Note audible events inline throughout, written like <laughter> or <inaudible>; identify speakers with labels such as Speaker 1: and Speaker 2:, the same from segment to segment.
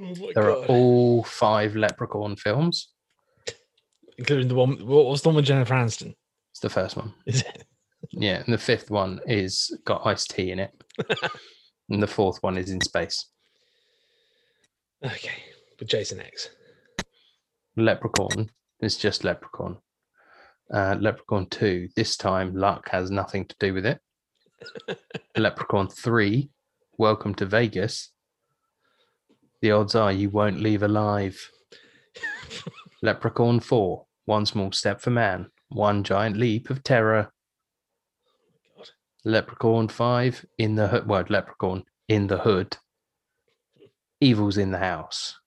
Speaker 1: Oh
Speaker 2: There are all five Leprechaun films.
Speaker 1: including the one. What was the one with Jennifer Aniston?
Speaker 2: It's the first one.
Speaker 1: Is it?
Speaker 2: Yeah, and the fifth one is got Ice-T in it, <laughs> and the fourth one is in space.
Speaker 1: Okay, with Jason X.
Speaker 2: Leprechaun is just Leprechaun. Uh, Leprechaun 2, this time luck has nothing to do with it. <laughs> Leprechaun 3, Welcome to Vegas. The odds are you won't leave alive. Leprechaun 4, One Small Step for Man, One Giant Leap of Terror.
Speaker 1: God.
Speaker 2: Leprechaun 5, In the Hood. Well, Leprechaun, In the Hood. Evil's in the House.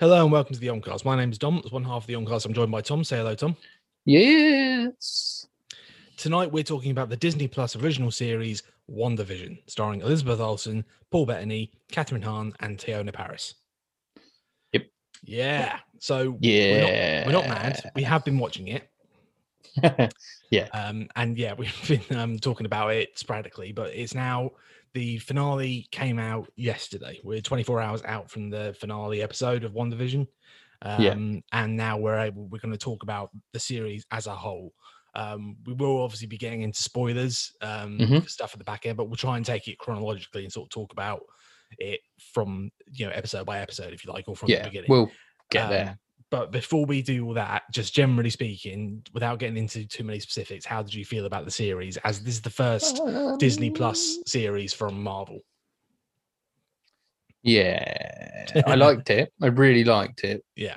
Speaker 1: Hello and welcome to the Oncast. My name is Dom. It's one half of the Oncast. I'm joined by Tom. Say hello, Tom.
Speaker 2: Yes.
Speaker 1: Tonight we're talking about the Disney Plus original series WandaVision, starring Elizabeth Olsen, Paul Bettany, Kathryn Hahn, and Teyonah Parris.
Speaker 2: Yep.
Speaker 1: Yeah. So
Speaker 2: Yeah.
Speaker 1: we're not mad. We have been watching it. <laughs>
Speaker 2: yeah.
Speaker 1: Um, and yeah, <laughs> we've been um, talking about it sporadically, but it's now the finale came out yesterday. We're 24 hours out from the finale episode of WandaVision. Um,
Speaker 2: Yeah.
Speaker 1: and now we're able, we're going to talk about the series as a whole. Um, we will obviously be getting into spoilers, um,
Speaker 2: Mhm.
Speaker 1: for stuff at the back end, but we'll try and take it chronologically and sort of talk about it from you know episode by episode, if you like, or from the
Speaker 2: yeah.
Speaker 1: beginning.
Speaker 2: We'll get
Speaker 1: Um,
Speaker 2: there.
Speaker 1: But before we do all that, just generally speaking, without getting into too many specifics, how did you feel about the series? As this is the first Disney Plus series from Marvel.
Speaker 2: Yeah. I liked <laughs> it. I really liked it.
Speaker 1: Yeah.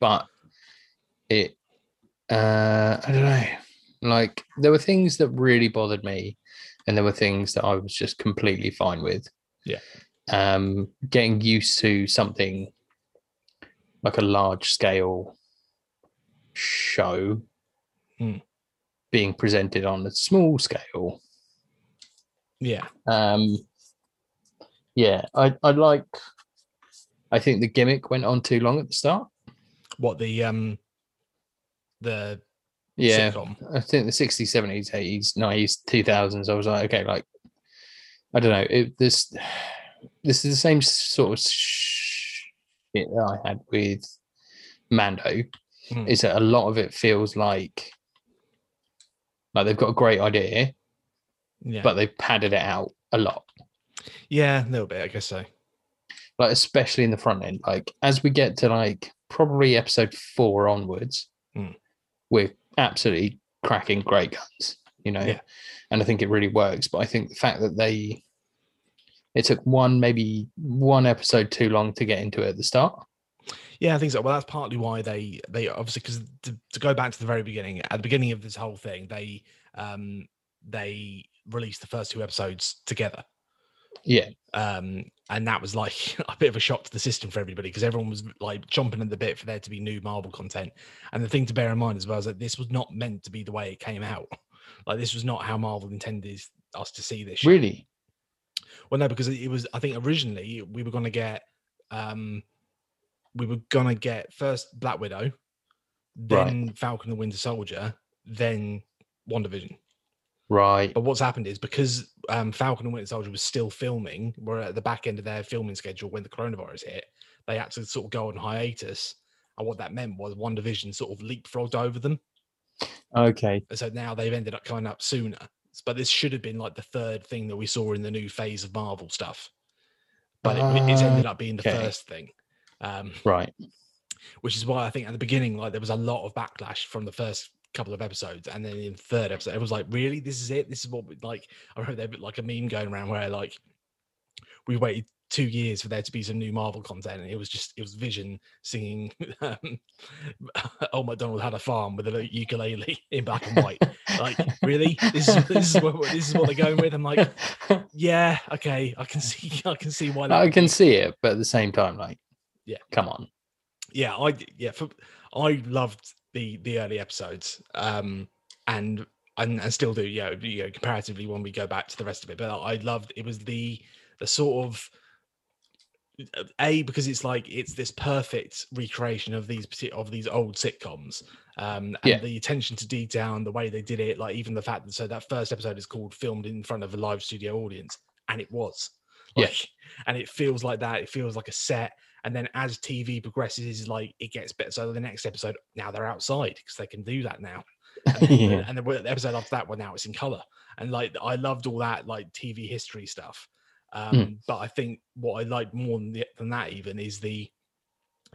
Speaker 2: But it uh I don't know. Like there were things that really bothered me and there were things that I was just completely fine with.
Speaker 1: Yeah.
Speaker 2: Um getting used to something like a large scale show
Speaker 1: Hmm.
Speaker 2: being presented on a small scale
Speaker 1: Yeah.
Speaker 2: um yeah i i like i think the gimmick went on too long at the start
Speaker 1: What the um the
Speaker 2: yeah
Speaker 1: sitcom.
Speaker 2: i think the 60s 70s 80s 90s 2000s i was like okay like i don't know it, this <sighs> this is the same sort of shit that i had with mando
Speaker 1: Hmm.
Speaker 2: is that a lot of it feels like like they've got a great idea
Speaker 1: Yeah.
Speaker 2: but they've padded it out a lot
Speaker 1: yeah, a little bit, I guess so.
Speaker 2: like especially in the front end like as we get to like probably episode four onwards
Speaker 1: Mm.
Speaker 2: we're absolutely cracking great guns you know
Speaker 1: Yeah.
Speaker 2: and i think it really works but i think the fact that they it took one maybe one episode too long to get into it at the start
Speaker 1: Yeah, I think so. Well, that's partly why they they obviously because to, to go back to the very beginning, at the beginning of this whole thing, they um they released the first two episodes together.
Speaker 2: yeah
Speaker 1: um, and that was like <laughs> a bit of a shock to the system for everybody because everyone was like jumping at the bit for there to be new Marvel content. And the thing to bear in mind as well is that this was not meant to be the way it came out. <laughs> Like this was not how Marvel intended us to see this. shit.
Speaker 2: really
Speaker 1: Well, no, because it was. I think originally we were going to get, um, we were going to get first Black Widow, then Falcon and Winter Soldier, then WandaVision.
Speaker 2: right
Speaker 1: But what's happened is because um, Falcon and Winter Soldier was still filming, were at the back end of their filming schedule when the coronavirus hit, they had to sort of go on hiatus. And what that meant was WandaVision sort of leapfrogged over them.
Speaker 2: okay
Speaker 1: so now they've ended up coming up sooner. But this should have been like the third thing that we saw in the new phase of Marvel stuff. But it, it's ended up being the
Speaker 2: Okay.
Speaker 1: first thing. Um,
Speaker 2: right
Speaker 1: which is why I think at the beginning, like there was a lot of backlash from the first couple of episodes, and then in the third episode, it was like, really, this is it. This is what we like. I remember there like a meme going around where like we waited two years for there to be some new Marvel content, and it was just it was Vision singing <laughs> um, <laughs> "Oh McDonald had a farm" with a ukulele <laughs> in black and white. Like, really, this is this is what this is what they're going with. I'm like, yeah, okay, I can see I can see why.
Speaker 2: i can
Speaker 1: be-
Speaker 2: see it but at the same time like
Speaker 1: Yeah.
Speaker 2: come on
Speaker 1: yeah I yeah for, i loved the the early episodes um and and, and still do yeah you know comparatively when we go back to the rest of it but i loved it was the the sort of a because it's like it's this perfect recreation of these of these old sitcoms um and
Speaker 2: Yeah.
Speaker 1: the attention to detail and the way they did it like even the fact that so that first episode is called filmed in front of a live studio audience and it was
Speaker 2: Yeah.
Speaker 1: like and it feels like that it feels like a set and then as tv progresses is like it gets better so the next episode now they're outside because they can do that now and <laughs>
Speaker 2: Yeah.
Speaker 1: and the episode after that well now it's in color and like i loved all that like tv history stuff um
Speaker 2: Mm.
Speaker 1: but i think what i liked more than, the, than that even is the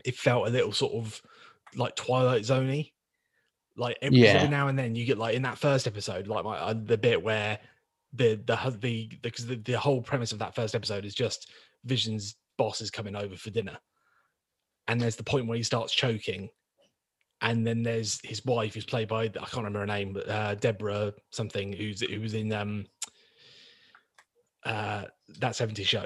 Speaker 1: it felt a little sort of like twilight zoney like every,
Speaker 2: Yeah.
Speaker 1: now and then you get like in that first episode like my, uh, the bit where the the the because the, the whole premise of that first episode is just vision's boss is coming over for dinner. And there's the point where he starts choking. And then there's his wife who's played by i can't remember her name but uh deborah something who's who was in um uh that 70s show.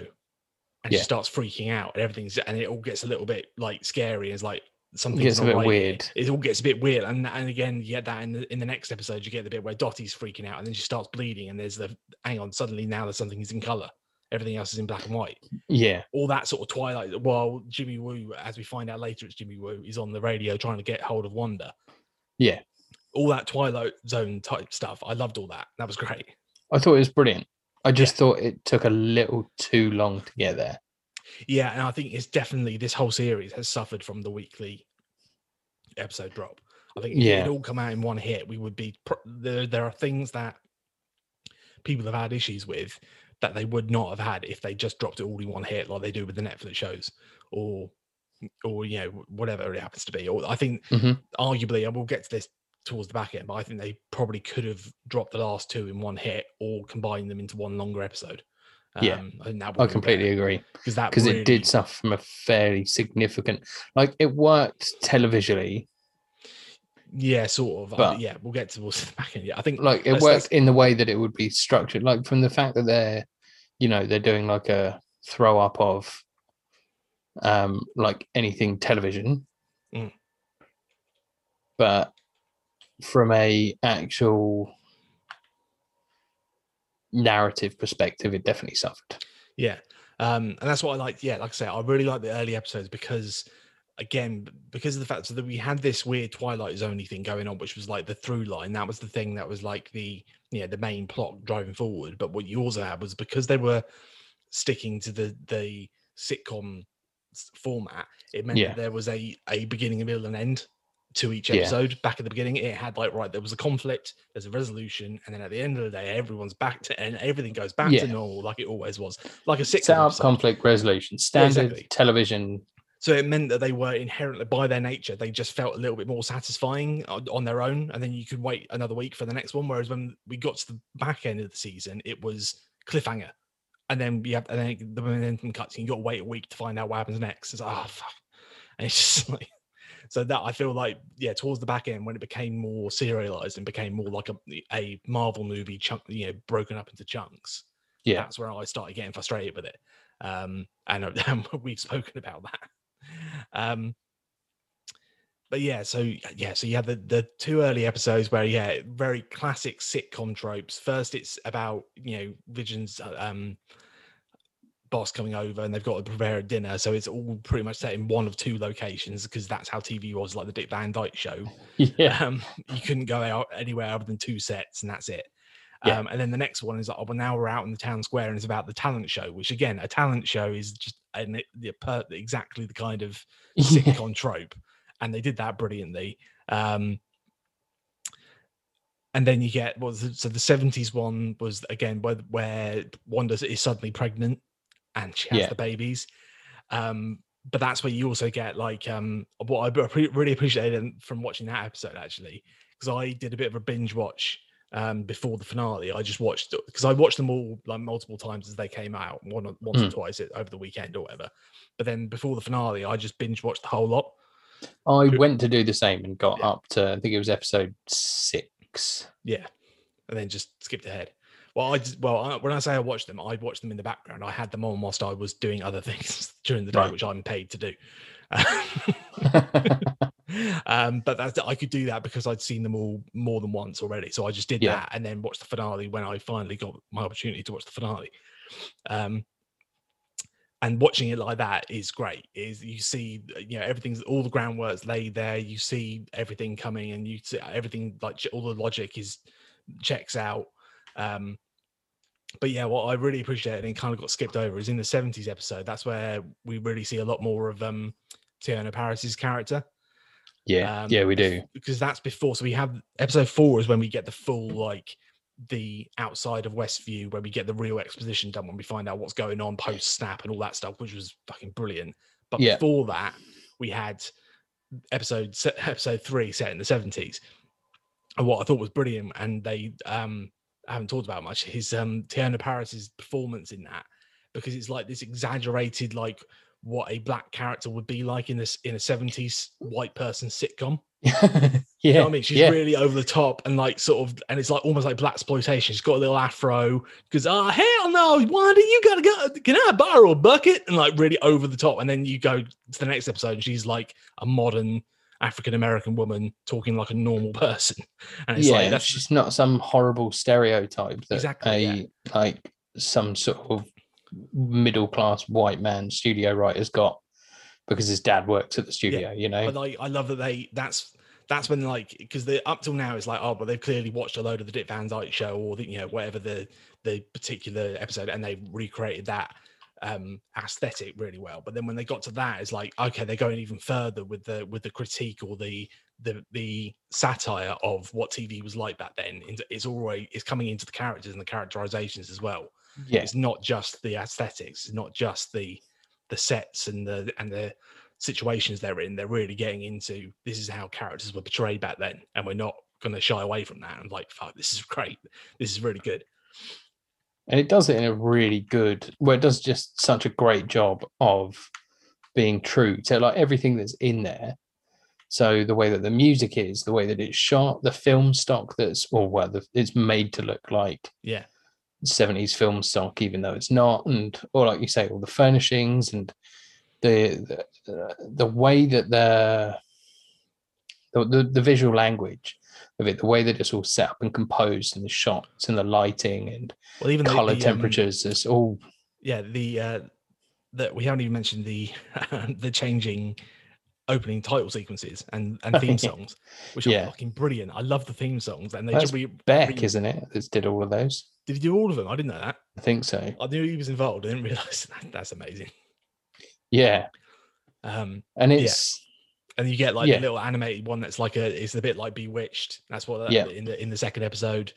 Speaker 1: And
Speaker 2: Yeah.
Speaker 1: she starts freaking out and everything's and it all gets a little bit like scary. It's like something
Speaker 2: gets a bit weird.
Speaker 1: it all gets a bit weird. And and again you get that in the in the next episode you get the bit where dottie's freaking out and then she starts bleeding and there's the hang on suddenly now there's something is in color everything else is in black and white
Speaker 2: Yeah.
Speaker 1: all that sort of twilight while jimmy woo as we find out later it's jimmy woo is on the radio trying to get hold of wanda
Speaker 2: Yeah.
Speaker 1: all that twilight zone type stuff i loved all that that was great
Speaker 2: I thought it was brilliant. I just thought it took a little too long to get there.
Speaker 1: yeah and i think it's definitely this whole series has suffered from the weekly episode drop i think if it
Speaker 2: Yeah.
Speaker 1: had all come out in one hit we would be there there are things that people have had issues with that they would not have had if they just dropped it all in one hit like they do with the netflix shows or or you know whatever it happens to be or i think
Speaker 2: Mhm.
Speaker 1: arguably and we'll get to this towards the back end but i think they probably could have dropped the last two in one hit or combined them into one longer episode
Speaker 2: Yeah.
Speaker 1: um, I, think that
Speaker 2: I completely agree
Speaker 1: because that
Speaker 2: because
Speaker 1: really,
Speaker 2: it did suffer from a fairly significant, like it worked televisually,
Speaker 1: Yeah, sort of.
Speaker 2: But-
Speaker 1: yeah, we'll get towards the back end. Yeah, I think
Speaker 2: like it worked in the way that it would be structured, like from the fact that they're, you know, they're doing like a throw up of, um, like anything television,
Speaker 1: Mm.
Speaker 2: but from a actual narrative perspective, it definitely suffered.
Speaker 1: Yeah. Um, and that's what I like. Yeah, like I say, I really like the early episodes because again, because of the fact that we had this weird Twilight Zoney thing going on, which was like the through line. That was the thing that was like the yeah, the main plot driving forward. But what you also had was because they were sticking to the the sitcom format, it meant
Speaker 2: Yeah.
Speaker 1: that there was a a beginning, a middle, and end to each
Speaker 2: Yeah.
Speaker 1: episode. Back at the beginning, it had like right, there was a conflict, there's a resolution, and then at the end of the day, everyone's back to and everything goes back
Speaker 2: Yeah.
Speaker 1: to normal, like it always was, like a sitcom.
Speaker 2: Conflict resolution, standard
Speaker 1: exactly.
Speaker 2: television.
Speaker 1: So it meant that they were inherently, by their nature, they just felt a little bit more satisfying on, their own. And then you could wait another week for the next one. Whereas when we got to the back end of the season, it was cliffhanger. And then you have, and then the momentum cuts, and you got to wait a week to find out what happens next. It's like, oh, fuck. <laughs> And it's just <laughs> like, so that I feel like, yeah, towards the back end, when it became more serialized and became more like a, a Marvel movie chunk, you know, broken up into chunks,
Speaker 2: Yeah.
Speaker 1: that's where I started getting frustrated with it. Um, and, <laughs> and we've spoken about that. Um, but yeah, so yeah, so you had the the two early episodes where yeah, very classic sitcom tropes. First, it's about you know Vision's uh, um boss coming over and they've got to prepare a dinner, so it's all pretty much set in one of two locations because that's how TV was, like the Dick Van Dyke Show <laughs>
Speaker 2: Yeah.
Speaker 1: um, you couldn't go out anywhere other than two sets and that's it.
Speaker 2: Yeah.
Speaker 1: Um, and then the next one is like, oh, well, now we're out in the town square and it's about the talent show, which again, a talent show is just an, the, per, exactly the kind of <laughs> sitcom trope. And they did that brilliantly. Um, and then you get well, so the 70s one was again where, where Wanda is suddenly pregnant and she has
Speaker 2: Yeah.
Speaker 1: the babies. Um, but that's where you also get like um what I really appreciated from watching that episode actually because I did a bit of a binge watch um before the finale. I just watched because I watched them all like multiple times as they came out, one or- once or
Speaker 2: Mm.
Speaker 1: twice over the weekend or whatever. But then before the finale, I just binge watched the whole lot.
Speaker 2: I went to do the same and got
Speaker 1: Yeah.
Speaker 2: up to I think it was episode six.
Speaker 1: Yeah, and then just skipped ahead. Well, I just, well I, when I say I watched them, I watched them in the background. I had them on whilst I was doing other <laughs> things during the day,
Speaker 2: Right.
Speaker 1: which I'm paid to do. <laughs> <laughs> um, but that's I could do that because I'd seen them all more than once already. So I just did
Speaker 2: Yeah.
Speaker 1: that and then watched the finale when I finally got my opportunity to watch the finale. Um, and watching it like that is great. Is you see, you know, everything's all the groundwork's laid there. You see everything coming, and you see everything like all the logic is checks out. Um, but yeah, what I really appreciate and kind of got skipped over is in the 70s episode. That's where we really see a lot more of um Teyonah Parris's character.
Speaker 2: Yeah,
Speaker 1: Um,
Speaker 2: yeah, we do.
Speaker 1: because that's before. So we have episode four is when we get the full like the outside of Westview, where we get the real exposition done when we find out what's going on post snap and all that stuff, which was fucking brilliant. But
Speaker 2: Yeah.
Speaker 1: before that, we had episode <laughs> episode three set in the seventies, and what I thought was brilliant, and they um I haven't talked about much is um Teyonah Parris's performance in that because it's like this exaggerated like what a black character would be like in this in a 70s white person sitcom <laughs>
Speaker 2: yeah,
Speaker 1: you know I mean? She's
Speaker 2: yeah.
Speaker 1: really over the top and like sort of, and it's like almost like black exploitation. She's got a little afro because, oh hell no, why do you gotta go? Can I borrow a bucket? And like really over the top. And then you go to the next episode and she's like a modern African American woman talking like a normal <laughs> person. And it's
Speaker 2: yeah,
Speaker 1: like that's
Speaker 2: she's not some horrible stereotype that
Speaker 1: Exactly,
Speaker 2: a
Speaker 1: yeah.
Speaker 2: like some sort of middle class white man studio writer's got because his dad works at the studio. You know,
Speaker 1: but like I love that they that's that's when like because the up till now it's like oh but they've clearly watched a load of the Dick Van Dyke show or the you know whatever the the particular episode and they've recreated that um aesthetic really well. But then when they got to that it's like okay they're going even further with the with the critique or the the the satire of what tv was like back then. It's already it's coming into the characters and the characterizations as well
Speaker 2: yeah,
Speaker 1: it's not just the aesthetics it's not just the the sets and the and the situations they're in they're really getting into this is how characters were portrayed back then and we're not going to shy away from that and like fuck this is <laughs> great this is really good
Speaker 2: and it does it in a really good. Well, it does just such a great job of being true to like everything that's in there. So the way that the music is, the way that it's shot, the film stock that's, or well, the, it's made to look like
Speaker 1: yeah
Speaker 2: 70s film stock, even though it's not, and or like you say, all the furnishings and the the, uh, the way that the, the the the visual language of it, the way that it's all set up and composed, and the shots and the lighting and
Speaker 1: well even the-
Speaker 2: color
Speaker 1: the, um,
Speaker 2: temperatures, it's all
Speaker 1: yeah the uh that we haven't even mentioned the <laughs> the changing opening title sequences and and theme <laughs> songs which
Speaker 2: Yeah.
Speaker 1: are fucking brilliant i love the theme songs and they
Speaker 2: That's
Speaker 1: just re,
Speaker 2: Beck,
Speaker 1: re-
Speaker 2: isn't it? That did all of those.
Speaker 1: did he do all of them i didn't know that
Speaker 2: I think so.
Speaker 1: i knew he was involved i didn't <laughs> realize that, that's amazing
Speaker 2: Yeah,
Speaker 1: um
Speaker 2: and
Speaker 1: Yeah.
Speaker 2: it's
Speaker 1: and you get like
Speaker 2: Yeah.
Speaker 1: the little animated one that's like a it's a bit like bewitched that's what that,
Speaker 2: Yeah.
Speaker 1: in the in the second episode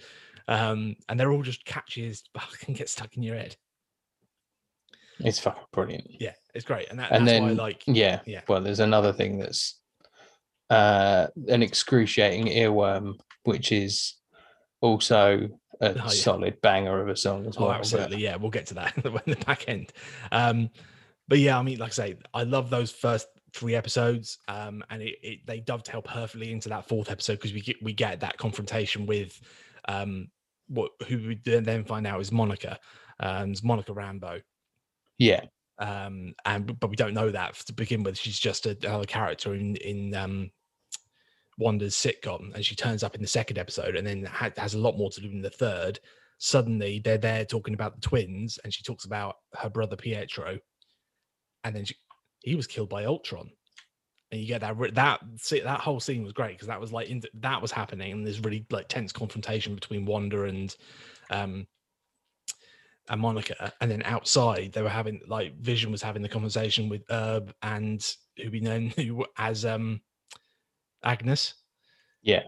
Speaker 1: um and they're all just catches. fucking get stuck in your head
Speaker 2: it's fucking brilliant.
Speaker 1: yeah it's great and that,
Speaker 2: And
Speaker 1: that's why
Speaker 2: then-
Speaker 1: like
Speaker 2: Yeah.
Speaker 1: Yeah.
Speaker 2: Well, there's another thing that's uh, an excruciating earworm, which is also a
Speaker 1: Oh, yeah.
Speaker 2: solid banger of a song as
Speaker 1: oh
Speaker 2: well.
Speaker 1: absolutely yeah we'll get to that <laughs> when the back end um but yeah i mean like i say i love those first three episodes um and it, it they dovetail perfectly into that fourth episode because we get we get that confrontation with um what who we then then find out is monica um monica rambo
Speaker 2: Yeah.
Speaker 1: Um and but we don't know that to begin with. She's just a- another character in in um wanda's sitcom and she turns up in the second episode and then ha- has a lot more to do in the third. Suddenly they're there talking about the twins and she talks about her brother pietro and then she, he was killed by ultron. And you get that that that whole scene was great because that was like into, that was happening and there's really like tense confrontation between wanda and um and Monica, and then outside they were having like Vision was having the conversation with Herb and who we know <laughs> who as um Agnes.
Speaker 2: Yeah.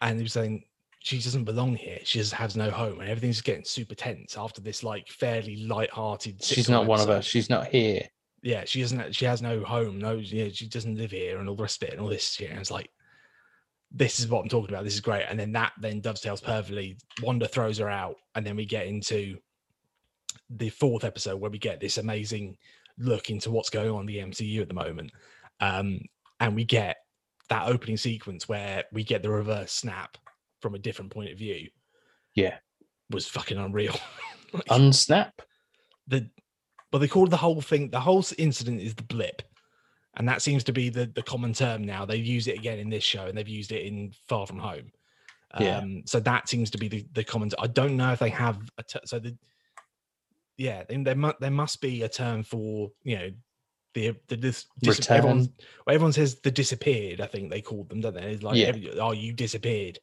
Speaker 1: And he was saying she doesn't belong here. She just has no home, and everything's getting super tense after this like fairly light-hearted.
Speaker 2: She's not one of us. She's not here.
Speaker 1: Yeah, she doesn't. She has no home. No, yeah, she doesn't live here, and all the rest of it, and all this shit. And it's like, this is what I'm talking about. This is great. And then that then dovetails perfectly. Wanda throws her out, and then we get into the fourth episode where we get this amazing look into what's going on in the MCU at the moment. Um, and we get that opening sequence where we get the reverse snap from a different point of view.
Speaker 2: Yeah.
Speaker 1: Was fucking unreal. <laughs> Like,
Speaker 2: Unsnap.
Speaker 1: the well they call the whole thing the whole incident is the blip and that seems to be the the common term now they use it again in this show and they've used it in far from home
Speaker 2: Yeah.
Speaker 1: um so that seems to be the, the common i don't know if they have a t- so the yeah, then there must there must be a term for you know the the dis, dis- everyone well, everyone says the disappeared. I think they called them, don't they? It's like
Speaker 2: Yeah.
Speaker 1: every- oh, you disappeared,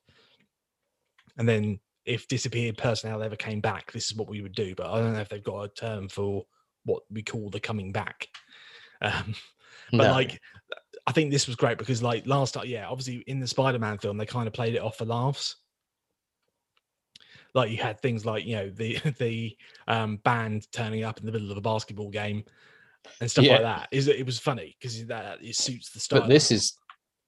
Speaker 1: and then if disappeared personnel ever came back, this is what we would do. But I don't know if they've got a term for what we call the coming back. <laughs> Um, but
Speaker 2: No.
Speaker 1: like i think this was great because like last time yeah obviously in the spider-man film they kind of played it off for laughs like you had things like you know the <laughs> the um band turning up in the middle of a basketball game and stuff
Speaker 2: Yeah.
Speaker 1: like that is it was funny because that it suits the style
Speaker 2: but this is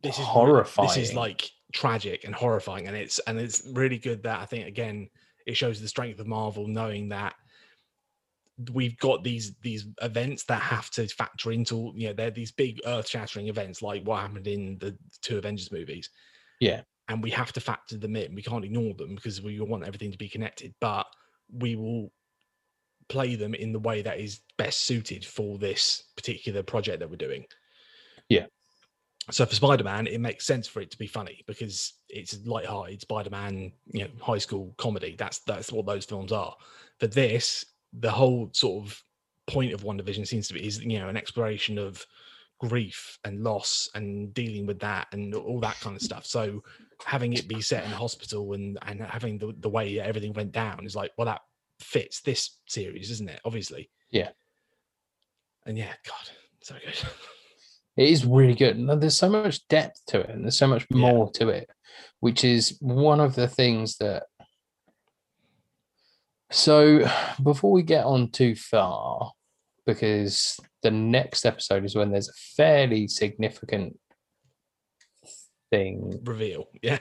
Speaker 1: this is
Speaker 2: horrifying.
Speaker 1: this is like tragic and horrifying and it's and it's really good that i think again it shows the strength of marvel knowing that we've got these these events that have to factor into you know they're these big earth-shattering events like what happened in the two avengers movies
Speaker 2: Yeah.
Speaker 1: And we have to factor them in we can't ignore them because we want everything to be connected but we will play them in the way that is best suited for this particular project that we're doing
Speaker 2: Yeah.
Speaker 1: so for Spider-Man, it makes sense for it to be funny because it's light-hearted Spider-Man, you know, high school comedy. That's that's what those films are. For this, the whole sort of point of WandaVision seems to be is you know an exploration of grief and loss and dealing with that and all that kind of stuff. So having it be set in a hospital and and having the, the way everything went down is like, well, that fits this series, isn't it? Obviously.
Speaker 2: Yeah.
Speaker 1: And yeah, God, so good.
Speaker 2: It is really good. And there's so much depth to it, and there's so much
Speaker 1: Yeah.
Speaker 2: more to it, which is one of the things that. So, before we get on too far, because the next episode is when there's a fairly significant thing.
Speaker 1: Reveal. Yeah.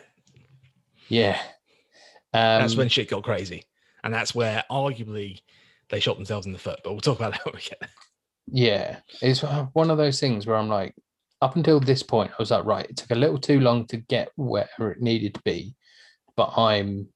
Speaker 2: Yeah. Um,
Speaker 1: that's when shit got crazy. And that's where arguably they shot themselves in the foot. But we'll talk about <laughs> that when we get there.
Speaker 2: Yeah, it's one of those things where I'm like, up until this point, I was like, right, it took a little too long to get where it needed to be, but I'm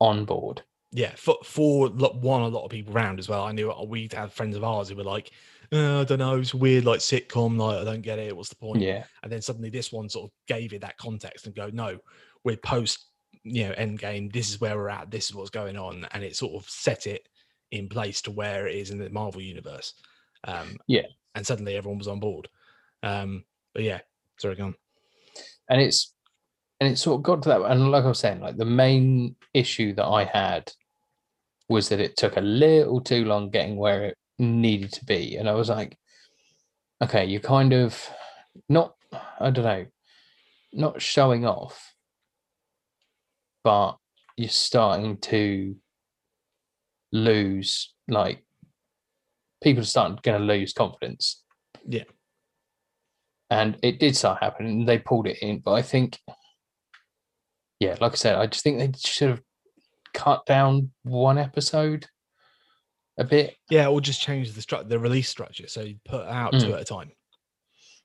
Speaker 2: on board.
Speaker 1: Yeah, for for one, a lot of people around as well. I knew uh, we'd had friends of ours who were like, "Uh, I don't know, it's weird, like sitcom, like I don't get it. What's the point?
Speaker 2: Yeah,
Speaker 1: And then suddenly this one sort of gave it that context and go, no, we're post, you know, end game. This is where we're at. This is what's going on, and it sort of set it in place to where it is in the Marvel universe. Um,
Speaker 2: Yeah.
Speaker 1: and suddenly everyone was on board. Um, but yeah, sorry, gone.
Speaker 2: and it's and it sort of got to that, and like I was saying, like the main issue that I had was that it took a little too long getting where it needed to be, and I was like, okay, you're kind of not, I don't know, not showing off, but you're starting to lose like people are starting going to lose confidence.
Speaker 1: Yeah.
Speaker 2: and it did start happening. They pulled it in but i think yeah like i said i just think they should have cut down one episode a bit
Speaker 1: Yeah, or just change the stru- the release structure. So you put out two
Speaker 2: Mm.
Speaker 1: at a time.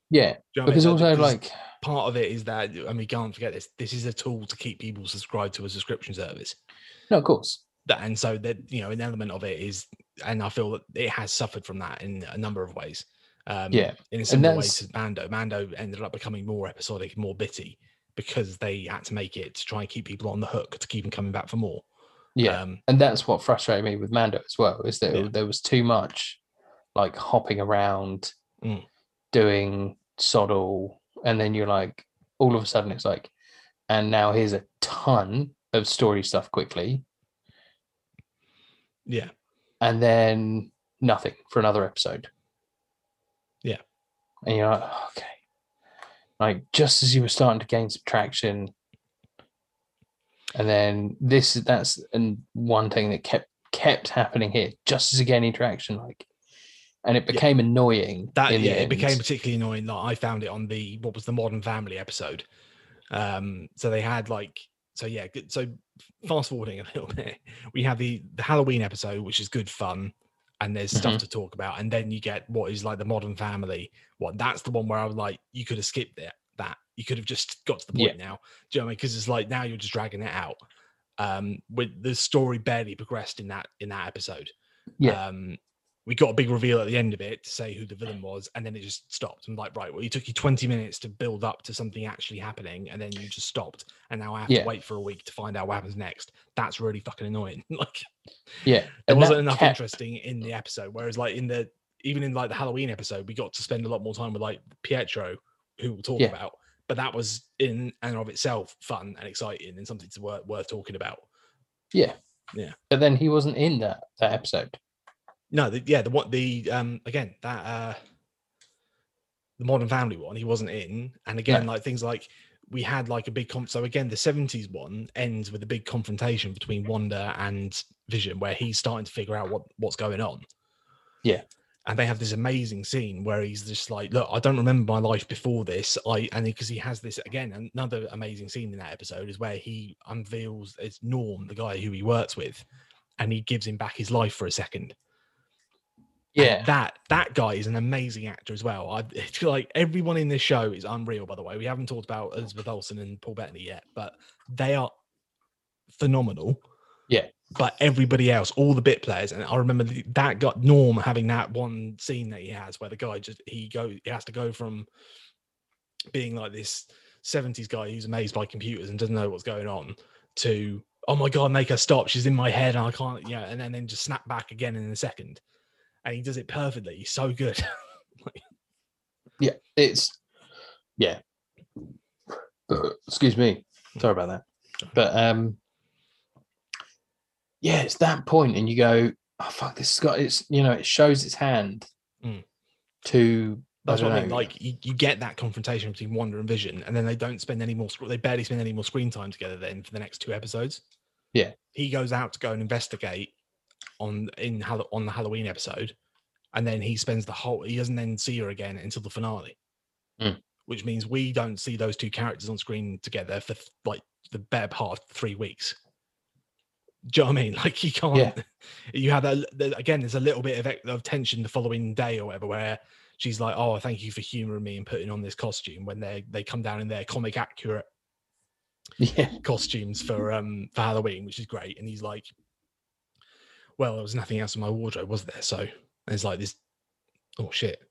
Speaker 2: yeah
Speaker 1: you know what I mean?
Speaker 2: because also
Speaker 1: because
Speaker 2: like
Speaker 1: part of it is that I mean, can't forget this. This is a tool to keep people subscribed to a subscription service.
Speaker 2: no of course
Speaker 1: That and so that you know, an element of it is, and I feel that it has suffered from that in a number of ways. Um,
Speaker 2: Yeah,
Speaker 1: in a similar way to Mando. Mando ended up becoming more episodic, more bitty because they had to make it to try and keep people on the hook to keep them coming back for more.
Speaker 2: Yeah
Speaker 1: Um,
Speaker 2: and that's what frustrated me with mando as well is that
Speaker 1: Yeah.
Speaker 2: there was too much like hopping around
Speaker 1: Mm.
Speaker 2: doing sod all and then you're like all of a sudden it's like and now here's a ton of story stuff quickly
Speaker 1: yeah,
Speaker 2: and then nothing for another episode.
Speaker 1: Yeah.
Speaker 2: And you're like, "Oh, okay. Like just as you were starting to gain some traction, and then this that's and one thing that kept kept happening here, just as you gaining traction, like, and it
Speaker 1: Yeah.
Speaker 2: became annoying.
Speaker 1: that yeah, it became particularly annoying. Like I found it on the what was the Modern Family episode. Um, so they had like so yeah, good. So fast forwarding a little <laughs> bit, we have the the Halloween episode, which is good fun, and there's stuff
Speaker 2: Mhm.
Speaker 1: to talk about, and then you get what is like the Modern Family. What that's the one where I was like, you could have skipped it. You could have just got to the
Speaker 2: Yeah.
Speaker 1: point now. Do you know what I mean? Because it's like now you're just dragging it out. Um, with the story barely progressed in that in that episode.
Speaker 2: Yeah.
Speaker 1: Um, we got a big reveal at the end of it to say who the villain was, and then it just stopped. I'm like, right, well, it took you 20 minutes to build up to something actually happening, and then you just stopped, and now I have
Speaker 2: Yeah.
Speaker 1: to wait for a week to find out what happens next. That's really fucking annoying. <laughs> like,
Speaker 2: Yeah,
Speaker 1: there
Speaker 2: and
Speaker 1: wasn't enough
Speaker 2: kept-
Speaker 1: interesting in the episode. Whereas like in the even in like the Halloween episode, we got to spend a lot more time with like Pietro, who we'll talk
Speaker 2: Yeah.
Speaker 1: about. But that was in and of itself fun and exciting and something to worth, worth talking about.
Speaker 2: Yeah,
Speaker 1: Yeah.
Speaker 2: But then he wasn't in that that episode.
Speaker 1: No, the, yeah, the what the um again that uh the Modern Family one he wasn't in, and again like things like we had like a big comp. So again, the '70s one ends with a big confrontation between Wanda and Vision, where he's starting to figure out what what's going on.
Speaker 2: Yeah.
Speaker 1: And they have this amazing scene where he's just like, "Look, I don't remember my life before this." I and because he has this again, another amazing scene in that episode is where he unveils it's Norm, the guy who he works with, and he gives him back his life for a second. And
Speaker 2: Yeah,
Speaker 1: that that guy is an amazing actor as well. I <laughs> it's like everyone in this show is unreal. By the way, we haven't talked about Elizabeth Olsen and Paul Bettany yet, but they are phenomenal.
Speaker 2: Yeah.
Speaker 1: But everybody else, all the bit players, and I remember that got Norm having that one scene that he has where the guy just he go he has to go from being like this 70s guy who's amazed by computers and doesn't know what's going on to oh my god make her stop. She's in my head and i can't yeah and then, then just snap back again in a second. And he does it perfectly. He's so good. <laughs>
Speaker 2: Yeah, it's yeah. Excuse me, sorry about that. But um, yeah, it's that point, and you go, "Oh fuck, this has got it's you know it shows its hand
Speaker 1: Mm.
Speaker 2: to
Speaker 1: that's
Speaker 2: I
Speaker 1: what i mean
Speaker 2: know,
Speaker 1: like you, you get that confrontation between wonder and vision and then they don't spend any more they barely spend any more screen time together then for the next two episodes
Speaker 2: Yeah.
Speaker 1: he goes out to go and investigate on in on the halloween episode and then he spends the whole he doesn't then see her again until the finale
Speaker 2: Mm.
Speaker 1: which means we don't see those two characters on screen together for like the better part of three weeks do you know what I mean? <laughs> Like you can't.
Speaker 2: Yeah. <laughs>
Speaker 1: You have that again. There's a little bit of, of tension the following day or whatever, where she's like, "Oh, thank you for humoring me and putting on this costume." When they they come down in their comic accurate
Speaker 2: yeah, <laughs>
Speaker 1: costumes for um for Halloween, which is great. And he's like, "Well, there was nothing else in my wardrobe, was there?" So it's like this, oh shit.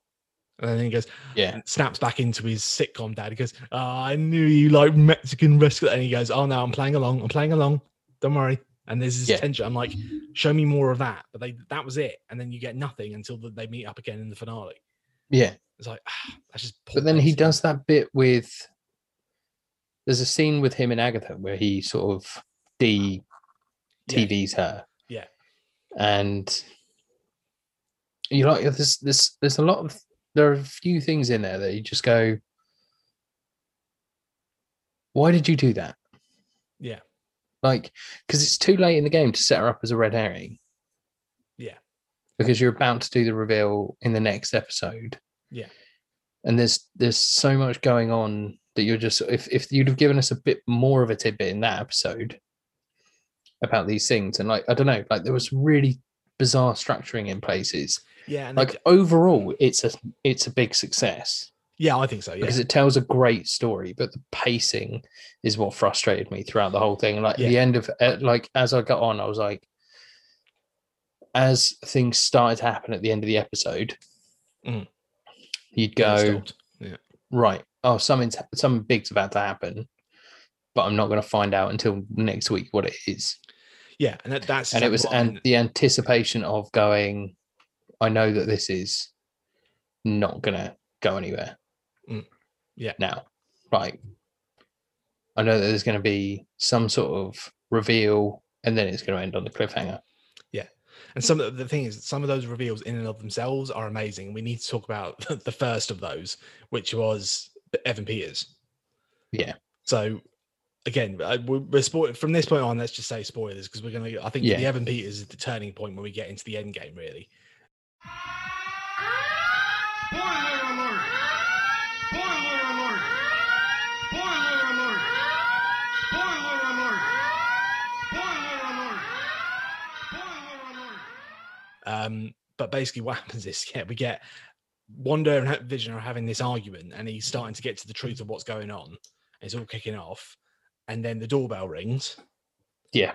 Speaker 1: And then he goes,
Speaker 2: yeah,
Speaker 1: snaps back into his sitcom dad. He goes, oh, I knew you like Mexican wrestler. And he goes, Oh no, I'm playing along. I'm playing along. Don't worry. And there's this
Speaker 2: Yeah.
Speaker 1: tension. I'm like, show me more of that. But they that was it. And then you get nothing until the, they meet up again in the finale.
Speaker 2: yeah.
Speaker 1: It's like ah, that's just
Speaker 2: But then he does that bit with. There's a scene with him and Agatha where he sort of de
Speaker 1: Yeah.
Speaker 2: TVs her.
Speaker 1: Yeah.
Speaker 2: And you like there's there's there's a lot of there are a few things in there that you just go, why did you do that? Like, because it's too late in the game to set her up as a red herring.
Speaker 1: Yeah.
Speaker 2: Because you're about to do the reveal in the next episode.
Speaker 1: Yeah.
Speaker 2: And there's there's so much going on that you're just if if you'd have given us a bit more of a tidbit in that episode about these things and like I don't know, like there was really bizarre structuring in places.
Speaker 1: Yeah. And
Speaker 2: Like
Speaker 1: like,
Speaker 2: overall, it's a it's a big success
Speaker 1: yeah, I think so. Yeah.
Speaker 2: because it tells a great story, but the pacing is what frustrated me throughout the whole thing. Like at the end of uh, like as I got on, I was like, as things started to happen at the end of the episode,
Speaker 1: Mhm.
Speaker 2: you'd go.
Speaker 1: Yeah.
Speaker 2: right. Oh, something's something big's about to happen, but I'm not going to find out until next week what it is.
Speaker 1: Yeah. And that, that's
Speaker 2: and it was and the anticipation of going i know that this is not gonna go anywhere
Speaker 1: Mm, yeah.
Speaker 2: now like i know that there's going to be some sort of reveal and then it's going to end on the cliffhanger Yeah.
Speaker 1: And some of the, thing is, some of those reveals in and of themselves are amazing. We need to talk about <laughs> the first of those, which was Evan Peters.
Speaker 2: Yeah.
Speaker 1: So again, we're, we're spoil- from this point on. Let's just say spoilers because we're gonna. I think
Speaker 2: Yeah.
Speaker 1: the Evan Peters is the turning point when we get into the end game. Really. Um, but basically, what <laughs> happens is, yeah, we get Wanda and Vision are having this argument, and he's starting to get to the truth of what's going on. It's all kicking off, and then the doorbell rings.
Speaker 2: Yeah.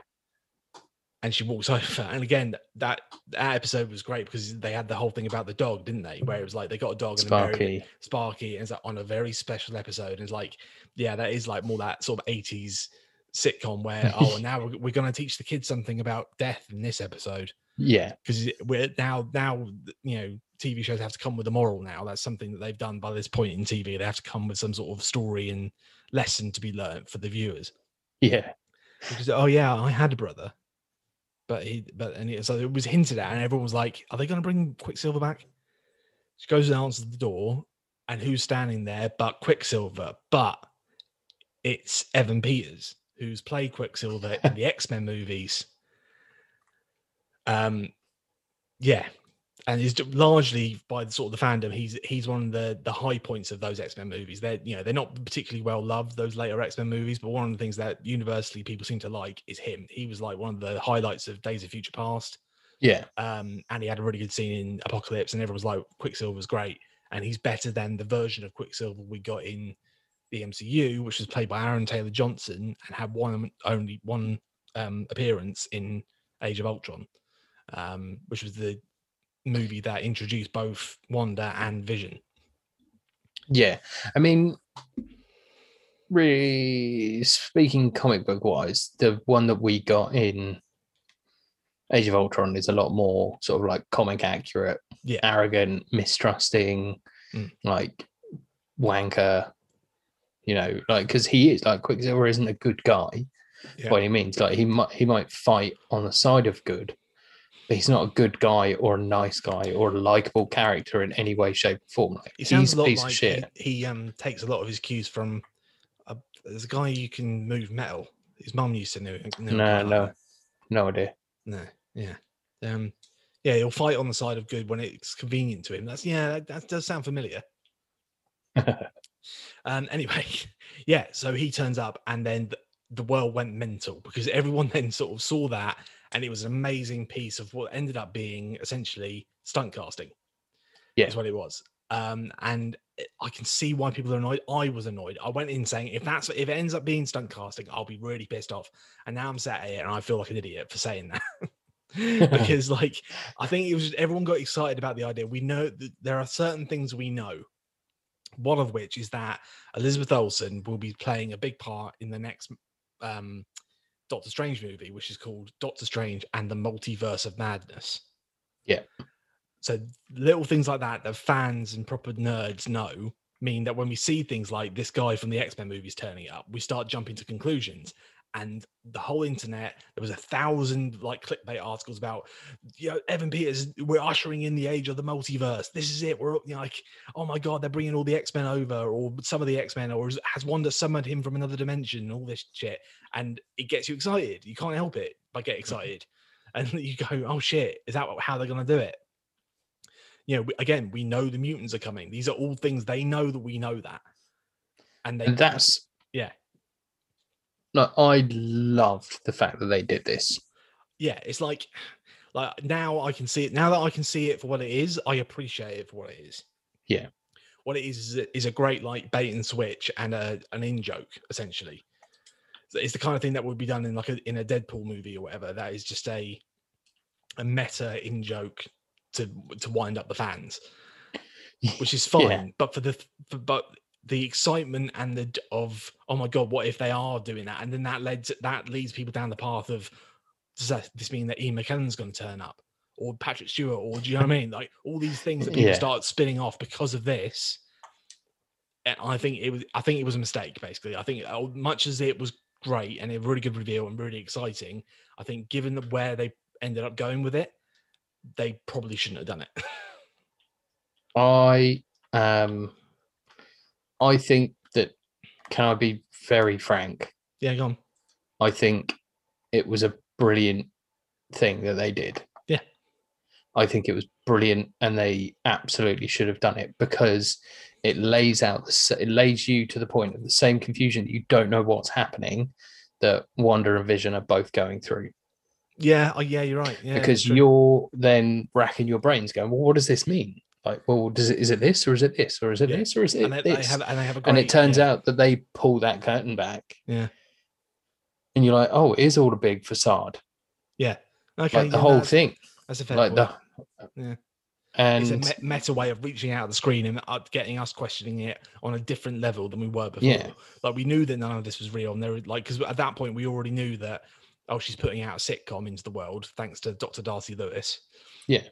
Speaker 1: And she walks <laughs> over, and again, that that episode was great because they had the whole thing about the dog, didn't they? Where it was like they got a dog and they
Speaker 2: sparky
Speaker 1: Sparky, and it's like on a very special episode. And it's like, yeah, that is like more that sort of eighties sitcom where <laughs> oh and now we're, we're going to teach the kids something about death in this episode
Speaker 2: Yeah.
Speaker 1: because we're now now you know TV shows have to come with a moral now. That's something that they've done by this point in TV. They have to come with some sort of story and lesson to be learned for the viewers.
Speaker 2: Yeah.
Speaker 1: Because oh yeah, I had a brother, but he but and it, so it was hinted at, and everyone was like, "Are they going to bring Quicksilver back?" She goes and answers the door, and who's standing there but Quicksilver? But it's Evan Peters, who's played Quicksilver in the <laughs> X Men movies. Um, yeah, and he's d- largely by the sort of the fandom. He's he's one of the the high points of those X Men movies. They're you know they're not particularly well loved those later X Men movies, but one of the things that universally people seem to like is him. He was like one of the highlights of Days of Future Past.
Speaker 2: Yeah.
Speaker 1: Um, and he had a really good scene in Apocalypse, and everyone was like, Quicksilver's great, and he's better than the version of Quicksilver we got in the MCU, which was played by Aaron Taylor Johnson and had one only one um, appearance in Age of Ultron, um, which was the movie that introduced both Wanda and Vision.
Speaker 2: Yeah. I mean, really speaking comic book wise, the one that we got in Age of Ultron is a lot more sort of like comic accurate,
Speaker 1: Yeah.
Speaker 2: arrogant, mistrusting,
Speaker 1: Mm.
Speaker 2: like wanker. You know, like because he is like Quicksilver isn't a good guy
Speaker 1: Yeah.
Speaker 2: by any means. Like he might he might fight on the side of good, but he's not a good guy or a nice guy or a likable character in any way, shape, or form. Like,
Speaker 1: He sounds
Speaker 2: he's
Speaker 1: a
Speaker 2: a piece
Speaker 1: like
Speaker 2: of shit.
Speaker 1: He, he um takes a lot of his cues from a, there's a guy you can move metal. His mum used to know. know guy
Speaker 2: No,
Speaker 1: like
Speaker 2: no, no idea.
Speaker 1: No, yeah. Um, yeah, he'll fight on the side of good when it's convenient to him. That's yeah, that, that does sound familiar. <laughs> Um, anyway, <laughs> yeah, so he turns up and then the, the world went mental because everyone <laughs> then sort of saw that and it was an amazing piece of what ended up being essentially stunt casting.
Speaker 2: Yeah.
Speaker 1: Is what it was. Um, and I can see why people are annoyed. I was annoyed. I went in saying if that's if it ends up being stunt casting, I'll be really pissed off. And now I'm sat here and I feel like an idiot for saying that. <laughs> <laughs> because like I think it was just, everyone got excited about the idea. We know that there are certain things we know. One of which is that Elizabeth Olsen will be playing a big part in the next um, Doctor Strange movie, which is called Doctor Strange and the Multiverse of Madness.
Speaker 2: Yeah.
Speaker 1: So little things like that that fans and proper nerds know mean that when we see things like this guy from the X-Men movies turning up, we start jumping to conclusions. And the whole internet, there was a thousand like clickbait articles about, you know, Evan Peters, we're ushering in the age of the multiverse. This is it. We're you know, like, oh my god, they're bringing all the X Men over, or some of the X Men, or has Wanda summoned him from another dimension? and All this shit, and it gets you excited. You can't help it but get mm-hmm. excited, <laughs> and you go, oh shit, is that how they're gonna do it? You know, again, we know the mutants are coming. These are all things they know that we know that, and they
Speaker 2: and that's
Speaker 1: yeah.
Speaker 2: Like I loved the fact that they did this.
Speaker 1: yeah it's like like now i can see it now that i can see it for what it is i appreciate it for what it is
Speaker 2: Yeah.
Speaker 1: what it is is a, great like bait and switch and a an in joke essentially it's the kind of thing that would be done in like a, in a deadpool movie or whatever that is just a a meta in joke to to wind up the fans which is <laughs> fine
Speaker 2: Yeah.
Speaker 1: but for the for, but the excitement and the of oh my god what if they are doing that? And then that led to, that leads people down the path of does that this mean that Ian McKellen's going to turn up? Or Patrick Stewart? Or do you know what I mean? Like all these things that people
Speaker 2: Yeah.
Speaker 1: start spinning off because of this. And I think it was I think it was a mistake basically. I think uh, much as it was great and a really good reveal and really exciting I think given the, where they ended up going with it they probably shouldn't have done it. <laughs>
Speaker 2: I um I think that can I be very frank?
Speaker 1: yeah go on
Speaker 2: I think it was a brilliant thing that they did.
Speaker 1: Yeah.
Speaker 2: I think it was brilliant and they absolutely should have done it because it lays out it lays you to the point of the same confusion that you don't know what's happening that Wanda and Vision are both going through
Speaker 1: yeah oh, yeah you're right yeah
Speaker 2: because you're then racking your brains going well what does this mean like well does it is it this or is it this or is it
Speaker 1: Yeah.
Speaker 2: this or is it
Speaker 1: and
Speaker 2: this
Speaker 1: have and they have a
Speaker 2: and it turns
Speaker 1: yeah.
Speaker 2: out that they pull that curtain back
Speaker 1: Yeah.
Speaker 2: and you're like oh it is all a big facade
Speaker 1: yeah okay
Speaker 2: like the
Speaker 1: yeah,
Speaker 2: whole
Speaker 1: that's-
Speaker 2: thing
Speaker 1: that's a fair
Speaker 2: like
Speaker 1: point.
Speaker 2: the
Speaker 1: Yeah.
Speaker 2: and
Speaker 1: it's a me- meta way of reaching out the screen and getting us questioning it on a different level than we were before.
Speaker 2: Yeah.
Speaker 1: Like we knew that none of this was real, and there were like because at that point we already knew that oh she's putting out a sitcom into the world thanks to Dr. Darcy Lewis.
Speaker 2: Yeah.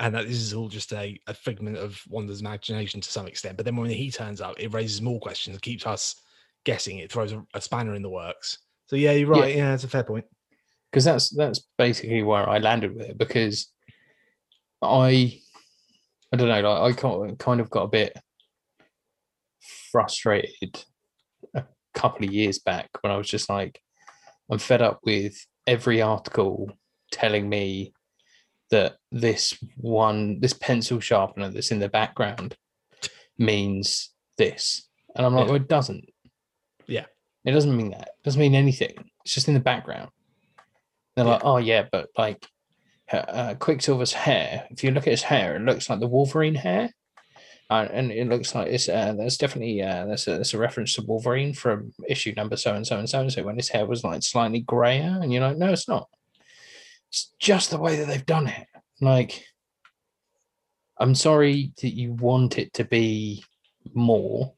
Speaker 1: And that this is all just a, a figment of Wanda's imagination to some extent. But then when he turns up, it raises more questions, it keeps us guessing. It throws a, a spanner in the works. So yeah, you're right. Yeah, it's a fair point.
Speaker 2: because that's that's basically where I landed with it because I I don't know like I kind of got a bit frustrated a couple of years back when I was just like I'm fed up with every article telling me that this one this pencil sharpener that's in the background means this and I'm like
Speaker 1: Yeah.
Speaker 2: well it doesn't
Speaker 1: Yeah.
Speaker 2: it doesn't mean that it doesn't mean anything it's just in the background they're
Speaker 1: Yeah.
Speaker 2: like, oh yeah, but like uh, Quicksilver's hair. If you look at his hair, it looks like the Wolverine hair, uh, and it looks like it's uh, there's definitely uh, there's a, there's a reference to Wolverine from issue number so and so and so and so when his hair was like slightly grayer, and you're like, no, it's not. It's just the way that they've done it. Like, I'm sorry that you want it to be more,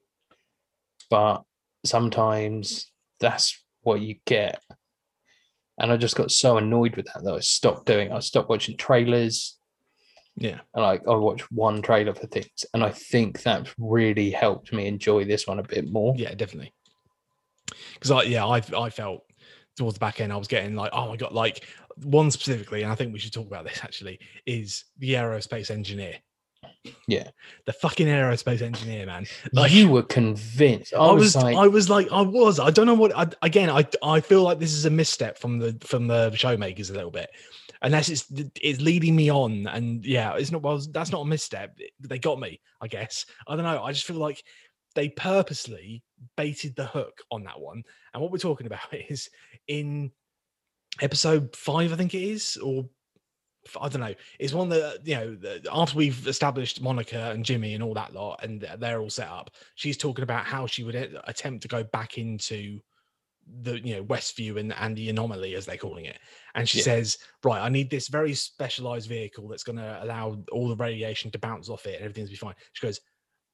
Speaker 2: but sometimes that's what you get and I just got so annoyed with that that I stopped doing. I stopped watching trailers,
Speaker 1: Yeah.
Speaker 2: and like I watch one trailer for things, and I think that really helped me enjoy this one a bit more.
Speaker 1: Yeah, definitely. Because I yeah, I I felt towards the back end I was getting like, oh my god, like one specifically, and I think we should talk about this actually, is the aerospace engineer.
Speaker 2: Yeah.
Speaker 1: The fucking aerospace engineer, man. Like
Speaker 2: you were convinced. I,
Speaker 1: I
Speaker 2: was,
Speaker 1: was,
Speaker 2: like,
Speaker 1: I was like, I was. I don't know what. I, again, I I feel like this is a misstep from the from the showmakers a little bit, unless it's it's leading me on. And yeah, it's not. Well, that's not a misstep. They got me. I guess. I don't know. I just feel like they purposely baited the hook on that one. And what we're talking about <laughs> is in episode five, I think it is, or I don't know. It's one that you know after we've established Monica and Jimmy and all that lot, and they're- all set up. She's talking about how she would attempt to go back into the you know Westview and and the anomaly as they're calling it. And she
Speaker 2: Yeah.
Speaker 1: says, "Right, I need this very specialized vehicle that's going to allow all the radiation to bounce off it and everything's be fine." She goes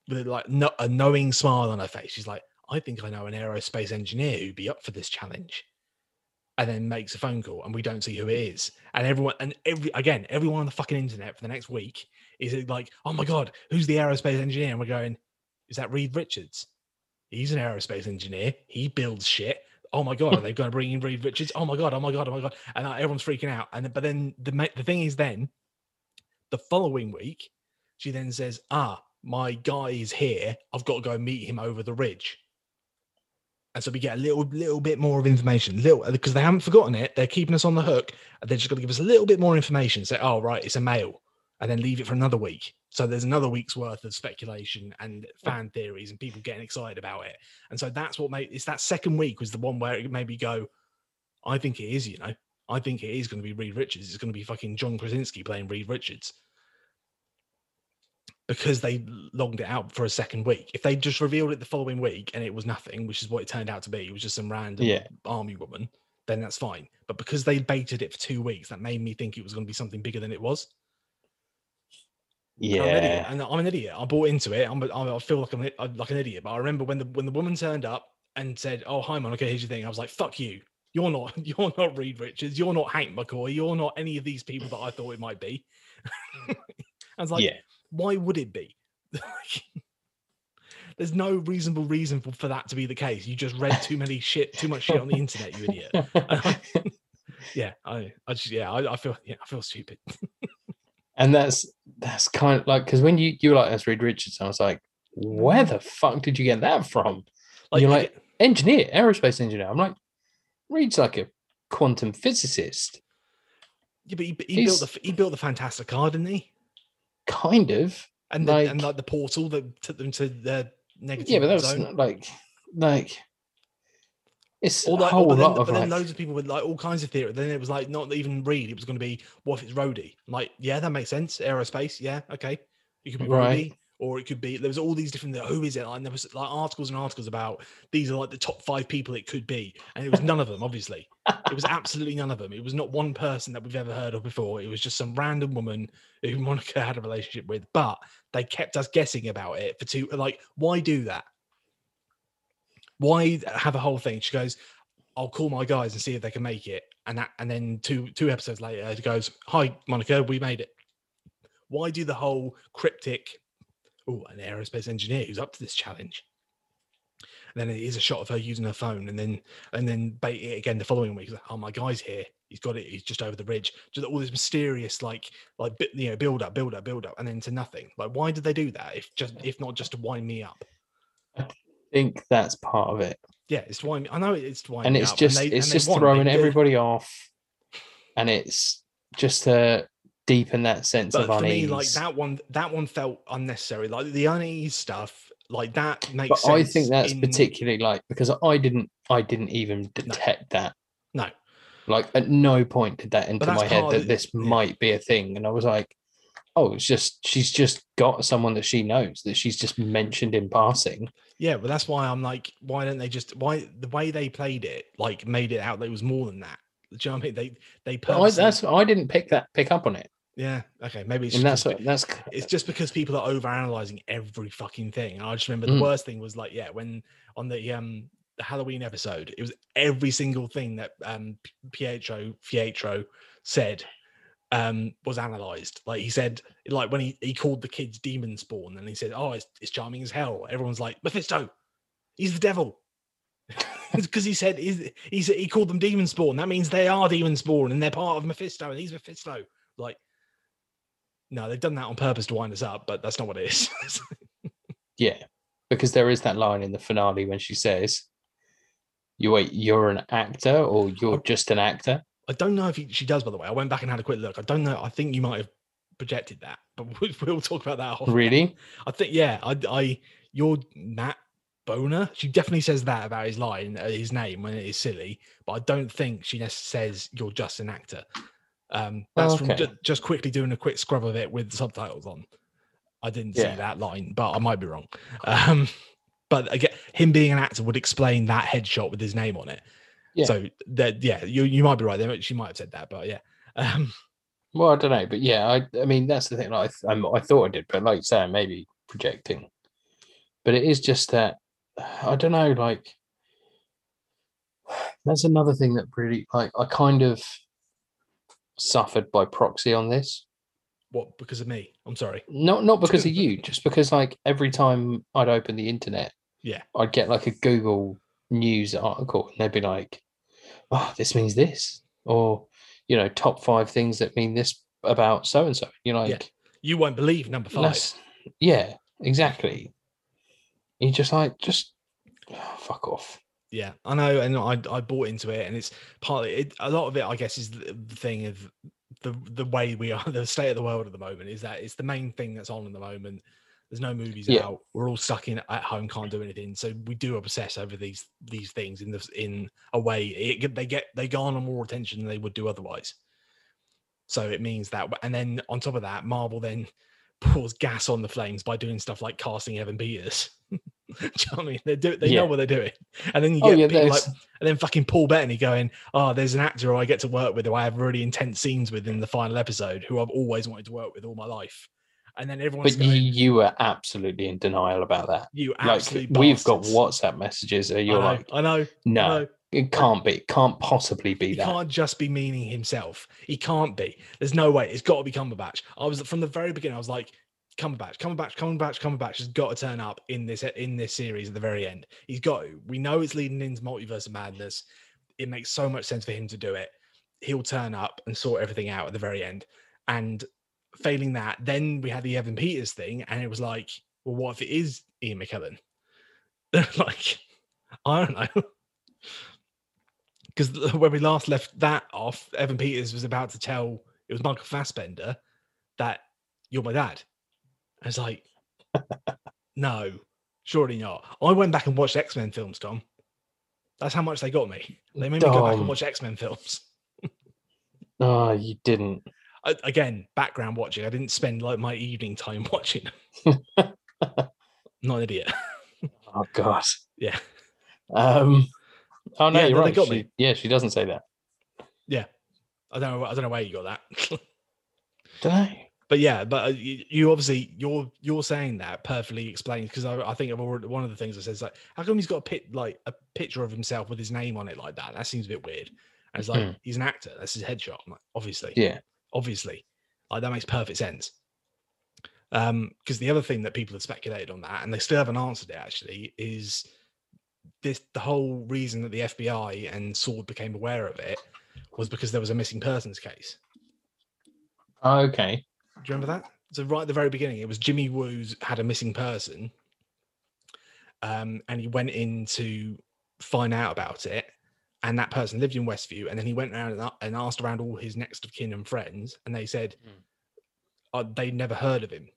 Speaker 1: with like no, a knowing smile on her face. She's like, "I think I know an aerospace engineer who'd be up for this challenge." And then makes a phone call and we don't see who it is. And everyone and every again, everyone on the fucking internet for the next week is like, oh my god, who's the aerospace engineer? And we're going, is that Reed Richards? He's an aerospace engineer. He builds shit. Oh my god, are they going to bring in Reed Richards? Oh my god, oh my god, oh my god. And everyone's freaking out. And but then the the thing is then the following week, she then says, ah, my guy is here. I've got to go meet him over the ridge. And so we get a little little bit more of information, little because they haven't forgotten it. They're keeping us on the hook. And they're just going to give us a little bit more information. Say, oh right, it's a male, and then leave it for another week. So there's another week's worth of speculation and fan theories and people getting excited about it. And so that's what made it's that second week was the one where it made me go, I think it is. You know, I think it is going to be Reed Richards. It's going to be fucking John Krasinski playing Reed Richards because they logged it out for a second week. If they just revealed it the following week and it was nothing, which is what it turned out to be, it was just some random
Speaker 2: Yeah.
Speaker 1: army woman, then that's fine. But because they baited it for two weeks, that made me think it was going to be something bigger than it was. And I'm an idiot,
Speaker 2: yeah,
Speaker 1: and I'm an idiot. I bought into it. I'm, I feel like I'm, a- uh, like an idiot. But I remember when the when the woman turned up and said, "Oh, hi, Monica. Here's your thing." I was like, "Fuck you. You're not. <laughs> You're not Reed Richards. You're not Hank McCoy. You're not any of these people that I thought it might be." <laughs> I was like,
Speaker 2: yeah,
Speaker 1: why would it be? <laughs> There's no reasonable reason for, for that to be the case. You just read too many shit, too much shit on the internet, you idiot. <laughs> <laughs> yeah, I, I just, yeah, I, I feel, yeah, I feel stupid.
Speaker 2: and that's that's kind of like because when you you were like that's Reed Richards, I was like, where the fuck did you get that from?
Speaker 1: Like,
Speaker 2: You're like- Engineer, aerospace engineer. I'm like, Reed's like a quantum physicist,
Speaker 1: yeah, but he, he built the, he built the Fantastic car, didn't he?
Speaker 2: Kind of.
Speaker 1: And the, and
Speaker 2: Like-
Speaker 1: like the portal that took them to the negative
Speaker 2: Yeah, but that was
Speaker 1: zone.
Speaker 2: like like it's
Speaker 1: all that,
Speaker 2: whole
Speaker 1: but, then,
Speaker 2: lot
Speaker 1: but
Speaker 2: of
Speaker 1: then
Speaker 2: like,
Speaker 1: loads of people with like all kinds of theory. Then it was like not even Reed. It was going to be what if it's Rhodey? I'm like, yeah, that makes sense. Aerospace, yeah, okay. You could be
Speaker 2: Right.
Speaker 1: Rhodey, or it could be there was all these different who is it? And there was like articles and articles about these are like the top five people it could be. And it was none of them obviously. It was absolutely none of them. It was not one person that we've ever heard of before. It was just some random woman who <laughs> monica had a relationship with. But they kept us guessing about it for two like why do that? Why have a whole thing? She goes i'll call my guys and see if they can make it. And that and then two two episodes later she goes hi monica we made it. Why do the whole cryptic oh an aerospace engineer who's up to this challenge. And then it is a shot of her using her phone and then and then bait it again the following week like, oh my guy's here. He's got it. He's just over the ridge just all this mysterious like like you know build up build up build up and then to nothing. Like why did they do that if just if not just to wind me up?
Speaker 2: I think that's part of it.
Speaker 1: yeah it's me i know it's wind
Speaker 2: and it's
Speaker 1: up,
Speaker 2: just
Speaker 1: they-
Speaker 2: it's just throwing everybody off and it's just to deepen that sense
Speaker 1: but
Speaker 2: of
Speaker 1: for
Speaker 2: unease
Speaker 1: me like that one that one felt unnecessary. Like the unease stuff like that makes
Speaker 2: but
Speaker 1: sense
Speaker 2: i think that's
Speaker 1: in-
Speaker 2: particularly like because i didn't i didn't even detect that.
Speaker 1: No.
Speaker 2: Like at no point did that enter my head that
Speaker 1: the-
Speaker 2: this
Speaker 1: yeah.
Speaker 2: might be a thing and i was like oh it's just she's just got someone that she knows that she's just mentioned in passing.
Speaker 1: Yeah, but that's why I'm like, why don't they just why the way they played it, like made it out that it was more than that. Do you know what I mean? They they
Speaker 2: I, that's i didn't pick that pick up on it
Speaker 1: yeah, okay, maybe it's
Speaker 2: and
Speaker 1: just
Speaker 2: that's
Speaker 1: it's just because people are overanalyzing every fucking thing. And I just remember the
Speaker 2: Mm.
Speaker 1: worst thing was like, yeah, when on the um the Halloween episode, it was every single thing that um Pietro Pietro said um was analyzed. Like he said, like when he, he called the kids demon spawn and he said, Oh, it's, it's charming as hell. Everyone's like, Mephisto, he's the devil. <laughs> because he said he's, he said he called them demon spawn. That means they are demon spawn and they're part of Mephisto and he's Mephisto. Like, no, they've done that on purpose to wind us up, but that's not what it is. <laughs>
Speaker 2: Yeah, because there is that line in the finale when she says, "You wait, you're an actor, or you're just an actor."
Speaker 1: I don't know if he, she does, by the way. I went back and had a quick look. I don't know. I think you might have projected that, but <laughs> we'll, we'll talk about that. air.
Speaker 2: Really?
Speaker 1: I think, yeah, I, I, you're Matt Boner. She definitely says that about his line, uh, his name when it is silly, but I don't think she necessarily says you're just an actor. Um, that's from
Speaker 2: okay.
Speaker 1: ju- just quickly doing a quick scrub of it with subtitles on. I didn't
Speaker 2: Yeah.
Speaker 1: see that line, but I might be wrong. Um, but again, him being an actor would explain that headshot with his name on it.
Speaker 2: Yeah.
Speaker 1: So that, yeah, you you might be right there. She might have said that, but yeah. Um,
Speaker 2: Well, I don't know, but yeah, I, I mean, that's the thing. Like, I, th- I thought I did, but like you say, maybe projecting. But it is just that I don't know. Like, <sighs> that's another thing that really, like, I kind of suffered by proxy on this.
Speaker 1: what because of me? I'm sorry.
Speaker 2: Not not because of <laughs> you, just because like every time I'd open the internet,
Speaker 1: Yeah.
Speaker 2: I'd get like a Google News article, and they'd be like, "Oh, this means this," or you know, top five things that mean this about so and so. You're like, yeah.
Speaker 1: You won't believe number five.
Speaker 2: Yeah, exactly. You're just like just oh, fuck off.
Speaker 1: Yeah, I know, and I I bought into it, and it's partly it, a lot of it. I guess is the, thing of the the way we are, <laughs> the state of the world at the moment is that it's the main thing that's on at the moment. There's no movies
Speaker 2: Yeah.
Speaker 1: out. We're all stuck in at home, can't do anything. So we do obsess over these these things in the in a way. It, they get they garner more attention than they would do otherwise. So it means that, and then on top of that, Marvel then <laughs> pours gas on the flames by doing stuff like casting Evan Peters. <laughs> do you know what I mean? They do. They
Speaker 2: Yeah.
Speaker 1: know what they're doing, and then you
Speaker 2: Oh
Speaker 1: get
Speaker 2: yeah,
Speaker 1: people like and then fucking Paul Bettany going, Oh, there's an actor who I get to work with who I have really intense scenes with in the final episode who I've always wanted to work with all my life. And then everyone's
Speaker 2: but you,
Speaker 1: going,
Speaker 2: you were absolutely in denial about that.
Speaker 1: You
Speaker 2: Like
Speaker 1: absolutely
Speaker 2: we've got. WhatsApp messages. That you're
Speaker 1: I know,
Speaker 2: like,
Speaker 1: I know, I
Speaker 2: no,
Speaker 1: know.
Speaker 2: it can't be. It can't possibly be
Speaker 1: He
Speaker 2: that.
Speaker 1: can't just be meaning himself. He can't be. There's no way. It's got to be Cumberbatch. I was from the very beginning. I was like, Cumberbatch, Cumberbatch, Cumberbatch, Cumberbatch has got to turn up in this in this series at the very end. He's got to. We know it's leading into multiverse of madness. It makes so much sense for him to do it. He'll turn up and sort everything out at the very end. And failing that, then we had the Evan Peters thing, and it was like, well, what if it is Ian McKellen? <laughs> like, I don't know. <laughs> Because when we last left that off, Evan Peters was about to tell it was Michael Fassbender that you're my dad. I was like, no, surely not. I went back and watched X Men films, Tom. That's how much they got me. They made me go back and watch X Men films. <laughs>
Speaker 2: No, you didn't.
Speaker 1: I, again, background watching. I didn't spend like my evening time <laughs> watching. <laughs> not an idiot.
Speaker 2: Oh God.
Speaker 1: yeah,
Speaker 2: Um. Oh no,
Speaker 1: Yeah,
Speaker 2: you're
Speaker 1: no, they
Speaker 2: right.
Speaker 1: got
Speaker 2: she,
Speaker 1: me.
Speaker 2: Yeah, she doesn't say that.
Speaker 1: yeah. I don't know. I don't know where you got that.
Speaker 2: Don't.
Speaker 1: But yeah, but uh, you, you obviously you're you're saying that perfectly explains because I, I think I've already one of the things I said is like, how come he's got a pit like a picture of himself with his name on it like that? That seems a bit weird. And it's like
Speaker 2: Mm.
Speaker 1: he's an actor. That's his headshot. I'm like, obviously.
Speaker 2: Yeah.
Speaker 1: obviously like that makes perfect sense um because the other thing that people have speculated on that and they still haven't answered it actually is this the whole reason that the fbi and sword became aware of it was because there was a missing persons case
Speaker 2: Oh, okay.
Speaker 1: Do you remember that? So right at the very beginning it was jimmy woo's had a missing person. Um and he went in to find out about it. And that person lived in westview. And then he went around and, and asked around all his next of kin and friends. And they said
Speaker 2: Mm.
Speaker 1: uh, they'd never heard of him.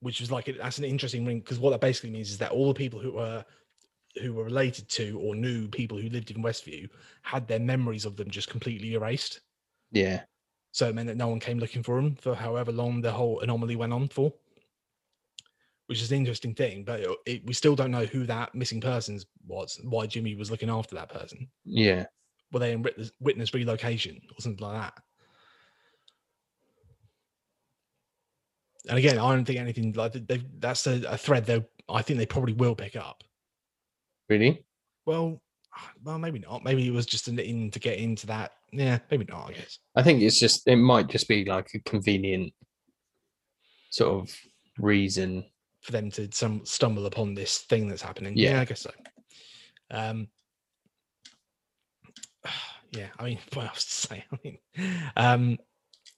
Speaker 1: Which was like that's an interesting ring because what that basically means is that all the people who were who were related to or knew people who lived in westview had their memories of them just completely erased.
Speaker 2: Yeah.
Speaker 1: So it meant that no one came looking for him for however long the whole anomaly went on for which is an interesting thing but it, it- we still don't know who that missing persons was why jimmy was looking after that person
Speaker 2: Yeah.
Speaker 1: were they in witness, witness relocation or something like that and again i don't think anything like they that's a, a thread though i think they probably will pick up
Speaker 2: Really?
Speaker 1: well well maybe not maybe it was just an in to get into that yeah maybe not i guess
Speaker 2: I think it's just it might just be like a convenient sort of reason.
Speaker 1: for them to some stumble upon this thing that's happening.
Speaker 2: Yeah.
Speaker 1: Yeah, I guess so. Um, <sighs> yeah, I mean, <laughs> what else to say? I mean, um,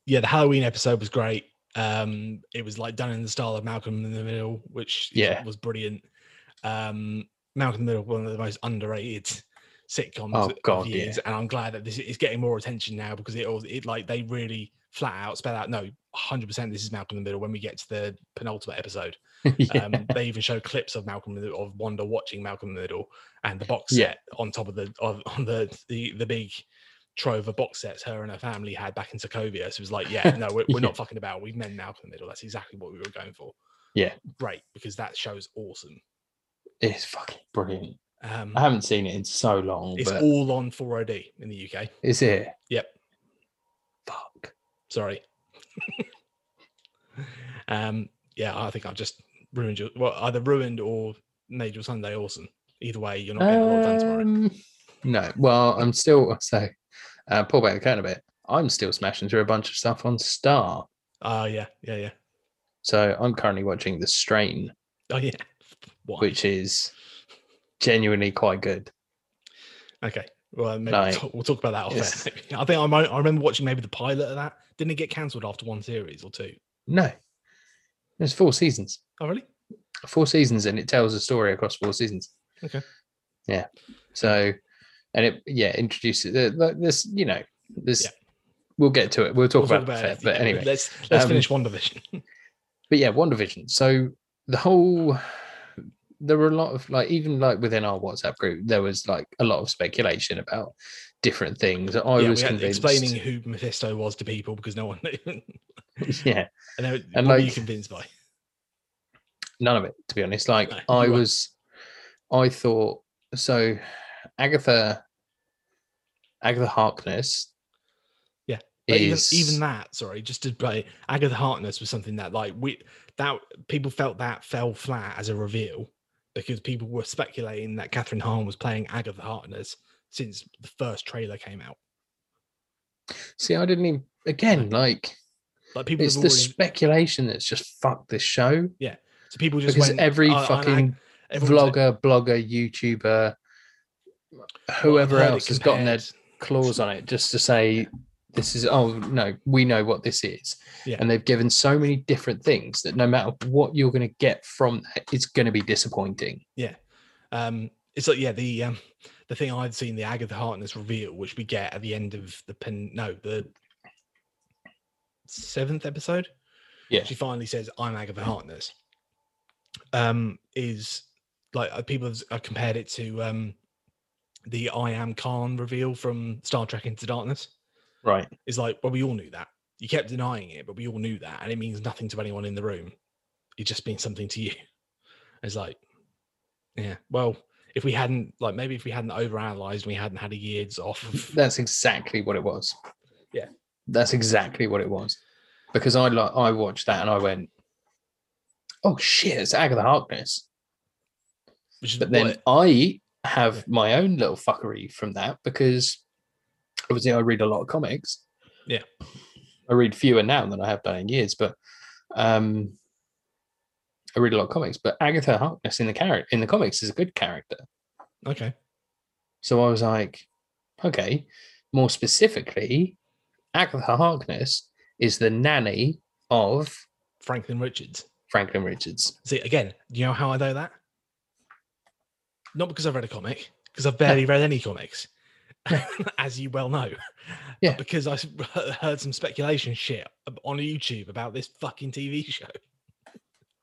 Speaker 1: yeah, the Halloween episode was great. Um, it was like done in the style of Malcolm in the Middle, which
Speaker 2: Yeah.
Speaker 1: was brilliant. Um, Malcolm in the Middle, one of the most underrated sitcoms
Speaker 2: Oh,
Speaker 1: of
Speaker 2: God,
Speaker 1: years, and I'm glad that this is getting more attention now because it all it like they really flat out spell out no 100% this is Malcolm in the Middle when we get to the penultimate episode <laughs>
Speaker 2: yeah.
Speaker 1: um, they even show clips of Malcolm in the, of Wanda watching Malcolm in the Middle and the box
Speaker 2: Yeah.
Speaker 1: set on top of the of, <laughs> on the, the the big trove of box sets her and her family had back in Sokovia. So it was like, yeah, no, we're, we're <laughs>
Speaker 2: Yeah.
Speaker 1: not fucking about. We've men Malcolm in the Middle. That's exactly what we were going for.
Speaker 2: Yeah.
Speaker 1: great because that show's awesome.
Speaker 2: it's fucking brilliant.
Speaker 1: Um,
Speaker 2: I haven't seen it in so long,
Speaker 1: it's all on 4OD in the UK.
Speaker 2: is it?
Speaker 1: Yep.
Speaker 2: Fuck.
Speaker 1: Sorry. <laughs> um, yeah, I think I've just ruined your well, either ruined or made your Sunday awesome. Either way, you're not getting a lot done tomorrow.
Speaker 2: Um, no. Well, I'm still <laughs> so uh, pull back the curtain a bit. I'm still smashing through a bunch of stuff on Star.
Speaker 1: Oh yeah, yeah, yeah.
Speaker 2: So I'm currently watching The Strain,
Speaker 1: Oh yeah. <laughs> Why?
Speaker 2: which is genuinely quite good.
Speaker 1: Okay. Well, maybe
Speaker 2: Like,
Speaker 1: we'll, talk, we'll talk about that off
Speaker 2: it's- <laughs>
Speaker 1: I think I might, I remember watching maybe the pilot of that. Didn't it get cancelled after one series or two?
Speaker 2: No, there's four seasons.
Speaker 1: Oh really?
Speaker 2: Four seasons, and it tells a story across four seasons.
Speaker 1: Okay.
Speaker 2: Yeah. So, and it yeah introduces uh, this. You know, this.
Speaker 1: Yeah.
Speaker 2: We'll get to it. We'll talk
Speaker 1: We'll
Speaker 2: about, it.
Speaker 1: it,
Speaker 2: But
Speaker 1: yeah,
Speaker 2: anyway,
Speaker 1: let's let's
Speaker 2: um,
Speaker 1: finish WandaVision. <laughs>
Speaker 2: but yeah, WandaVision. So the whole there were a lot of like even like within our WhatsApp group, there was like a lot of speculation about different things. I
Speaker 1: yeah,
Speaker 2: was convinced.
Speaker 1: explaining who Mephisto was to people because no one <laughs> knew.
Speaker 2: yeah,
Speaker 1: and were,
Speaker 2: And,
Speaker 1: what were you
Speaker 2: like,
Speaker 1: convinced by?
Speaker 2: none of it to be honest. Like
Speaker 1: No,
Speaker 2: I was, I thought so. Agatha, Agatha Harkness.
Speaker 1: Yeah, But even
Speaker 2: is
Speaker 1: even that, sorry, just to play Agatha Harkness was something that like we that people felt that fell flat as a reveal because people were speculating that Kathryn Hahn was playing Agatha Harkness since the first trailer came out.
Speaker 2: see. I didn't even again like
Speaker 1: Like people
Speaker 2: it's the
Speaker 1: already,
Speaker 2: speculation that's just fucked this show Yeah,
Speaker 1: so people just
Speaker 2: because
Speaker 1: went,
Speaker 2: every
Speaker 1: "Oh,
Speaker 2: fucking
Speaker 1: was
Speaker 2: vlogger, blogger, YouTuber, whoever
Speaker 1: it
Speaker 2: else has gotten their claws on it just to say this is oh no we know what this is
Speaker 1: Yeah.
Speaker 2: and they've given so many different things that no matter what you're going to get from that it's going to be disappointing
Speaker 1: Yeah. Um, it's like yeah, the um the thing I'd seen the Agatha Harkness reveal, which we get at the end of the pen no, the seventh episode.
Speaker 2: Yeah.
Speaker 1: She finally says, I'm Agatha Harkness. Um, is like uh, people have uh, compared it to um the I am Khan reveal from Star Trek Into Darkness.
Speaker 2: Right
Speaker 1: It's like, well, we all knew that. You kept denying it, but we all knew that, and it means nothing to anyone in the room. It just means something to you. It's like, yeah, well, if we hadn't like maybe if we hadn't overanalyzed, and we hadn't had a years off of <laughs>
Speaker 2: That's exactly what it was.
Speaker 1: Yeah.
Speaker 2: That's exactly what it was. Because I like I watched that and I went, Oh shit, it's Agatha Harkness.
Speaker 1: which is
Speaker 2: But then
Speaker 1: what-
Speaker 2: I have my own little fuckery from that because obviously I read a lot of comics.
Speaker 1: Yeah.
Speaker 2: I read fewer now than I have done in years, but um I read a lot of comics, but Agatha Harkness in the character in the comics is a good character.
Speaker 1: okay,
Speaker 2: So I was like, okay, more specifically, Agatha Harkness is the nanny of
Speaker 1: Franklin Richards.
Speaker 2: Franklin Richards.
Speaker 1: See, again, you know how I know that? Not because I've read a comic, because I've barely read any comics, <laughs> <laughs> as you well know.
Speaker 2: Yeah.
Speaker 1: Because I <laughs> heard some speculation shit on YouTube about this fucking TV show.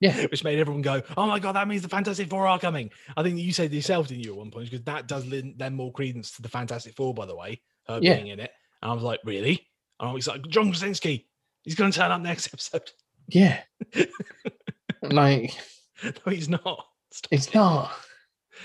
Speaker 2: Yeah.
Speaker 1: Which made everyone go, oh my God, that means the Fantastic Four are coming. I think you said yourself, didn't you, at one point? Because that does lend more credence to the Fantastic Four, by the way, her
Speaker 2: Yeah.
Speaker 1: being in it. And I was like, really? And I'm excited. John Krasinski, he's going to turn up next episode.
Speaker 2: Yeah. like,
Speaker 1: no, he's not. Stop
Speaker 2: it's
Speaker 1: it.
Speaker 2: not.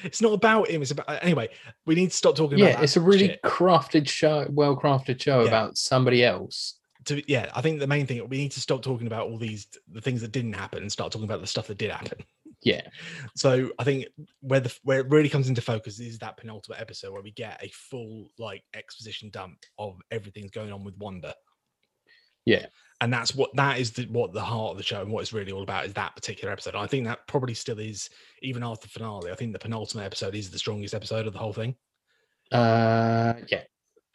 Speaker 1: It's not about him. It's about anyway. We need to stop talking about.
Speaker 2: Yeah, it's a really
Speaker 1: shit.
Speaker 2: crafted show, well crafted show
Speaker 1: Yeah.
Speaker 2: about somebody else.
Speaker 1: To, yeah, I think the main thing we need to stop talking about all these the things that didn't happen and start talking about the stuff that did happen.
Speaker 2: Yeah.
Speaker 1: So I think where the where it really comes into focus is that penultimate episode where we get a full like exposition dump of everything's going on with Wanda.
Speaker 2: Yeah.
Speaker 1: And that's what that is the, what the heart of the show and what it's really all about is that particular episode. I think that probably still is even after the finale. I think the penultimate episode is the strongest episode of the whole thing.
Speaker 2: Uh yeah.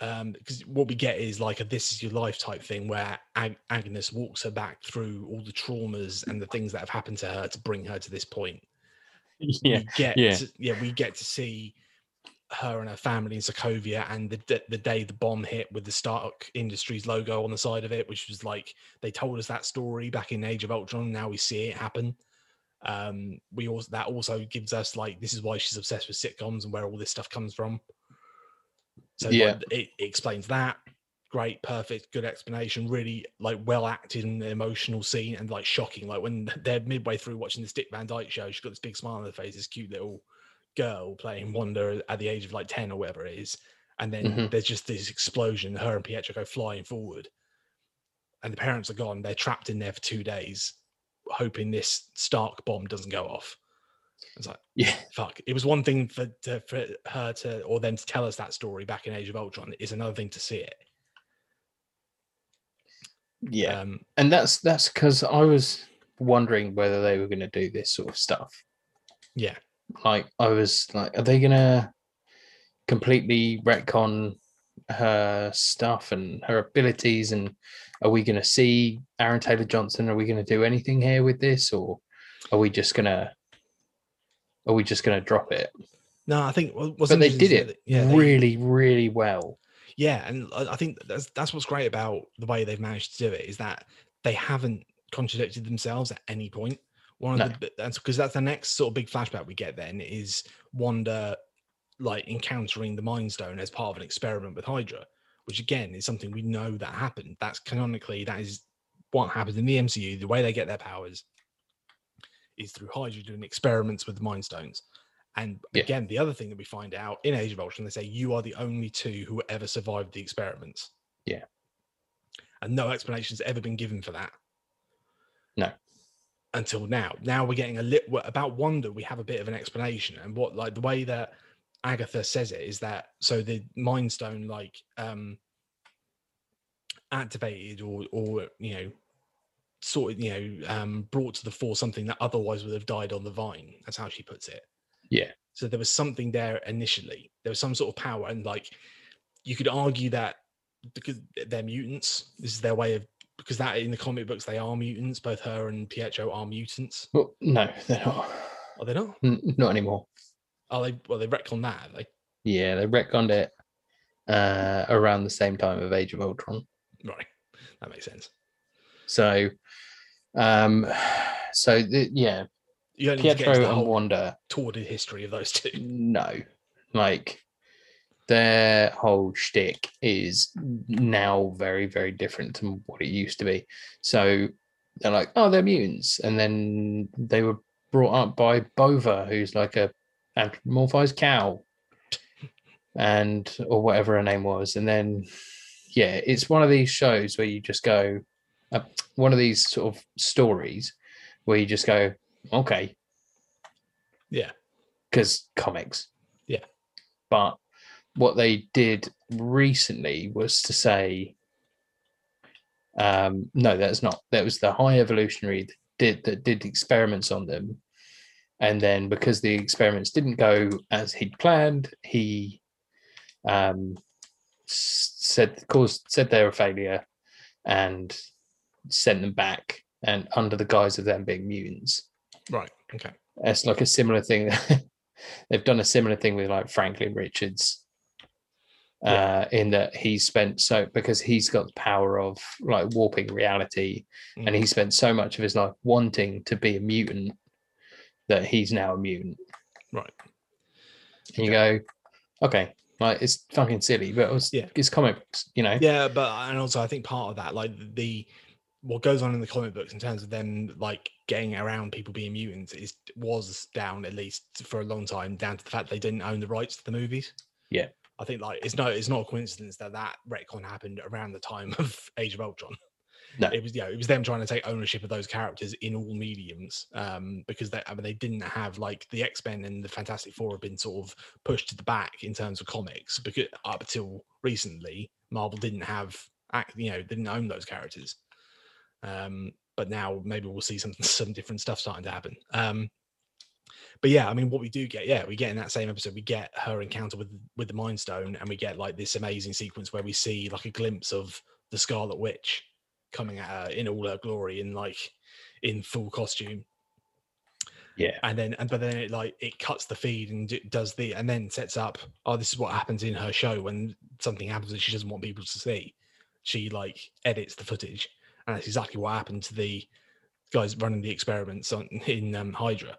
Speaker 1: um because what we get is like a this is your life type thing where Ag- agnes walks her back through all the traumas and the things that have happened to her to bring her to this point <laughs>
Speaker 2: Yeah.
Speaker 1: we get
Speaker 2: yeah.
Speaker 1: to, yeah we get to see her and her family in sokovia and the, the day the bomb hit with the stark industries logo on the side of it which was like they told us that story back in age of ultron now we see it happen. Um we also that also gives us like this is why she's obsessed with sitcoms and where all this stuff comes from. So
Speaker 2: Yeah.
Speaker 1: it, it explains that. Great perfect good explanation really like well acted and emotional scene and like shocking like when <laughs> they're midway through watching the Dick van dyke show she's got this big smile on her face this cute little girl playing Wanda at the age of like 10 or whatever it is and then
Speaker 2: Mhm.
Speaker 1: there's just this explosion her and pietro go flying forward and the parents are gone they're trapped in there for two days hoping this stark bomb doesn't go off it's like
Speaker 2: Yeah.
Speaker 1: fuck it was one thing for, to, for her to or them to tell us that story back in age of ultron it's another thing to see it
Speaker 2: Yeah.
Speaker 1: um
Speaker 2: and that's that's because I was wondering whether they were gonna do this sort of stuff.
Speaker 1: yeah
Speaker 2: like I was like, are they gonna completely retcon her stuff and her abilities? And are we gonna see Aaron Taylor Johnson? Are we gonna do anything here with this, or are we just gonna are we just gonna drop it?
Speaker 1: no i think what's
Speaker 2: but they did it
Speaker 1: that- yeah they-
Speaker 2: really, really well.
Speaker 1: Yeah, and I I think that's that's what's great about the way they've managed to do it is that they haven't contradicted themselves at any point. One of
Speaker 2: No.
Speaker 1: the that's because that's the next sort of big flashback we get then is Wanda like encountering the Mind Stone as part of an experiment with Hydra, which again is something we know that happened. That's canonically that is what happens in the MCU. The way they get their powers is through Hydra doing experiments with the Mind Stones. And
Speaker 2: Yeah.
Speaker 1: again, the other thing that we find out in Age of Ultron, they say you are the only two who ever survived the experiments.
Speaker 2: Yeah.
Speaker 1: And no explanation's ever been given for that.
Speaker 2: No.
Speaker 1: Until now. Now we're getting a little about Wanda, we have a bit of an explanation. And what like the way that Agatha says it is that so the Mind Stone like um activated or or you know sort of you know um brought to the fore something that otherwise would have died on the vine. That's how she puts it.
Speaker 2: Yeah.
Speaker 1: So there was something there initially. There was some sort of power, and like you could argue that because they're mutants, this is their way of because that in the comic books they are mutants. Both her and Pietro are mutants.
Speaker 2: Well, no, they're not.
Speaker 1: Are they not?
Speaker 2: N- Not anymore.
Speaker 1: Are they? Well, they retcon that. Have they
Speaker 2: Yeah, they retconned it uh, around the same time of Age of Ultron.
Speaker 1: right? That makes sense.
Speaker 2: So, um, so the, yeah,
Speaker 1: You don't need to get
Speaker 2: Pietro
Speaker 1: the
Speaker 2: and Wanda.
Speaker 1: torrid history of those two.
Speaker 2: No, like their whole shtick is now very, very different to what it used to be. So they're like, oh, they're mutants, and then they were brought up by Bova, who's like a anthropomorphized cow, and or whatever her name was, and then yeah, it's one of these shows where you just go, uh, one of these sort of stories where you just go, okay,
Speaker 1: Yeah.
Speaker 2: because comics.
Speaker 1: Yeah.
Speaker 2: But what they did recently was to say, um, no, that's not. That was the high evolutionary that did that did experiments on them, and then because the experiments didn't go as he'd planned, he um, said caused said they were a failure, and sent them back, and under the guise of them being mutants
Speaker 1: Right. Okay.
Speaker 2: it's like a similar thing. <laughs> They've done a similar thing with like Franklin Richards. Uh, in that he spent so because he's got the power of like warping reality, and
Speaker 1: Mm.
Speaker 2: he spent so much of his life wanting to be a mutant that he's now a mutant.
Speaker 1: Right.
Speaker 2: And you go, okay, like it's fucking silly, but it was,
Speaker 1: Yeah.
Speaker 2: it's comic books, you know.
Speaker 1: Yeah, but and also I think part of that, like the what goes on in the comic books in terms of them like getting around people being mutants is was down at least for a long time down to the fact they didn't own the rights to the movies.
Speaker 2: Yeah.
Speaker 1: I think like it's no it's not a coincidence that that retcon happened around the time <laughs> of Age of Ultron.
Speaker 2: No.
Speaker 1: It was yeah, it was them trying to take ownership of those characters in all mediums, um, because they I mean they didn't have like the X Men and the Fantastic Four have been sort of pushed to the back in terms of comics because up until recently Marvel didn't have you know didn't own those characters, um, but now maybe we'll see some <laughs> some different stuff starting to happen. Um, but yeah, I mean, what we do get, yeah, we get in that same episode, we get her encounter with with the Mind Stone, and we get like this amazing sequence where we see like a glimpse of the Scarlet Witch coming at her in all her glory, in like in full costume,
Speaker 2: Yeah.
Speaker 1: and then and but then it like it cuts the feed and d- does the and then sets up, oh, this is what happens in her show when something happens that she doesn't want people to see. She like edits the footage, and that's exactly what happened to the guys running the experiments on in um, Hydra.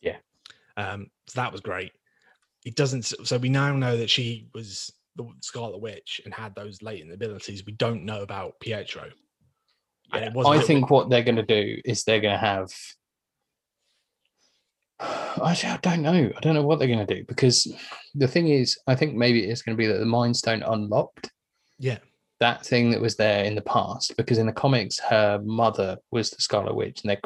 Speaker 2: Yeah.
Speaker 1: Um, so that was great. It doesn't. So we now know that she was the Scarlet Witch and had those latent abilities. We don't know about Pietro. And
Speaker 2: Yeah,
Speaker 1: it was a
Speaker 2: I think
Speaker 1: bit-
Speaker 2: what they're going to do is they're going to have. <sighs> Actually, I don't know. I don't know what they're going to do because the thing is, I think maybe it's going to be that the Mind Stone unlocked
Speaker 1: Yeah.
Speaker 2: that thing that was there in the past. Because in the comics, her mother was the Scarlet Witch and their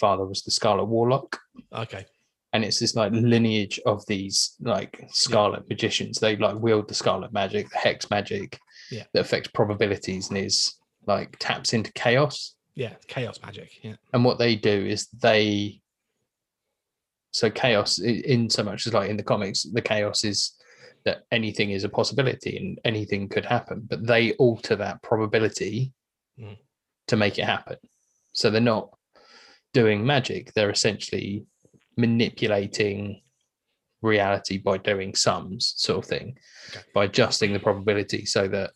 Speaker 2: grandfather was the Scarlet Warlock.
Speaker 1: Okay.
Speaker 2: And it's this like lineage of these like Scarlet magicians. They like wield the Scarlet magic, the Hex magic
Speaker 1: Yeah.
Speaker 2: that affects probabilities and is like taps into chaos
Speaker 1: Yeah. Chaos magic. Yeah.
Speaker 2: and what they do is they so chaos in so much as like in the comics the chaos is that anything is a possibility and anything could happen but they alter that probability
Speaker 1: Mm.
Speaker 2: to make it happen so they're not doing magic they're essentially manipulating reality by doing sums sort of thing
Speaker 1: Okay.
Speaker 2: by adjusting the probability so that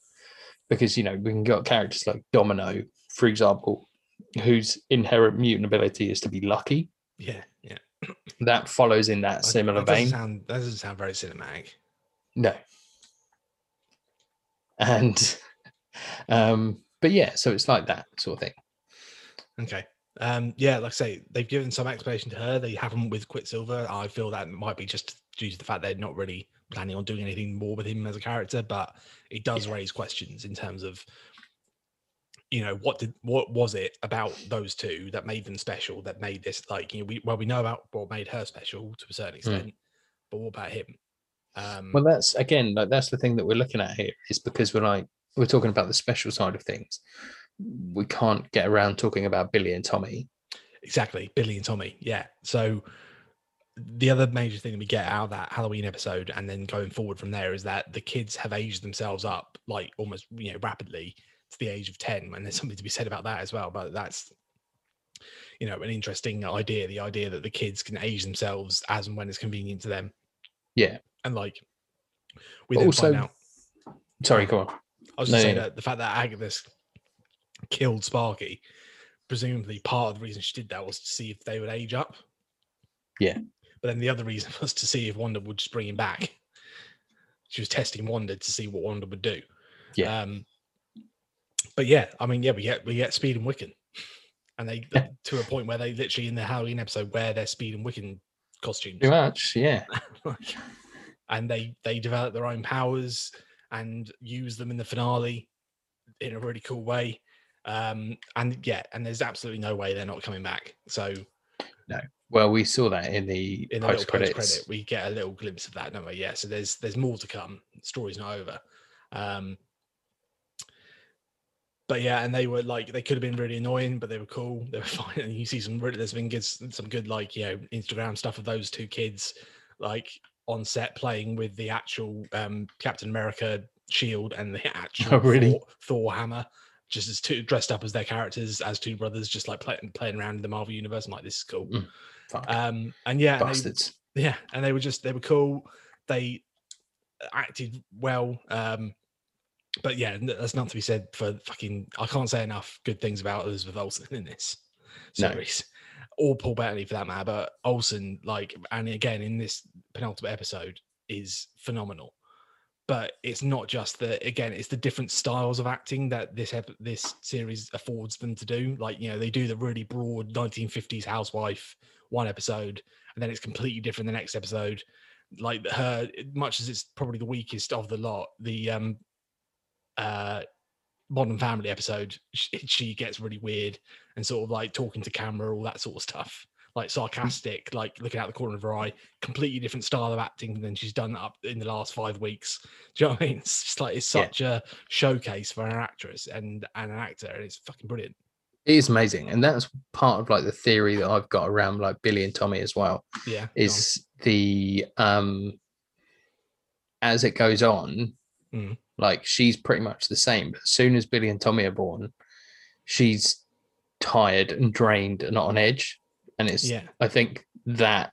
Speaker 2: because you know we can get characters like domino for example whose inherent mutant ability is to be lucky.
Speaker 1: Yeah. Yeah.
Speaker 2: That follows in that similar
Speaker 1: that
Speaker 2: vein.
Speaker 1: Sound, that doesn't sound very cinematic.
Speaker 2: No. And <laughs> um, but yeah, so it's like that sort of thing.
Speaker 1: Okay. Um, yeah, like I say, they've given some explanation to her. They haven't with Quicksilver. I feel that might be just due to the fact they're not really planning on doing anything more with him as a character, but it does raise questions in terms of you know what did what was it about those two that made them special that made this like you know we well we know about what made her special to a certain extent but what about him um
Speaker 2: Well, that's again, like that's the thing that we're looking at here is because we're like we're talking about the special side of things. We can't get around talking about Billy and Tommy.
Speaker 1: Exactly, Billy and Tommy. Yeah. So the other major thing that we get out of that Halloween episode, and then going forward from there, is that the kids have aged themselves up like almost you know rapidly to the age of ten, and there's something to be said about that as well. But that's you know an interesting idea. The idea that the kids can age themselves as and when it's convenient to them.
Speaker 2: Yeah.
Speaker 1: And like we
Speaker 2: But
Speaker 1: then
Speaker 2: also-
Speaker 1: find out.
Speaker 2: Sorry, go on.
Speaker 1: I was
Speaker 2: No,
Speaker 1: just saying
Speaker 2: yeah.
Speaker 1: that the fact that Agnes killed Sparky, presumably part of the reason she did that was to see if they would age up.
Speaker 2: Yeah.
Speaker 1: But then the other reason <laughs> was to see if Wanda would just bring him back. she was testing Wanda to see what Wanda would do.
Speaker 2: Yeah.
Speaker 1: Um, but yeah, I mean, yeah, we get we get Speed and Wiccan, and they to a point where they literally in the Halloween episode wear their Speed and Wiccan costumes,
Speaker 2: Pretty much, yeah. <laughs>
Speaker 1: And they they develop their own powers and use them in the finale in a really cool way. Um, and yeah, and there's absolutely no way they're not coming back. So no.
Speaker 2: Well, we saw that in the
Speaker 1: in the
Speaker 2: post
Speaker 1: credit, we get a little glimpse of that, don't we? Yeah. So there's there's more to come. The story's not over. Um, but yeah, and they were like they could have been really annoying, but they were cool. <laughs> They were fine. And you see some really there's been good some good like you know Instagram stuff of those two kids like on set playing with the actual um Captain America shield and the <laughs> actual
Speaker 2: Oh, really?
Speaker 1: Thor, Thor hammer. Just as two dressed up as their characters as two brothers, just like playing playing around in the Marvel universe. I'm like, this is cool.
Speaker 2: Mm,
Speaker 1: Um, and yeah, and they-
Speaker 2: bastards.
Speaker 1: yeah, and they were just they were cool. They acted well. Um, but yeah, that's not to be said for fucking. I can't say enough good things about Elizabeth Olsen in this
Speaker 2: No.
Speaker 1: series, or Paul Bettany for that matter. But Olsen, like, and again in this penultimate episode, is phenomenal. But it's not just the again, it's the different styles of acting that this ep- this series affords them to do. Like you know, they do the really broad 1950s housewife one episode, and then it's completely different the next episode. Like her, much as it's probably the weakest of the lot, the um uh modern family episode, she, she gets really weird and sort of like talking to camera, all that sort of stuff. Like sarcastic, like looking out the corner of her eye, completely different style of acting than she's done up in the last five weeks. <laughs> Do you know what I mean? It's just like it's
Speaker 2: Yeah.
Speaker 1: such a showcase for an actress and, and an actor, and it's fucking brilliant.
Speaker 2: It is amazing, and that's part of like the theory that I've got around like Billy and Tommy as well.
Speaker 1: Yeah.
Speaker 2: Is the um as it goes on,
Speaker 1: Mm.
Speaker 2: like she's pretty much the same. But as soon as Billy and Tommy are born, she's tired and drained and not on edge, and it's
Speaker 1: yeah.
Speaker 2: I think that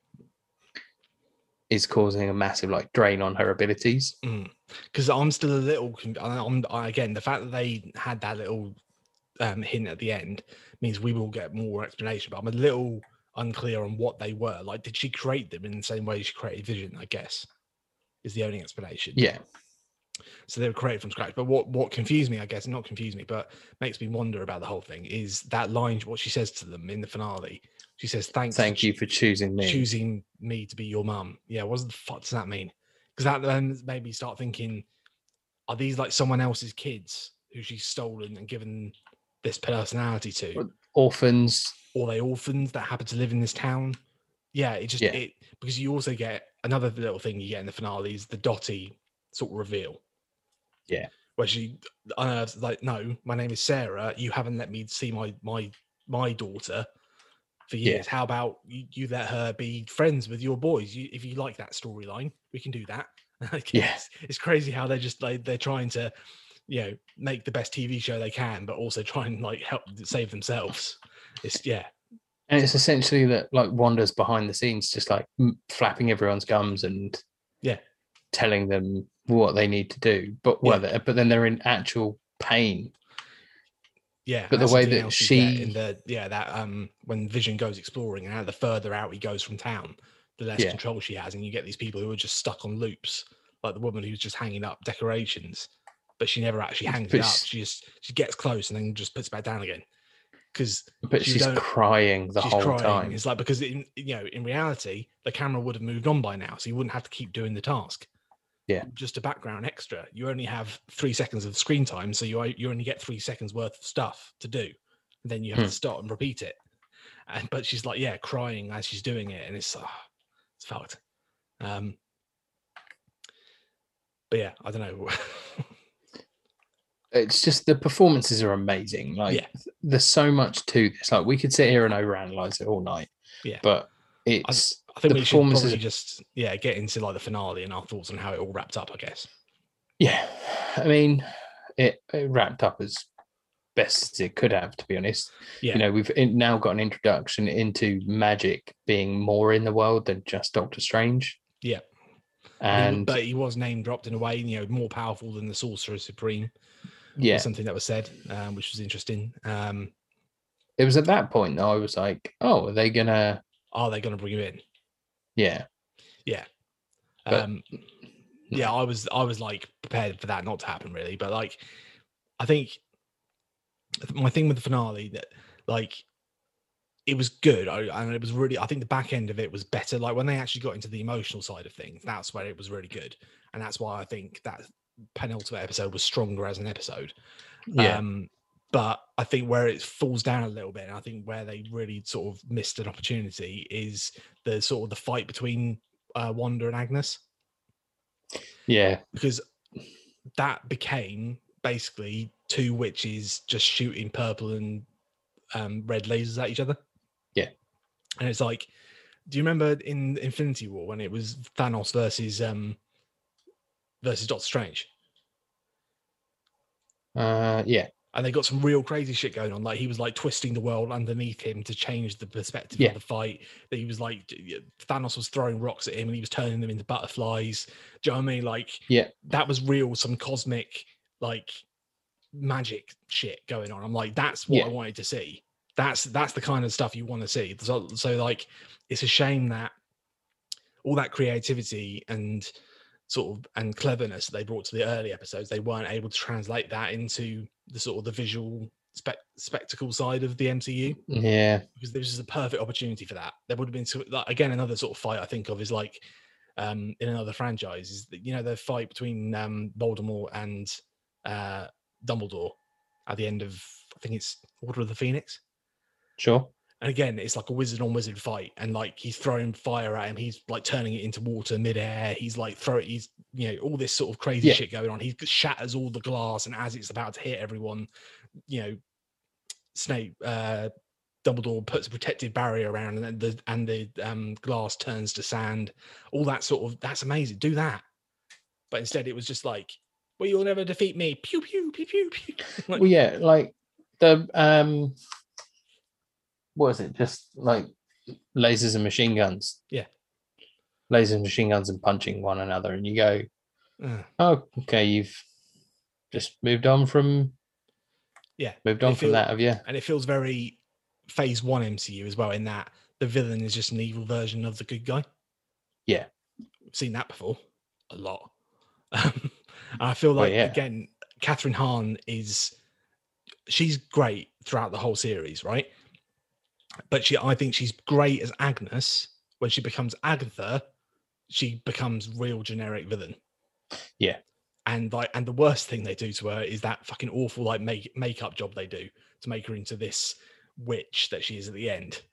Speaker 2: is causing a massive like drain on her abilities.
Speaker 1: because I'm still a little. I'm I, again the fact that they had that little um, hint at the end means we will get more explanation. But I'm a little unclear on what they were. Like, did she create them in the same way she created Vision? I guess is the only explanation.
Speaker 2: Yeah,
Speaker 1: So they were created from scratch. But what what confused me, I guess, not confused me, but makes me wonder about the whole thing is that line. What she says to them in the finale. She says, "Thanks,
Speaker 2: thank you for choosing me.
Speaker 1: choosing me to be your mum. Yeah, what the fuck does that mean? Because that then made me start thinking, are these like someone else's kids who she's stolen and given this personality to?
Speaker 2: Orphans.
Speaker 1: Or are they orphans that happen to live in this town? Yeah, it just
Speaker 2: Yeah.
Speaker 1: it because you also get another little thing you get in the finale is the Dottie sort of reveal.
Speaker 2: Yeah.
Speaker 1: Where she unearths like, no, my name is Sarah. You haven't let me see my my my daughter for
Speaker 2: Yeah.
Speaker 1: years. How about you, you let her be friends with your boys? You, if you like that storyline, we can do that. <laughs> Like,
Speaker 2: Yeah.
Speaker 1: it's, it's crazy how they're just like they're trying to, you know, make the best TV show they can, but also try and like help save themselves. It's yeah,
Speaker 2: And it's essentially that like Wanda's behind the scenes, just like flapping everyone's gums and
Speaker 1: Yeah.
Speaker 2: telling them what they need to do. But
Speaker 1: Yeah.
Speaker 2: but then they're in actual pain.
Speaker 1: Yeah.
Speaker 2: But the way that
Speaker 1: get in
Speaker 2: she-
Speaker 1: the yeah that um when Vision goes exploring and how the further out he goes from town, the less
Speaker 2: Yeah.
Speaker 1: control she has, and you get these people who are just stuck on loops, like the woman who's just hanging up decorations, but she never actually hangs
Speaker 2: But
Speaker 1: it up. She just she gets close and then just puts it back down again. Because
Speaker 2: But she's crying the
Speaker 1: she's
Speaker 2: whole
Speaker 1: crying.
Speaker 2: time.
Speaker 1: It's like because in you know in reality the camera would have moved on by now, so you wouldn't have to keep doing the task.
Speaker 2: Yeah.
Speaker 1: just a background extra. You only have three seconds of screen time, so you you only get three seconds worth of stuff to do. And then you have
Speaker 2: Hmm.
Speaker 1: to stop and repeat it. And but she's like, yeah, crying as she's doing it, and it's ah, it's fucked. Um, but yeah, I don't know. <laughs>
Speaker 2: It's just the performances are amazing. Like
Speaker 1: Yeah.
Speaker 2: there's so much to this. Like we could sit here and overanalyze it all night.
Speaker 1: Yeah.
Speaker 2: But it's
Speaker 1: I think
Speaker 2: The
Speaker 1: we should probably just yeah get into like the finale and our thoughts on how it all wrapped up. I guess.
Speaker 2: yeah. I mean, it, it wrapped up as best as it could have, to be honest.
Speaker 1: Yeah.
Speaker 2: You know, we've now got an introduction into magic being more in the world than just Doctor Strange.
Speaker 1: Yeah. But he
Speaker 2: And
Speaker 1: but he was name dropped in a way, you know, more powerful than the Sorcerer Supreme.
Speaker 2: yeah,
Speaker 1: something that was said, um, which was interesting. Um,
Speaker 2: it was at that point though, I was like, oh, are they gonna?
Speaker 1: Are they going to bring him in?
Speaker 2: Yeah,
Speaker 1: Yeah.
Speaker 2: But
Speaker 1: Um, yeah, I was I was like prepared for that not to happen really, but like I think my thing with the finale that like it was good I, and it was really I think the back end of it was better. Like when they actually got into the emotional side of things, that's where it was really good, and that's why I think that penultimate episode was stronger as an episode.
Speaker 2: Yeah.
Speaker 1: Um, but I think where it falls down a little bit, and I think where they really sort of missed an opportunity is the sort of the fight between uh, Wanda and Agnes
Speaker 2: yeah.
Speaker 1: because that became basically two witches just shooting purple and um, red lasers at each other.
Speaker 2: Yeah.
Speaker 1: and it's like, do you remember in Infinity War when it was Thanos versus um versus Doctor Strange?
Speaker 2: Uh, yeah.
Speaker 1: And they got some real crazy shit going on. Like he was like twisting the world underneath him to change the perspective
Speaker 2: Yeah.
Speaker 1: of the fight. That he was like Thanos was throwing rocks at him and he was turning them into butterflies. Do you know what I mean? Like
Speaker 2: Yeah.
Speaker 1: that was real, some cosmic like magic shit going on. I'm like, that's what I wanted to see. That's that's the kind of stuff you want to see. So, so like it's a shame that all that creativity and sort of and cleverness they brought to the early episodes, they weren't able to translate that into the sort of the visual spec- spectacle side of the MCU
Speaker 2: Yeah.
Speaker 1: because this is a perfect opportunity for that. There would have been so- like, again another sort of fight I think of is like um in another franchise is that you know the fight between um Voldemort and uh Dumbledore at the end of I think it's Order of the Phoenix.
Speaker 2: Sure.
Speaker 1: And again, it's like a wizard on wizard fight, and like he's throwing fire at him, he's like turning it into water midair. He's like throwing, he's you know all this sort of crazy
Speaker 2: Yeah.
Speaker 1: shit going on. He shatters all the glass, and as it's about to hit everyone, you know, Snape, uh, Dumbledore puts a protective barrier around, and then the and the um, glass turns to sand. All that sort of that's amazing. Do that, but instead it was just like, well, you'll never defeat me. Pew pew pew pew pew. <laughs> Like,
Speaker 2: Well, yeah, like the um, what was it? Just like lasers and machine guns.
Speaker 1: Yeah.
Speaker 2: Lasers, and machine guns, and punching one another, and you go,
Speaker 1: uh,
Speaker 2: "Oh, okay, you've just moved on from
Speaker 1: yeah,
Speaker 2: moved on from
Speaker 1: feel-
Speaker 2: that." have you?
Speaker 1: and it feels very phase one MCU as well in that the villain is just an evil version of the good guy.
Speaker 2: Yeah.
Speaker 1: We've seen that before a lot. <laughs> Um, and I feel
Speaker 2: Well,
Speaker 1: like
Speaker 2: yeah.
Speaker 1: again, Kathryn Hahn is she's great throughout the whole series, right? But she I think she's great as Agnes. When she becomes Agatha, she becomes real generic villain.
Speaker 2: Yeah.
Speaker 1: And like and the worst thing they do to her is that fucking awful like make makeup job they do to make her into this witch that she is at the end. <laughs>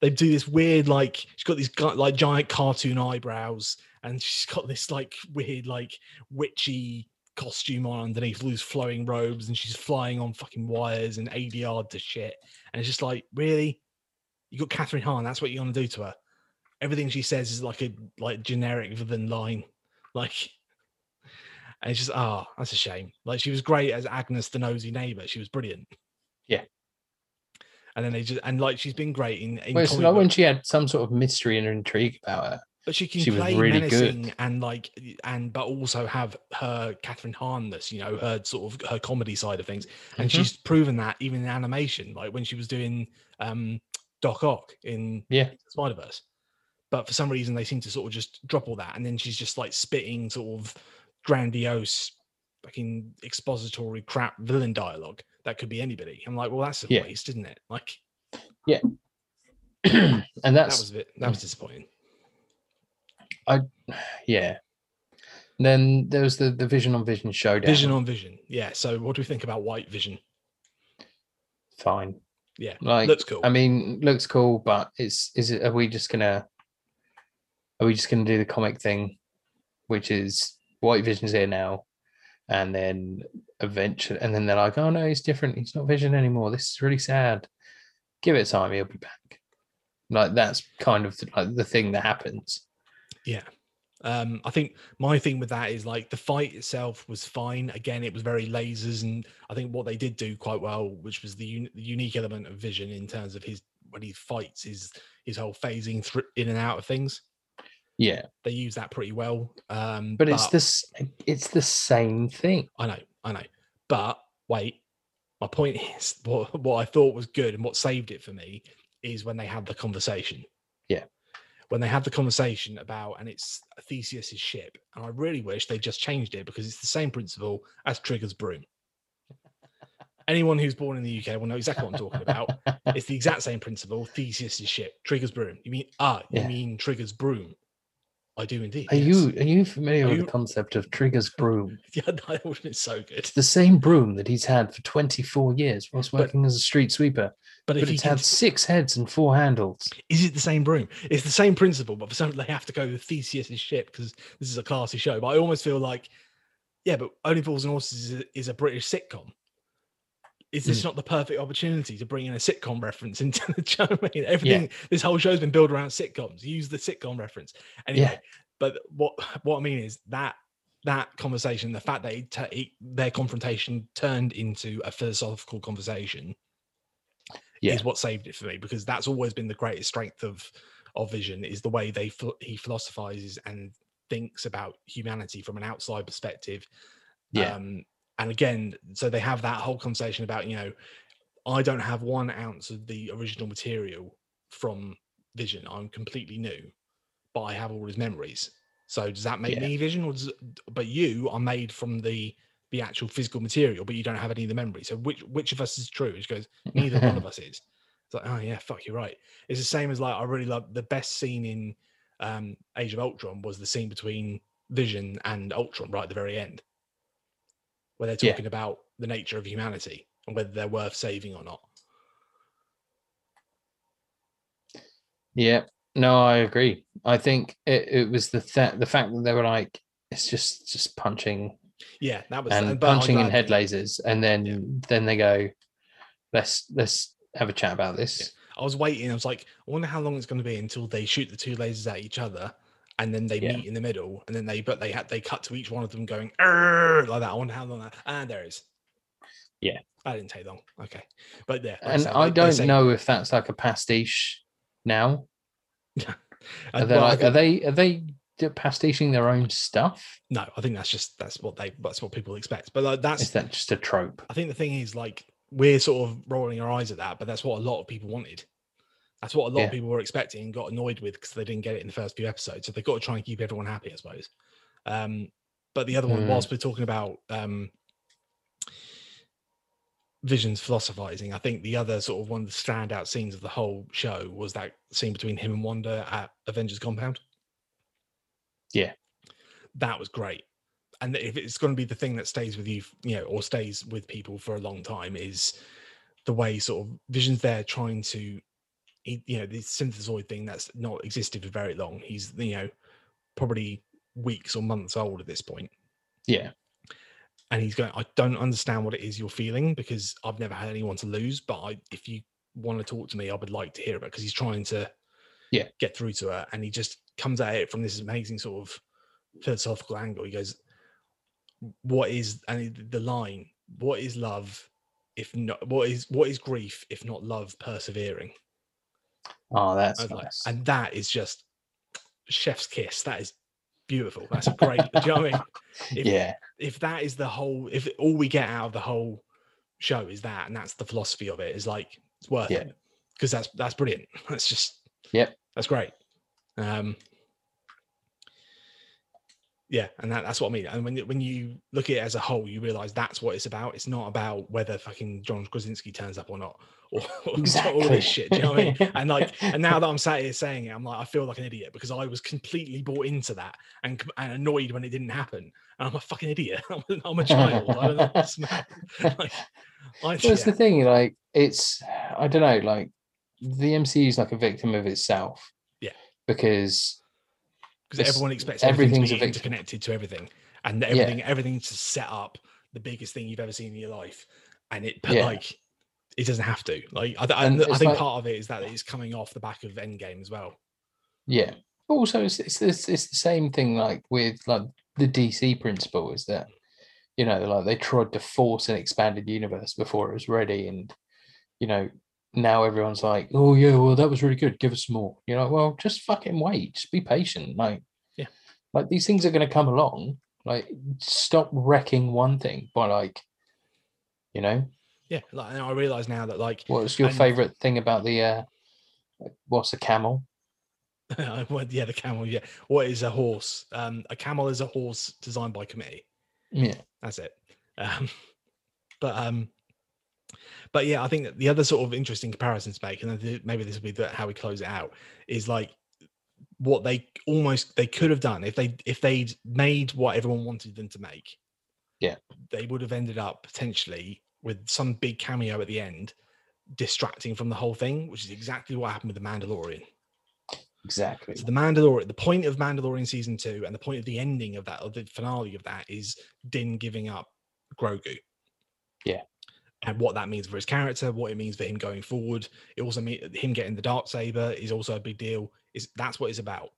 Speaker 1: They do this weird like she's got these like giant cartoon eyebrows and she's got this like weird like witchy costume on underneath loose flowing robes and she's flying on fucking wires and ADR to shit. And it's just like, really? You got Kathryn Hahn, that's what you're gonna do to her. Everything she says is like a like generic villain line. <laughs> Like and it's just ah, that's a shame. Like she was great as Agnes the nosy neighbor. She was brilliant.
Speaker 2: Yeah.
Speaker 1: And then they just and like she's been great in, in
Speaker 2: well, it's like when she had some sort of mystery and intrigue about her.
Speaker 1: But she can
Speaker 2: she
Speaker 1: play
Speaker 2: really good.
Speaker 1: menacing and like and but also have her Catherine Harness, you know, her sort of her comedy side of things. And
Speaker 2: Mhm.
Speaker 1: she's proven that even in animation, like when she was doing um Doc Ock in
Speaker 2: Yeah.
Speaker 1: Spider Verse. But for some reason they seem to sort of just drop all that, and then she's just like spitting sort of grandiose, fucking expository crap villain dialogue that could be anybody. I'm like, well, that's a
Speaker 2: Yeah.
Speaker 1: waste, isn't it? Like yeah. <clears throat>
Speaker 2: and
Speaker 1: that was a bit that was disappointing.
Speaker 2: Yeah. Then there was the the Vision on Vision showdown.
Speaker 1: Vision on Vision, yeah. So what do we think about White Vision?
Speaker 2: fine.
Speaker 1: Yeah,
Speaker 2: Like
Speaker 1: looks cool.
Speaker 2: I mean, looks cool, but it's is it? Are we just gonna? Are we just gonna do the comic thing, which is White Vision's here now, and then eventually, and then they're like, oh no, he's different. He's not Vision anymore. This is really sad. Give it time. He'll be back. Like that's kind of like the thing that happens.
Speaker 1: Yeah. Um, I think my thing with that is like the fight itself was fine. Again, it was very lasers, and I think what they did do quite well, which was the, un- the unique element of Vision in terms of his when he fights, his his whole phasing through in and out of things.
Speaker 2: Yeah,
Speaker 1: They use that pretty well. Um,
Speaker 2: but it's this. It's the same thing.
Speaker 1: I know, I know. But wait, my point is <laughs> what what I thought was good and what saved it for me is when they had the conversation. When they have the conversation about and it's Theseus's ship, and I really wish they just changed it because it's the same principle as Trigger's broom. Anyone who's born in the UK will know exactly what I'm talking about. it's the exact same principle. Theseus's ship, Trigger's broom. You mean ah? You
Speaker 2: Yeah.
Speaker 1: mean Trigger's broom? I do indeed.
Speaker 2: Are
Speaker 1: yes.
Speaker 2: you are you familiar
Speaker 1: Are
Speaker 2: with
Speaker 1: you-
Speaker 2: the concept of Trigger's broom? <laughs>
Speaker 1: Yeah, that would have been so good.
Speaker 2: It's the same broom that he's had for 24 years whilst
Speaker 1: But-
Speaker 2: working as a street sweeper,
Speaker 1: But
Speaker 2: but it's
Speaker 1: can,
Speaker 2: had six heads and four handles.
Speaker 1: is it the same broom? It's the same principle, but for some they have to go with Theseus's ship because this is a classy show. But I almost feel like, yeah, but Only Fools and Horses is a, is a British sitcom. Is this
Speaker 2: Mm.
Speaker 1: not the perfect opportunity to bring in a sitcom reference <laughs> into the show? <laughs> I mean, everything this whole show's been built around sitcoms. Use the sitcom reference anyway. But what what I mean is that that conversation, the fact that it, it, their confrontation turned into a philosophical conversation
Speaker 2: Yeah.
Speaker 1: is what saved it for me because that's always been the greatest strength of of Vision is the way they he philosophizes and thinks about humanity from an outside perspective.
Speaker 2: Yeah.
Speaker 1: Um, and again, so they have that whole conversation about you know, I don't have one ounce of the original material from Vision. I'm completely new, but I have all his memories. So does that make
Speaker 2: Yeah.
Speaker 1: me Vision, or does but you are made from the the actual physical material, but you don't have any of the memory. So which which of us is true? Which goes, neither one of <laughs> us is. It's like, oh yeah, fuck, you're right. It's the same as like I really love the best scene in um Age of Ultron was the scene between Vision and Ultron right at the very end, where they're
Speaker 2: Yeah.
Speaker 1: talking about the nature of humanity and whether they're worth saving or not.
Speaker 2: Yeah, no, I agree. I think it, it was the th- the fact that they were like, it's just just punching
Speaker 1: Yeah, that was
Speaker 2: and punching in head lasers, and then then they go, let's let's have a chat about this.
Speaker 1: I was waiting. I was like, I wonder how long it's going to be until they shoot the two lasers at each other, and then they
Speaker 2: Yeah.
Speaker 1: meet in the middle, and then they but they had they cut to each one of them going like that. I wonder how long that. And there it is.
Speaker 2: Yeah.
Speaker 1: that didn't take long. Okay, but yeah,
Speaker 2: and I
Speaker 1: they
Speaker 2: don't
Speaker 1: say-
Speaker 2: know if that's like a pastiche now. <laughs> Are they
Speaker 1: well, I
Speaker 2: like, are they are they pastiching their own stuff?
Speaker 1: No, I think that's just that's what they that's what people expect. But like, that's
Speaker 2: Is that just a trope?
Speaker 1: I think the thing is like we're sort of rolling our eyes at that, but that's what a lot of people wanted. That's what a lot
Speaker 2: Yeah.
Speaker 1: of people were expecting and got annoyed with because they didn't get it in the first few episodes. So they've got to try and keep everyone happy, I suppose. Um, but the other one,
Speaker 2: Mm.
Speaker 1: whilst we're talking about um, Vision's philosophizing, I think the other sort of one of the standout scenes of the whole show was that scene between him and Wanda at Avengers Compound.
Speaker 2: Yeah.
Speaker 1: That was great. And if it's going to be the thing that stays with you, you know, or stays with people for a long time, is the way sort of Vision's there trying to, he, you know, this synthezoid thing that's not existed for very long. He's, you know, probably weeks or months old at this point
Speaker 2: Yeah,
Speaker 1: and he's going i don't understand what it is you're feeling because i've never had anyone to lose but i if you want to talk to me i would like to hear about it because he's trying to
Speaker 2: Yeah.
Speaker 1: get through to her and he just comes at it from this amazing sort of philosophical angle he goes what is and the line what is love if not what is what is grief if not love persevering
Speaker 2: oh, that's
Speaker 1: was like- and that is just chef's kiss. That is beautiful. That's great. Do you know what i mean? <laughs> If-
Speaker 2: yeah,
Speaker 1: if that is the whole if all we get out of the whole show is that and that's the philosophy of it is like it's worth
Speaker 2: Yeah.
Speaker 1: it. Because that's that's brilliant. <laughs> That's just
Speaker 2: Yep.
Speaker 1: that's great. Um yeah. And that, that's what i mean. And when you- when you look at it as a whole you realize that's what it's about. It's not about whether fucking john krasinski turns up or not <laughs> or, or all this shit. Do you know what i mean? <laughs> And like and now that i'm sat here saying it i'm like i feel like an idiot because i was completely bought into that and, and annoyed when it didn't happen. And i'm a fucking idiot. <laughs> I'm a, I'm a child. I don't know what's like, I,
Speaker 2: Well, it's the thing, like it's I don't know, like the MCU is like a victim of itself.
Speaker 1: Yeah.
Speaker 2: Because
Speaker 1: because everyone expects everything to be interconnected to everything and everything everything's to set up the biggest thing you've ever seen in your life and it but
Speaker 2: Yeah.
Speaker 1: like it doesn't have to like i,
Speaker 2: And
Speaker 1: I, I think
Speaker 2: like-
Speaker 1: part of it is that it's coming off the back of endgame as well
Speaker 2: yeah. Also it's it's it's, it's the same thing like with like the DC principle is that you know, like they tried to force an expanded universe before it was ready and you know, now everyone's like, Oh yeah, well that was really good, give us more. You know, well just fucking wait, just be patient. Like
Speaker 1: Yeah.
Speaker 2: like these things are gonna come along. Like stop wrecking one thing by like you know,
Speaker 1: yeah like and i realize now that like
Speaker 2: What's your
Speaker 1: And-
Speaker 2: favorite thing about the uh what's a camel? <laughs>
Speaker 1: Yeah, the camel. Yeah, what is a horse? Um, a camel is a horse designed by committee.
Speaker 2: Yeah.
Speaker 1: That's it. Um, <laughs> but um, but yeah, I think that the other sort of interesting comparison to make, and maybe this will be the, how we close it out, is like what they almost they could have done if they if they'd made what everyone wanted them to make.
Speaker 2: Yeah.
Speaker 1: they would have ended up potentially with some big cameo at the end, distracting from the whole thing, which is exactly what happened with the Mandalorian.
Speaker 2: Exactly.
Speaker 1: So the Mandalorian, the point of Mandalorian season two, and the point of the ending of that, or the finale of that, is Din giving up Grogu.
Speaker 2: Yeah.
Speaker 1: And what that means for his character, what it means for him going forward. It also means him getting the dark saber is also a big deal. Is that's what it's about.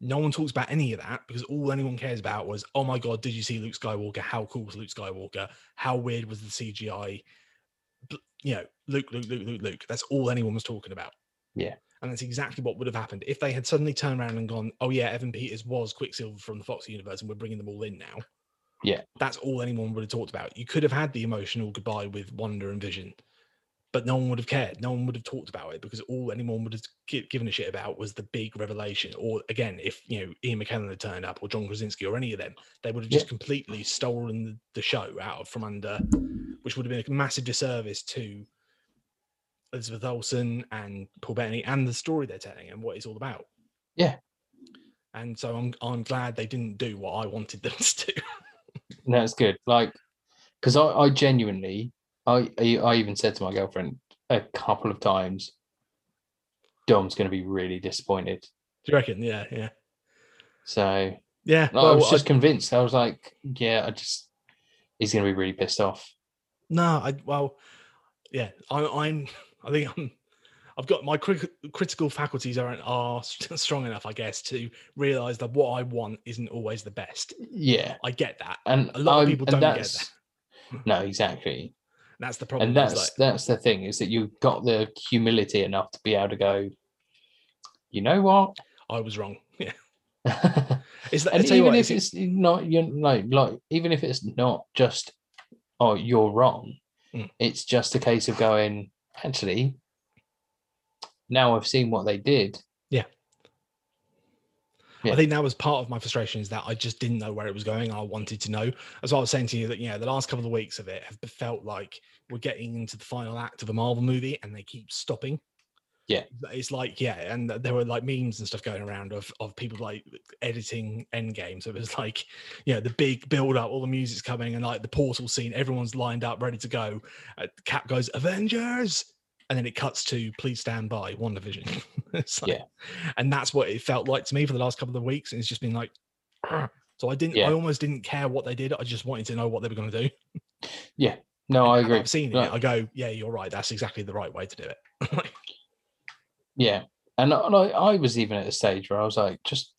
Speaker 1: No one talks about any of that because all anyone cares about was, oh my god, did you see Luke Skywalker? How cool was Luke Skywalker? How weird was the CGI? You know, Luke, Luke, Luke, Luke, Luke. That's all anyone was talking about.
Speaker 2: Yeah.
Speaker 1: And that's exactly what would have happened if they had suddenly turned around and gone, "Oh yeah, Evan Peters was Quicksilver from the Fox universe, and we're bringing them all in now."
Speaker 2: Yeah.
Speaker 1: that's all anyone would have talked about. You could have had the emotional goodbye with Wanda and Vision, but no one would have cared. No one would have talked about it because all anyone would have given a shit about was the big revelation. Or again, if you know Ian McKellen had turned up, or John Krasinski, or any of them, they would have just
Speaker 2: Yeah.
Speaker 1: completely stolen the, the show out of from under, which would have been a massive disservice to Elizabeth Olsen and Paul Bettany and the story they're telling and what it's all about.
Speaker 2: Yeah.
Speaker 1: And so I'm I'm glad they didn't do what I wanted them <laughs> to do.
Speaker 2: No, it's good. Like, because I, I genuinely, I, I, I even said to my girlfriend a couple of times, Dom's going to be really disappointed.
Speaker 1: Do you reckon? Yeah, yeah.
Speaker 2: So
Speaker 1: Yeah.
Speaker 2: I
Speaker 1: well,
Speaker 2: was
Speaker 1: I-
Speaker 2: just convinced. I was like, yeah, I just, he's going to be really pissed off.
Speaker 1: No, I well, yeah, I, I'm. <laughs> I think I'm. I've got my cri- critical faculties aren't are <laughs> strong enough, I guess, to realize that what I want isn't always the best.
Speaker 2: Yeah.
Speaker 1: I get that.
Speaker 2: And
Speaker 1: A lot of
Speaker 2: I'm-
Speaker 1: people don't get
Speaker 2: that. <laughs> No, exactly.
Speaker 1: That's the problem.
Speaker 2: And that's
Speaker 1: like,
Speaker 2: that's the thing is that you've got the humility enough to be able to go, you know what?
Speaker 1: I was wrong. <laughs> Yeah,
Speaker 2: and
Speaker 1: it's that, you
Speaker 2: even
Speaker 1: what,
Speaker 2: if it's not you're like like even if it's not just oh you're wrong
Speaker 1: Mm.
Speaker 2: it's just a case of going actually now i've seen what they did
Speaker 1: I
Speaker 2: Yeah.
Speaker 1: I think that was part of my frustration is that I just didn't know where it was going. I wanted to know. As I was saying to you that you know the last couple of weeks of it have felt like we're getting into the final act of a Marvel movie and they keep stopping.
Speaker 2: Yeah.
Speaker 1: it's like yeah, and there were like memes and stuff going around of of people like editing Endgame. So it was like you know the big build up, all the music's coming, and like the portal scene, everyone's lined up, ready to go. Uh, Cap goes Avengers, and then it cuts to please stand by WandaVision. <laughs> like,
Speaker 2: Yeah.
Speaker 1: and that's what it felt like to me for the last couple of weeks. And it's just been like, so I didn't,
Speaker 2: Yeah.
Speaker 1: I almost didn't care what they did. I just wanted to know what they were going to do.
Speaker 2: Yeah no i agree
Speaker 1: i've seen it. I go, yeah, you're right. That's exactly the right way to do it. <laughs>
Speaker 2: Yeah and I, and I I was even at a stage where i was like just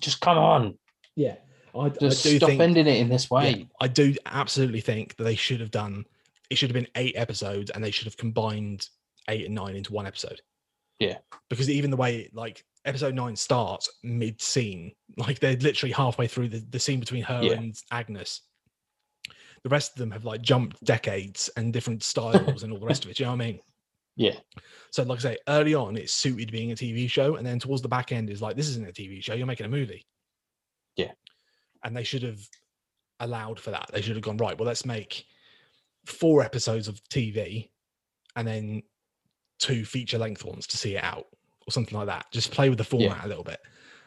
Speaker 2: just come on
Speaker 1: yeah, I,
Speaker 2: just
Speaker 1: I do
Speaker 2: stop
Speaker 1: think,
Speaker 2: ending it in this
Speaker 1: yeah,
Speaker 2: way
Speaker 1: I do absolutely think that they should have done. It should have been eight episodes, and they should have combined eight and nine into one episode.
Speaker 2: Yeah.
Speaker 1: because even the way like episode nine starts mid scene, like they're literally halfway through the, the scene between her
Speaker 2: Yeah.
Speaker 1: and Agnes. The rest of them have like jumped decades and different styles and all the rest of it. Do you know what I mean? <laughs>
Speaker 2: yeah
Speaker 1: So, like I say, early on, it's suited being a TV show, and then towards the back end is like, this isn't a TV show. You're making a movie.
Speaker 2: Yeah.
Speaker 1: and they should have allowed for that. They should have gone right. Well, let's make four episodes of TV, and then two feature length ones to see it out, or something like that. Just play with the format a little bit.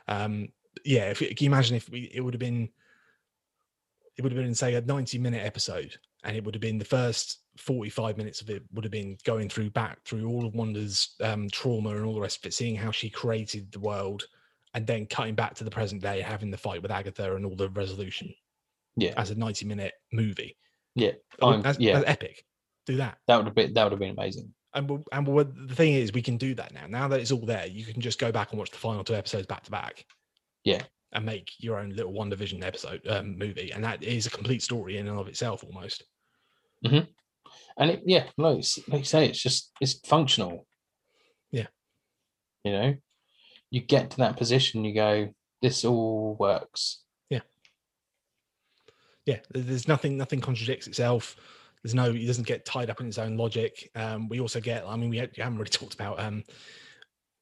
Speaker 1: Um, yeah, if can you imagine if we, it would have been, it would have been say a 90 minute episode, and it would have been the first 45 minutes of it would have been going through back through all of Wanda's um, trauma and all the rest of it, seeing how she created the world, and then cutting back to the present day, having the fight with Agatha and all the resolution
Speaker 2: yeah
Speaker 1: as a 90 minute movie.
Speaker 2: yeah
Speaker 1: that's,
Speaker 2: yeah
Speaker 1: that's epic. Do that.
Speaker 2: that would have been that would have been amazing
Speaker 1: And and the thing is, we can do that now. Now that it's all there, you can just go back and watch the final two episodes back to back.
Speaker 2: Yeah.
Speaker 1: And make your own little WandaVision episode um, movie, and that is a complete story in and of itself, almost.
Speaker 2: and it, yeah like, s- like you say it's just it's functional
Speaker 1: Yeah.
Speaker 2: you know you get to that position you go this all works
Speaker 1: yeah yeah. there's nothing nothing contradicts itself there's no it doesn't get tied up in its own logic um we also get i mean we, haven't really talked about um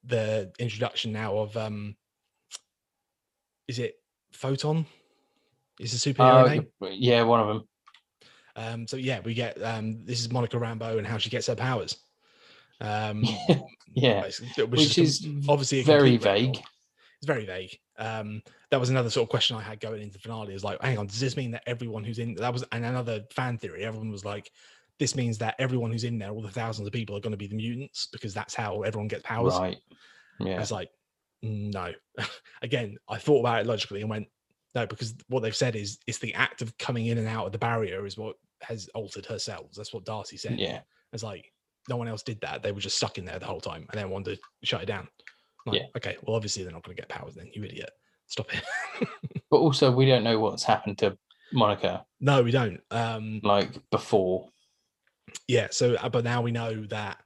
Speaker 1: the introduction now of um, is it Photon? Is the superhero
Speaker 2: Uh,
Speaker 1: name?
Speaker 2: yeah, one of them.
Speaker 1: Um, so yeah, we get um, this is Monica Rambeau and how she gets her powers. Um, <laughs>
Speaker 2: Yeah, which
Speaker 1: just a-
Speaker 2: is
Speaker 1: obviously
Speaker 2: very vague.
Speaker 1: It's very vague. Um, that was another sort of question I had going into the finale. Is like, hang on, does this mean that everyone who's in that was and another fan theory? Everyone was like, this means that everyone who's in there, all the thousands of people, are going to be the mutants because that's how everyone gets powers.
Speaker 2: Right. Yeah.
Speaker 1: It's like, "Mm, no. <laughs> Again, I thought about it logically and went, no, because what they've said is it's the act of coming in and out of the barrier is what has altered her cells. That's what Darcy said.
Speaker 2: Yeah.
Speaker 1: It's like no one else did that. They were just stuck in there the whole time and then wanted to shut it down. Like,
Speaker 2: Yeah.
Speaker 1: Okay. Well, obviously they're not going to get powers then, you idiot. Stop it. <laughs>
Speaker 2: But also, we don't know what's happened to Monica
Speaker 1: no, we don't. Um,
Speaker 2: like before.
Speaker 1: yeah. So, uh, but now we know that,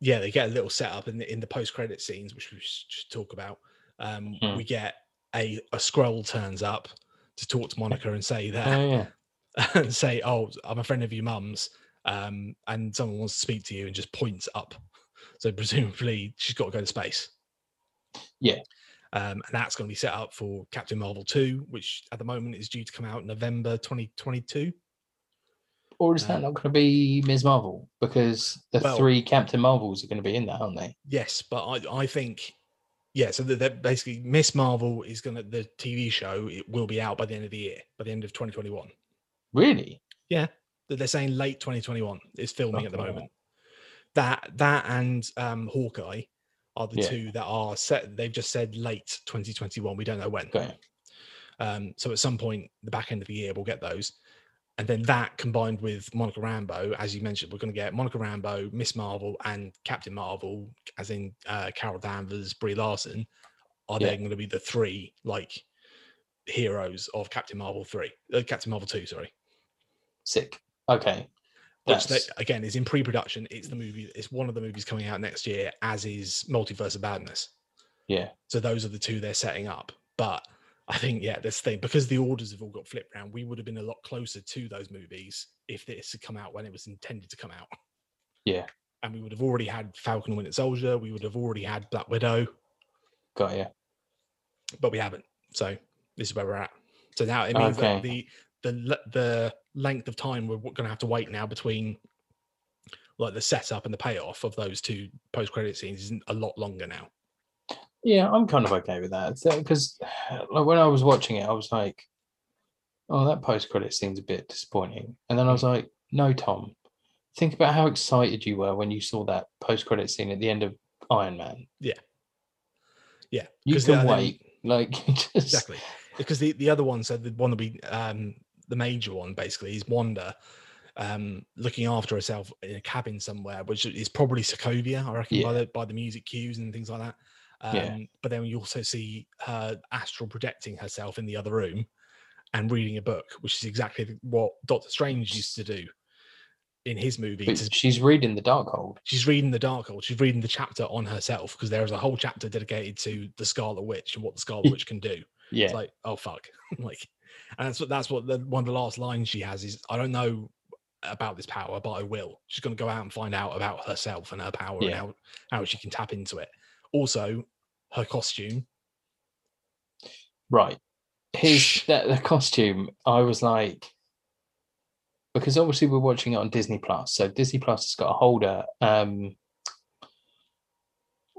Speaker 1: yeah, they get a little setup in the, in the post credit scenes, which we sh- should talk about. Um,
Speaker 2: Hmm.
Speaker 1: We get a, a scroll turns up to talk to Monica and say that,
Speaker 2: Oh yeah. <laughs>
Speaker 1: and say, "Oh, I'm a friend of your mum's, um, and someone wants to speak to you," and just points up. So presumably she's got to go to space.
Speaker 2: Yeah.
Speaker 1: Um, and that's going to be set up for Captain Marvel 2, which at the moment is due to come out November 2022.
Speaker 2: Or is that
Speaker 1: Um,
Speaker 2: not going to be Ms. Marvel? Because the
Speaker 1: Well-
Speaker 2: three Captain Marvels are going to be in that, aren't they?
Speaker 1: Yes, but I, I think, yeah. So that that basically Miss Marvel is going to the TV show. It will be out by the end of the year, by the end of 2021.
Speaker 2: Really?
Speaker 1: That They're saying late 2021 is filming at the moment. That that and um, Hawkeye are the
Speaker 2: Yeah.
Speaker 1: two that are set. They've just said late 2021. We don't know when.
Speaker 2: Okay.
Speaker 1: Um, so at some point, the back end of the year, we'll get those. And then that combined with Monica Rambeau, as you mentioned, we're going to get Monica Rambeau, Miss Marvel, and Captain Marvel, as in uh, Carol Danvers, Brie Larson, are
Speaker 2: Yeah.
Speaker 1: they going to be the three like heroes of Captain Marvel three, uh, Captain Marvel two, sorry.
Speaker 2: Sick. Okay.
Speaker 1: Which they, again is in pre-production. It's the movie. It's one of the movies coming out next year, as is Multiverse of Madness.
Speaker 2: yeah.
Speaker 1: So those are the two they're setting up. But I think, yeah, this thing because the orders have all got flipped around, we would have been a lot closer to those movies if this had come out when it was intended to come out.
Speaker 2: Yeah.
Speaker 1: And we would have already had Falcon and Winter Soldier. We would have already had Black Widow,
Speaker 2: Got you.
Speaker 1: but we haven't. So this is where we're at. So now it means that the the the length of time we're going to have to wait now between like the setup and the payoff of those two post credit scenes isn't a lot longer now.
Speaker 2: Yeah, I'm kind of okay with that. Because <sighs> like, when I was watching it, I was like, oh, that post credit scene's a bit disappointing. And then I was like, no, Tom, think about how excited you were when you saw that post credit scene at the end of Iron Man.
Speaker 1: Yeah,
Speaker 2: You
Speaker 1: 'cause
Speaker 2: can
Speaker 1: then-
Speaker 2: wait. Like, <laughs> just,
Speaker 1: exactly because the the other one so the one that we um the major one basically is wanda um looking after herself in a cabin somewhere which is probably sokovia i reckon by the by the music cues and things like that um
Speaker 2: Yeah.
Speaker 1: but then you also see her astral projecting herself in the other room and reading a book which is exactly what doctor strange used to do in his movie
Speaker 2: But she's reading the Darkhold.
Speaker 1: she's reading the Darkhold. She's reading the chapter on herself because there is a whole chapter dedicated to the Scarlet Witch and what the Scarlet Witch can do.
Speaker 2: Yeah.
Speaker 1: It's like, oh fuck, <laughs> like, and that's what that's what the, one of the last lines she has is, I don't know about this power, but I will. She's going to go out and find out about herself and her power and how how she can tap into it. Also, her costume.
Speaker 2: Right. His that the costume, I was like, because obviously we're watching it on Disney Plus. So Disney Plus has got a holder, um,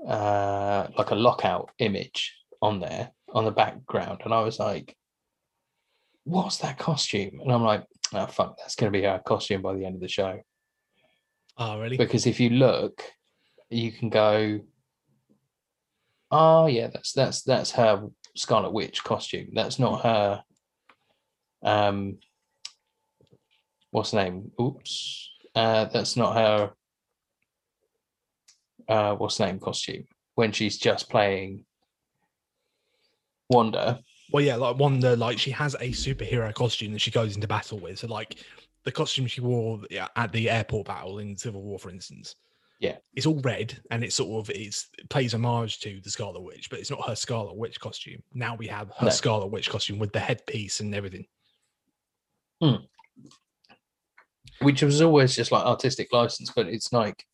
Speaker 2: uh, like a lockout image on there on the background, and I was like, "What's that costume?" And I'm like, "Oh fuck, that's going to be her costume by the end of the show."
Speaker 1: Oh, really?
Speaker 2: Because if you look, you can go, "Oh yeah, that's that's that's her Scarlet Witch costume. That's not her." Um, what's the name? Oops, uh, that's not her. Uh, what's the name costume when she's just playing Wanda?
Speaker 1: Well, yeah, like Wanda, like she has a superhero costume that she goes into battle with. So, like the costume she wore at the airport battle in Civil War, for instance.
Speaker 2: Yeah.
Speaker 1: it's all red, and it's sort of it's it pays homage to the Scarlet Witch, but it's not her Scarlet Witch costume. Now we have her
Speaker 2: No.
Speaker 1: Scarlet Witch costume with the headpiece and everything. Hmm.
Speaker 2: which was always just like artistic license, but it's like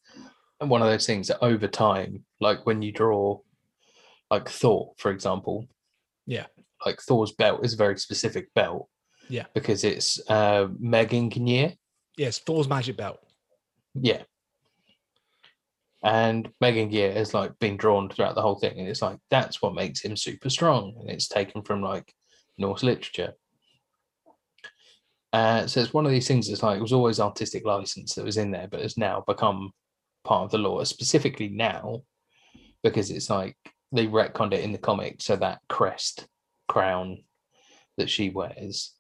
Speaker 2: one of those things that over time, like when you draw, like Thor, for example.
Speaker 1: Yeah.
Speaker 2: Like Thor's belt is a very specific belt.
Speaker 1: Yeah.
Speaker 2: Because it's uh Megingjord.
Speaker 1: Yes, Thor's magic belt.
Speaker 2: Yeah. And Megingjord has like been drawn throughout the whole thing, and it's like that's what makes him super strong, and it's taken from like Norse literature. Uh, so it's one of these things that's like it was always artistic license that was in there, but has now become part of the lore, specifically now because it's like they retconned it in the comic so that crest crown that she wears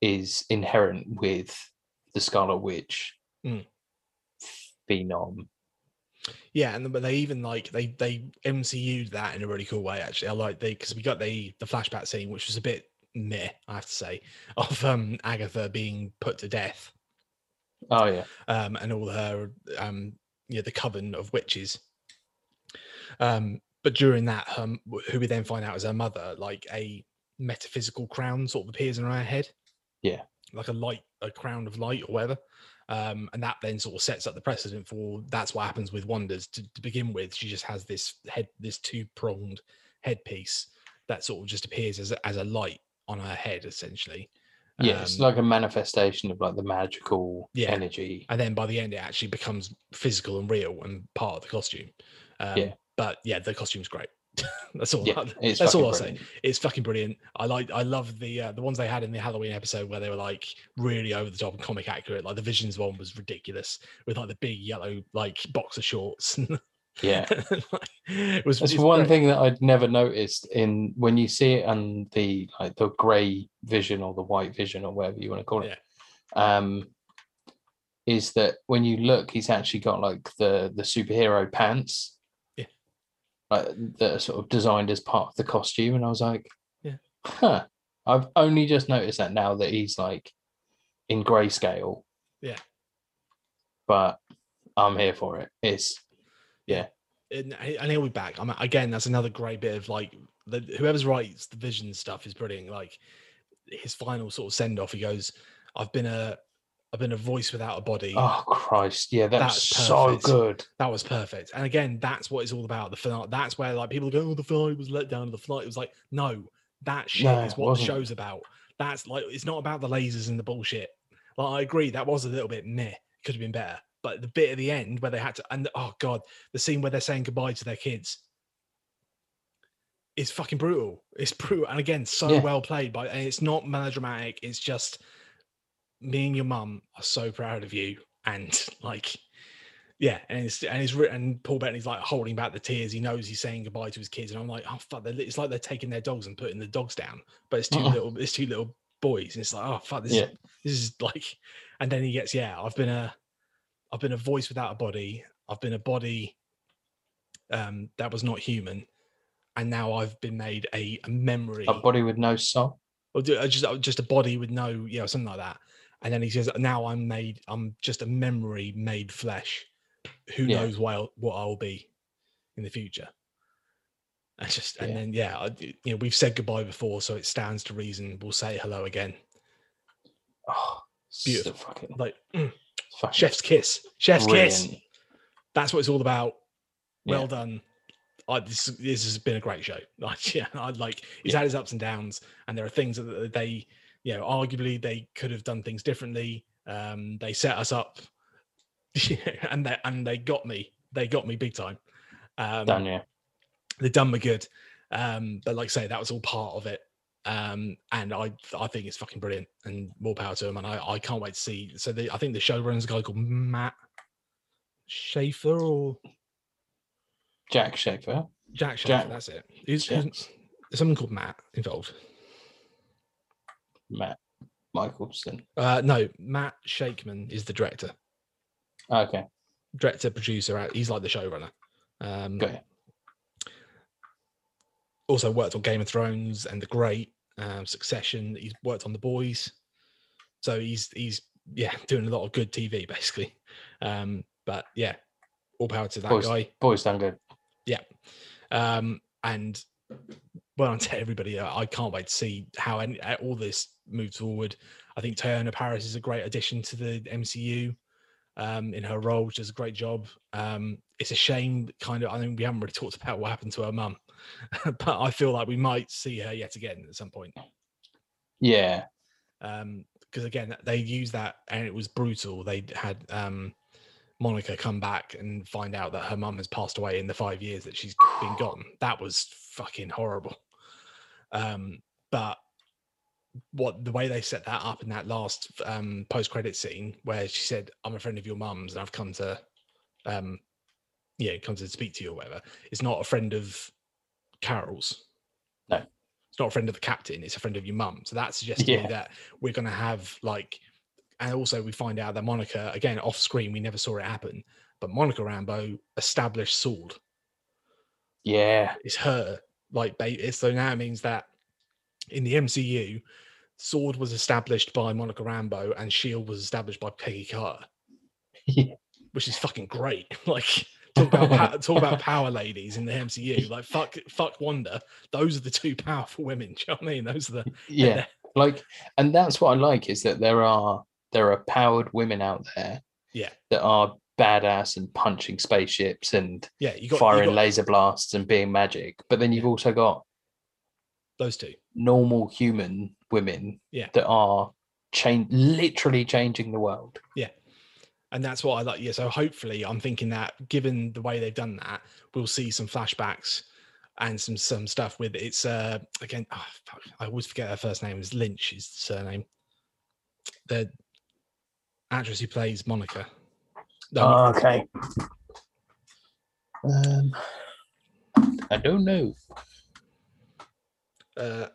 Speaker 2: is inherent with the Scarlet Witch
Speaker 1: Mm.
Speaker 2: phenom.
Speaker 1: Yeah, and but they even like they they MCU'd that in a really cool way. Actually, I like they because we got the the flashback scene, which was a bit meh, I have to say, <laughs> of um Agatha being put to death,
Speaker 2: Oh yeah,
Speaker 1: um, and all her um yeah the coven of witches. Um, but during that, um, who we then find out is her mother, like a metaphysical crown sort of appears in her head.
Speaker 2: Yeah.
Speaker 1: like a light, a crown of light or whatever. Um, and that then sort of sets up the precedent for that's what happens with Wanda's to, to begin with. She just has this head, this two pronged headpiece that sort of just appears as a, as a light on her head, essentially.
Speaker 2: yeah. it's
Speaker 1: Um,
Speaker 2: like a manifestation of like the magical
Speaker 1: Yeah.
Speaker 2: energy.
Speaker 1: and then by the end, it actually becomes physical and real and part of the costume. Um,
Speaker 2: Yeah.
Speaker 1: But yeah, the costume's great. <laughs> that's all.
Speaker 2: Yeah,
Speaker 1: I, that's all I'll say. It's fucking brilliant. I like. I love the uh, the ones they had in the Halloween episode where they were like really over the top and comic accurate. Like the Visions one was ridiculous with like the big yellow like boxer shorts. <laughs>
Speaker 2: Yeah. <laughs>
Speaker 1: Like, it was.
Speaker 2: That's
Speaker 1: it's
Speaker 2: one
Speaker 1: great.
Speaker 2: thing that I'd never noticed in when you see it and the like the grey vision or the white vision or whatever you want to call it. Um is that when you look, he's actually got like the the superhero pants.
Speaker 1: Yeah.
Speaker 2: Like that are sort of designed as part of the costume. And I was like,
Speaker 1: Yeah.
Speaker 2: huh. I've only just noticed that now that he's like in grayscale.
Speaker 1: Yeah.
Speaker 2: But I'm here for it. It's
Speaker 1: and, he- and he'll be back. I'm again. That's another great bit of like the, whoever's writes the Vision stuff is brilliant. Like his final sort of send off, he goes, "I've been a, I've been a voice without a body."
Speaker 2: oh Christ. Yeah, that's,
Speaker 1: That's
Speaker 2: so good.
Speaker 1: That was perfect. And again, that's what it's all about. The finale. That's where like people go, "Oh, the finale was let down." The finale it was like, no, that shit
Speaker 2: No,
Speaker 1: is what the show's about. That's like it's not about the lasers and the bullshit. Like I agree, that was a little bit meh. Could have been better. But the bit at the end where they had to, and oh god, the scene where they're saying goodbye to their kids is fucking brutal. It's brutal, and again, so
Speaker 2: Yeah.
Speaker 1: well played by. And it's not melodramatic. It's just me and your mum are so proud of you, and like, yeah, and it's and it's written. And Paul Bettany's like holding back the tears. He knows he's saying goodbye to his kids, and I'm like, oh fuck! It's like they're taking their dogs and putting the dogs down, but it's 2
Speaker 2: Uh-uh.
Speaker 1: little, it's two little boys, and it's like, oh fuck, this
Speaker 2: Yeah.
Speaker 1: is this is like, and then he gets, yeah, I've been a, I've been a voice without a body. I've been a body, um, that was not human, and now I've been made a, a memory
Speaker 2: A body with no soul.
Speaker 1: or do- uh, just uh, just a body with no, you know, something like that. And then he says, "Now I'm made. I'm just a memory made flesh. Who
Speaker 2: Yeah.
Speaker 1: knows what I'll, what I'll be in the future." And just and
Speaker 2: Yeah.
Speaker 1: then yeah, I- you know, we've said goodbye before, so it stands to reason we'll say hello again.
Speaker 2: Oh,
Speaker 1: Beautiful.
Speaker 2: So fucking,
Speaker 1: Like mm,
Speaker 2: fucking
Speaker 1: chef's kiss, chef's kiss. That's what it's all about. Well
Speaker 2: Yeah.
Speaker 1: done. I, this this has been a great show. <laughs> Like, yeah, I like he's
Speaker 2: Yeah.
Speaker 1: had his ups and downs, and there are things that they, you know, arguably they could have done things differently. Um, they set us up, <laughs> and they and they got me. They got me big time. Um,
Speaker 2: Done, yeah.
Speaker 1: they done me good. Um, but like I say, that was all part of it. Um, and I I think it's fucking brilliant and more power to him. And I, I can't wait to see. So the, I think the showrunner's a guy called Matt Schaefer or
Speaker 2: Jac Schaeffer.
Speaker 1: Jac Schaeffer.
Speaker 2: Jack-
Speaker 1: That's it. Who's- there's someone called Matt involved.
Speaker 2: Matt Michaelson.
Speaker 1: Uh, no, Matt Shakman is the director,
Speaker 2: Okay.
Speaker 1: director, producer. uh, He's like the showrunner. Um,
Speaker 2: Got it.
Speaker 1: also worked on Game of Thrones and The Great, um, Succession. He's worked on The Boys, so he's he's yeah <laughs> doing a lot of good TV basically. Um, but yeah, all power to that
Speaker 2: Boys,
Speaker 1: guy.
Speaker 2: boys done good. Yeah.
Speaker 1: Um, and well <laughs> to everybody. uh, I can't wait to see how any, uh, all this moves forward. I think Teyonah Parris is a great addition to the MCU. um, in her role. She does a great job. Um, it's a shame, kind of. I think we haven't really talked about what happened to her mum, <laughs> but I feel like we might see her yet again at some point.
Speaker 2: Yeah.
Speaker 1: Um, because again, they used that and it was brutal. They had um, Monica come back and find out that her mum has passed away in the five years that she's been gone. That was fucking horrible. Um, but what the way they set that up in that last um, post credit scene where she said, "I'm a friend of your mum's and I've come to, um, yeah, come to speak to you or whatever," it's not a friend of Carol's.
Speaker 2: No.
Speaker 1: it's not a friend of the captain. It's a friend of your mum. So that suggests to
Speaker 2: Yeah.
Speaker 1: me that we're going to have like, and also we find out that Monica again off screen we never saw it happen, but Monica Rambeau established Sword
Speaker 2: Yeah.
Speaker 1: it's her like ba- so now it means that in the MCU, Sword was established by Monica Rambeau and Shield was established by Peggy Carter,
Speaker 2: Yeah.
Speaker 1: which is fucking great. <laughs> like talk about <laughs> talk about power ladies in the MCU. Like fuck fuck Wanda. Those are the two powerful women. <laughs> Do you know what I mean? Those are the
Speaker 2: Yeah. Like, and that's what I like is that there are there are powered women out there.
Speaker 1: Yeah.
Speaker 2: That are badass and punching spaceships and
Speaker 1: yeah. You got, you
Speaker 2: firing
Speaker 1: got
Speaker 2: laser blasts and being magic. But then you've
Speaker 1: Yeah.
Speaker 2: also got
Speaker 1: those two.
Speaker 2: normal human women
Speaker 1: Yeah.
Speaker 2: that are change literally changing the world. Yeah.
Speaker 1: And that's what I like. Yeah, so hopefully, I'm thinking that given the way they've done that, we'll see some flashbacks and some some stuff with it's uh again. Oh, fuck, I always forget her first name. Is Lynch is the surname. The actress who plays Monica. No,
Speaker 2: Oh, okay. Um, I don't know.
Speaker 1: uh,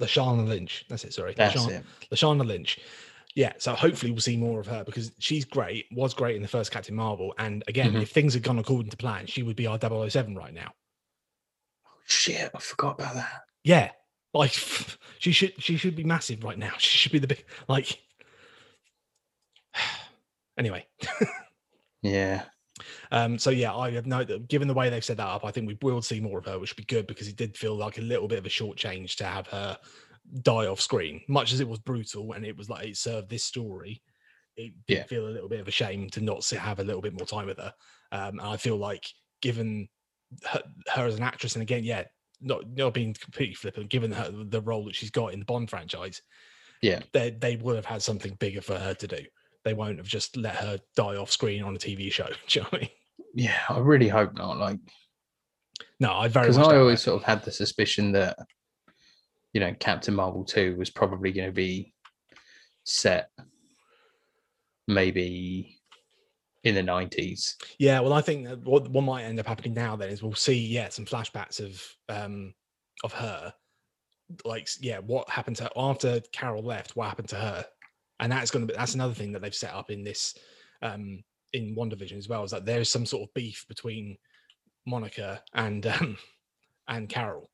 Speaker 1: Lashana Lynch. That's it. Sorry,
Speaker 2: That's
Speaker 1: Lashana,
Speaker 2: it.
Speaker 1: Lashana Lynch. Yeah, so hopefully we'll see more of her because she's great, was great in the first Captain Marvel. And again,
Speaker 2: Mhm.
Speaker 1: if things had gone according to plan, she would be our 007 right now.
Speaker 2: Oh, shit, I forgot about that.
Speaker 1: Yeah, like <laughs> she should she should be massive right now. <laughs> She should be the big like. Anyway,
Speaker 2: Yeah.
Speaker 1: um, so yeah, I have no. Given the way they've set that up, I think we will see more of her, which would be good because it did feel like a little bit of a short change to have her die off screen. Much as it was brutal and it was like it served this story, it did
Speaker 2: Yeah.
Speaker 1: feel a little bit of a shame to not have a little bit more time with her. Um, and I feel like given her, her as an actress, and again, yeah, not not being completely flippant, given her the role that she's got in the Bond franchise,
Speaker 2: Yeah.
Speaker 1: they they would have had something bigger for her to do. They won't have just let her die off screen on a TV show. <laughs> Do you know what I mean?
Speaker 2: Yeah, I really hope not. Like,
Speaker 1: No, I very
Speaker 2: because I always sort of had the suspicion that, you know, Captain Marvel 2 was probably going to be set maybe in the 90s.
Speaker 1: Yeah, well, I think that what what might end up happening now then is we'll see, yeah, some flashbacks of um of her, like yeah, what happened to her after Carol left, what happened to her, and that's going to be that's another thing that they've set up in this um in WandaVision as well is that there is some sort of beef between Monica and um and Carol.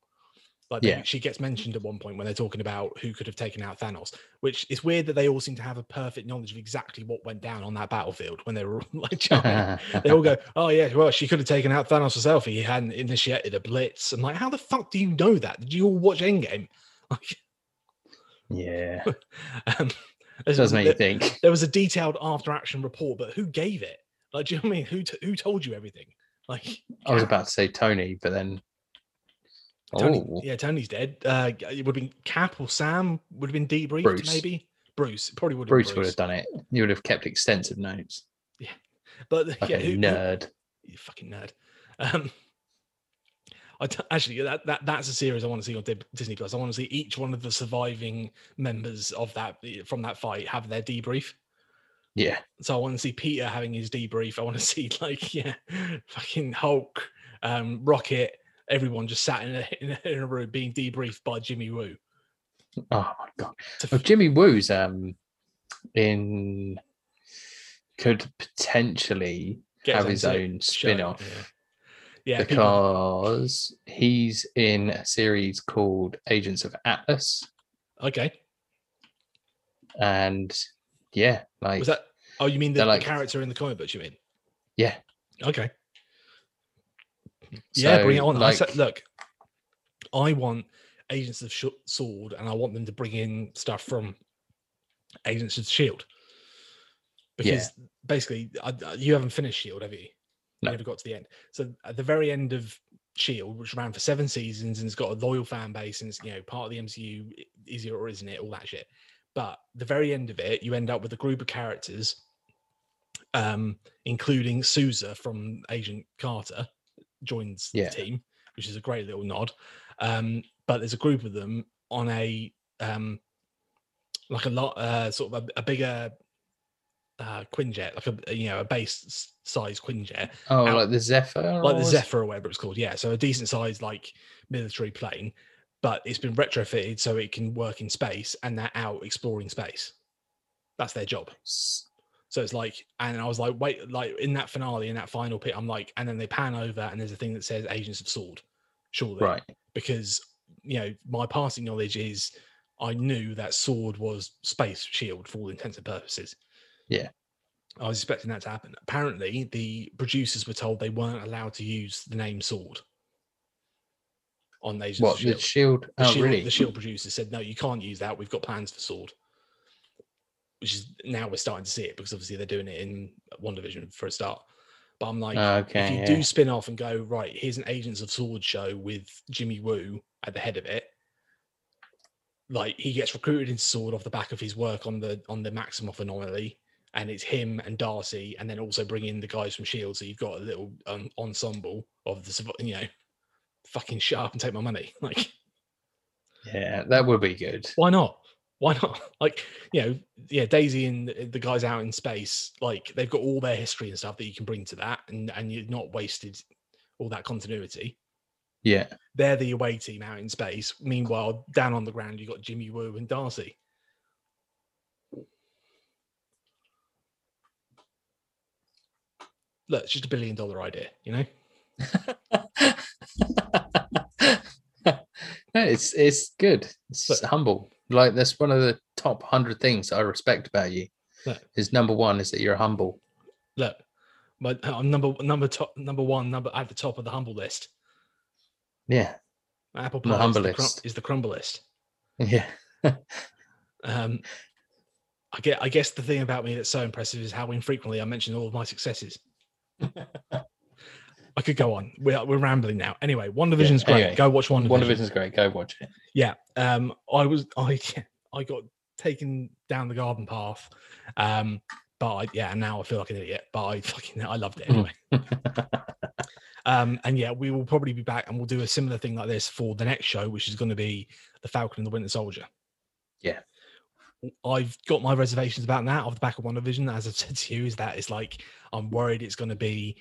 Speaker 1: Like
Speaker 2: Yeah.
Speaker 1: she gets mentioned at one point when they're talking about who could have taken out Thanos, which is weird that they all seem to have a perfect knowledge of exactly what went down on that battlefield when they were all <laughs> like <laughs> they all go, "Oh yeah, well she could have taken out Thanos herself if he hadn't initiated a blitz." I'm like, "How the fuck do you know that? Did you all watch Endgame?" <laughs> Like,
Speaker 2: yeah,
Speaker 1: um, there's-
Speaker 2: does make you think.
Speaker 1: there was a detailed after action report, but who gave it? Like, do you know what I mean? Who t- who told you everything? Like,
Speaker 2: I was about to say Tony, but then.
Speaker 1: Tony,
Speaker 2: Oh,
Speaker 1: yeah, Tony's dead. Uh, it would have been Cap or Sam would have been debriefed,
Speaker 2: Bruce.
Speaker 1: maybe. Bruce it probably would have.
Speaker 2: Bruce
Speaker 1: been
Speaker 2: would have done it. You would have kept extensive notes.
Speaker 1: Yeah,
Speaker 2: but <laughs>
Speaker 1: yeah, who, who-
Speaker 2: nerd.
Speaker 1: you fucking nerd. Um, I t- actually that, that that's a series I want to see on Di- Disney Plus. I want to see each one of the surviving members of that from that fight have their debrief.
Speaker 2: Yeah,
Speaker 1: So I want to see Peter having his debrief. I want to <laughs> see like yeah, fucking Hulk, um, Rocket, everyone just sat in a, in a, in a room being debriefed by Jimmy Woo.
Speaker 2: Oh my god.
Speaker 1: F-
Speaker 2: Jimmy Woo's um in could potentially have his own
Speaker 1: show,
Speaker 2: spin-off
Speaker 1: Yeah, yeah
Speaker 2: because he's in a series called Agents of Atlas.
Speaker 1: okay.
Speaker 2: And yeah, like
Speaker 1: Was that? Oh, you mean the,
Speaker 2: they're
Speaker 1: the character in the comic books? You mean?
Speaker 2: yeah.
Speaker 1: Okay. yeah, bring it
Speaker 2: so,
Speaker 1: on. I said, look, I want Agents of Sh- Sword, and I want them to bring in stuff from Agents of Shield. because basically I, I- you haven't finished Shield, have you?
Speaker 2: No.
Speaker 1: never got to the end. So at the very end of Shield, which ran for seven seasons and it's got a loyal fan base and it's you know part of the MCU, is it or isn't it? All that shit. But the very end of it, you end up with a group of characters, um, including Sousa from Agent Carter, joins
Speaker 2: Yeah.
Speaker 1: the team, which is a great little nod. Um, but there's a group of them on a um, like a lot, uh, sort of a, a bigger uh, Quinjet, like a you know a base size Quinjet,
Speaker 2: Oh,
Speaker 1: out-
Speaker 2: like the Zephyr?
Speaker 1: like the Zephyr or whatever it's called. Yeah, so a decent sized like military plane, but it's been retrofitted so it can work in space, and they're out exploring space. That's their job. So it's like, and I was like, wait, like in that finale, in that final pit, I'm like, and then they pan over, and there's a thing that says Agents of Sword, surely,
Speaker 2: Right.
Speaker 1: Because you know my passing knowledge is I knew that Sword was space shield for all intents and purposes.
Speaker 2: Yeah.
Speaker 1: I was expecting that to happen. Apparently, the producers were told they weren't allowed to use the name Sword on Agents
Speaker 2: What?
Speaker 1: of
Speaker 2: The
Speaker 1: Shield.
Speaker 2: shield?
Speaker 1: The
Speaker 2: Oh,
Speaker 1: Shield,
Speaker 2: really?
Speaker 1: the Shield producers said, no, you can't use that. We've got plans for Sword. Which is now we're starting to see it because obviously they're doing it in WandaVision for a start. But I'm like,
Speaker 2: okay.
Speaker 1: if you
Speaker 2: yeah.
Speaker 1: do spin off and go, right, here's an Agents of Sword show with Jimmy Woo at the head of it. Like he gets recruited into Sword off the back of his work on the on the Maximoff anomaly, and it's him and Darcy, and then also bring in the guys from Shield. So you've got a little um, ensemble of the you know, fucking shut up and take my money. <laughs> Like
Speaker 2: Yeah, that would be good.
Speaker 1: why not? Why not? <laughs> Like, you know, yeah, Daisy and the guys out in space, like they've got all their history and stuff that you can bring to that, and and you're not wasted all that continuity.
Speaker 2: Yeah.
Speaker 1: They're the away team out in space. Meanwhile, down on the ground, you've got Jimmy Woo and Darcy. Look, it's just a billion dollar idea, you know. <laughs>
Speaker 2: no, it's it's good. It's
Speaker 1: But-
Speaker 2: humble. Like that's one of the top hundred things I respect about you.
Speaker 1: Look.
Speaker 2: Is number one is that you're humble.
Speaker 1: Look, but I'm number number top number one number at the top of the humble list.
Speaker 2: Yeah,
Speaker 1: Apple
Speaker 2: The
Speaker 1: Pie is,
Speaker 2: humble
Speaker 1: the crum-
Speaker 2: list.
Speaker 1: is the crumble list.
Speaker 2: yeah, <laughs>
Speaker 1: Um, I get. I guess the thing about me that's so impressive is how infrequently I mention all of my successes. I could go on. We're, we're rambling now. Anyway, WandaVision's great.
Speaker 2: anyway,
Speaker 1: Go watch One.
Speaker 2: WandaVision's great. Go watch it.
Speaker 1: Yeah. Um, I was. <laughs> I. I got taken down the garden path. Um, but I, yeah, now I feel like an idiot. But I fucking I loved it anyway. <laughs> Um, and yeah, we will probably be back and we'll do a similar thing like this for the next show, which is going to be the Falcon and the Winter Soldier.
Speaker 2: Yeah.
Speaker 1: I've got my reservations about that off the back of WandaVision. As I've said to you, is that it's like I'm worried it's going to be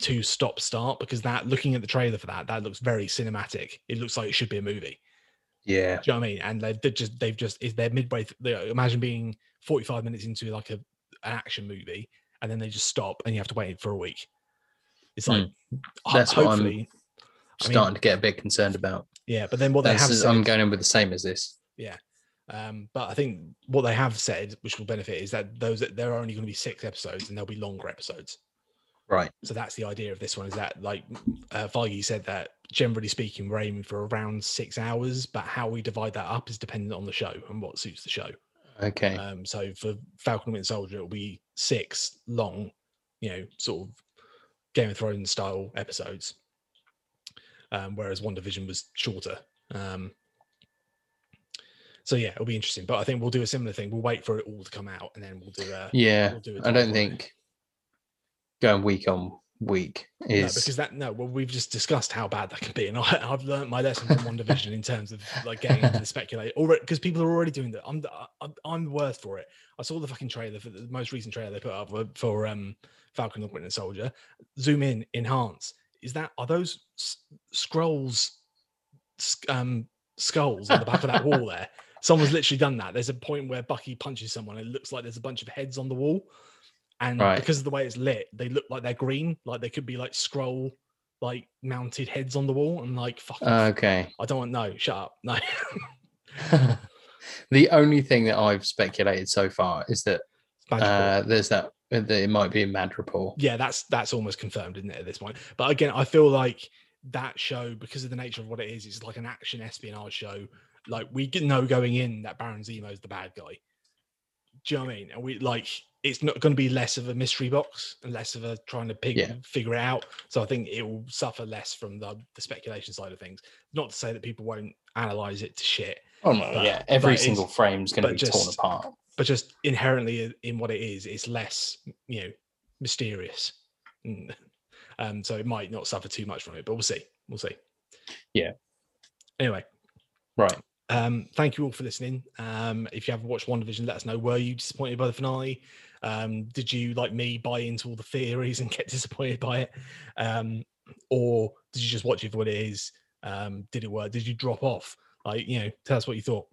Speaker 1: too stop start because that looking at the trailer for that, that looks very cinematic. It looks like it should be a movie.
Speaker 2: yeah,
Speaker 1: Do you know what I mean? And they've, they've just they've just is they're midway. Th- they, imagine being 45 minutes into like a an action movie, and then they just stop, and you have to wait for a week. It's like hmm. ho-
Speaker 2: That's what I'm
Speaker 1: hopefully, I mean-
Speaker 2: starting to get a bit concerned about.
Speaker 1: yeah. But then what they have
Speaker 2: just-
Speaker 1: said,
Speaker 2: I'm going in with the same as this.
Speaker 1: Um, but I think what they have said, which will benefit, is that those that there are only going to be six episodes, and there'll be longer episodes.
Speaker 2: Right.
Speaker 1: So that's the idea of this one. Is that like uh, Feige said that generally speaking, we're aiming for around six hours, but how we divide that up is dependent on the show and what suits the show.
Speaker 2: Okay.
Speaker 1: Um, so for Falcon and Winter Soldier, it'll be six long, you know, sort of Game of Thrones style episodes. Um, whereas WandaVision was shorter. Um, so yeah, it'll be interesting. But I think we'll do a similar thing. We'll wait for it all to come out, and then we'll do a
Speaker 2: yeah.
Speaker 1: we'll do a
Speaker 2: I don't think going week on week
Speaker 1: No,
Speaker 2: is
Speaker 1: because that no, well, we've just discussed how bad that can be, and <laughs> I, I've learned my lesson from WandaVision in terms of like getting into the speculate, already because people are already doing that. I'm the, I'm worst for it. I saw the fucking trailer for the most recent trailer they put up for, for um Falcon and Winter Soldier. Zoom in, enhance. Is that are those s- scrolls, um, skulls on the back of that wall <laughs> there? Someone's literally done that. There's a point where Bucky punches someone, it looks like there's a bunch of heads on the wall and
Speaker 2: Right.
Speaker 1: because of the way it's lit, they look like they're green, like they could be like scroll, like mounted heads on the wall. I'm like, fuck, off.
Speaker 2: okay.
Speaker 1: I don't want no, shut up, no. <laughs> <laughs>
Speaker 2: the only thing that I've speculated so far is that uh, there's that that it might be a Madripoor.
Speaker 1: yeah, that's that's almost confirmed, isn't it, at this point? But again, I feel like that show, because of the nature of what it is, it's like an action espionage show. Like we know going in that Baron Zemo's the bad guy. Do you know what I mean? And we like it's not going to be less of a mystery box and less of a trying to pig,
Speaker 2: Yeah.
Speaker 1: figure it out. So I think it will suffer less from the, the speculation side of things. Not to say that people won't analyze it to shit,
Speaker 2: Oh no,
Speaker 1: But-
Speaker 2: yeah. Every single frame's going to be torn apart.
Speaker 1: but just inherently in what it is, it's less, you know, mysterious. Mm. <laughs> Um, so it might not suffer too much from it, but we'll see. We'll see.
Speaker 2: Yeah.
Speaker 1: Anyway,
Speaker 2: Right.
Speaker 1: Um, thank you all for listening. Um, if you haven't watched WandaVision, let us know. Were you disappointed by the finale? Um, did you, like me, buy into all the theories and <laughs> get disappointed by it? Um, or did you just watch it for what it is? Um, did it work? Did you drop off? Like, you know, tell us what you thought.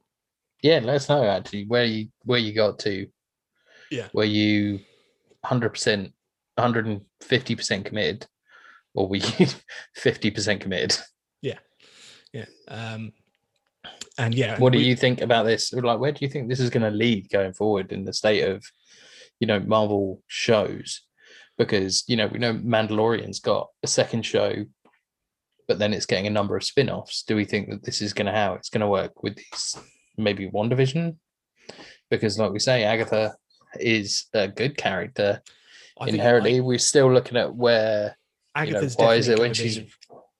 Speaker 2: Yeah, let us know actually where you where you got to.
Speaker 1: Yeah.
Speaker 2: Were you hundred percent, hundred and fifty percent committed, or were you <laughs> fifty percent committed?
Speaker 1: Yeah. Yeah. Um, and yeah,
Speaker 2: What do
Speaker 1: we-
Speaker 2: you think about this? Like, where do you think this is going to lead going forward in the state of, you know, Marvel shows? Because you know we know Mandalorian's got a second show, but then it's getting a number of spin-offs. Do we think that this is going to how it's going to work with these maybe WandaVision? Because like we say, Agatha is a good character.
Speaker 1: I
Speaker 2: Inherently, we're still looking at where you know,
Speaker 1: Agatha's
Speaker 2: why is it when she's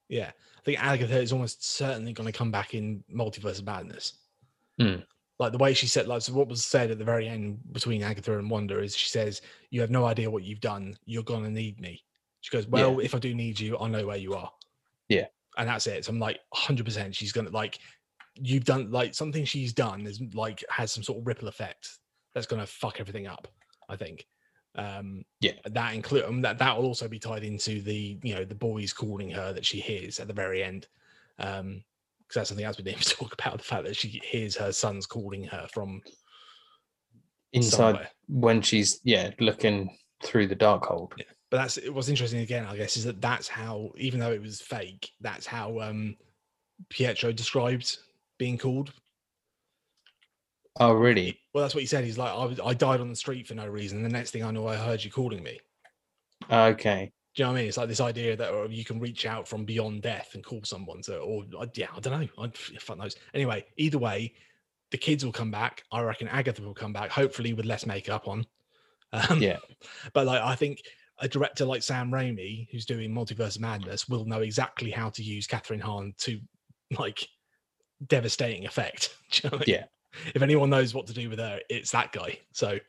Speaker 1: yeah think agatha is almost certainly going to come back in multiverse of madness.
Speaker 2: Hmm.
Speaker 1: like the way she said like so what was said at the very end between agatha and wanda is she says you have no idea what you've done. You're going to need me. She goes well if i do need you i know where you are.
Speaker 2: Yeah.
Speaker 1: and that's it. So i'm like 100% she's gonna like you've done like something she's done is like has some sort of ripple effect that's gonna fuck everything up i think um
Speaker 2: Yeah.
Speaker 1: that include um, that that will also be tied into the you know the boys calling her that she hears at the very end um because that's something else we didn't <laughs> talk about the fact that she hears her sons calling her from
Speaker 2: inside
Speaker 1: somewhere.
Speaker 2: when she's yeah looking through the dark hold.
Speaker 1: Yeah. but that's what's interesting again i guess is that that's how even though it was fake that's how um pietro described being called
Speaker 2: Oh, really?
Speaker 1: well that's what he said he's like i was i died on the street for no reason the next thing i know i heard you calling me
Speaker 2: Okay.
Speaker 1: Do you know what I mean? It's like this idea that uh, you can reach out from beyond death and call someone. So, or uh, yeah, I don't know. I fuck knows. Anyway, either way, the kids will come back. I reckon Agatha will come back, hopefully with less makeup on. Um,
Speaker 2: Yeah. <laughs>
Speaker 1: But like, I think a director like Sam Raimi, who's doing Multiverse Madness, will know exactly how to use Kathryn Hahn to like devastating effect. <laughs> Do you know what I mean?
Speaker 2: Yeah. <laughs>
Speaker 1: If anyone knows what to do with her, it's that guy. So,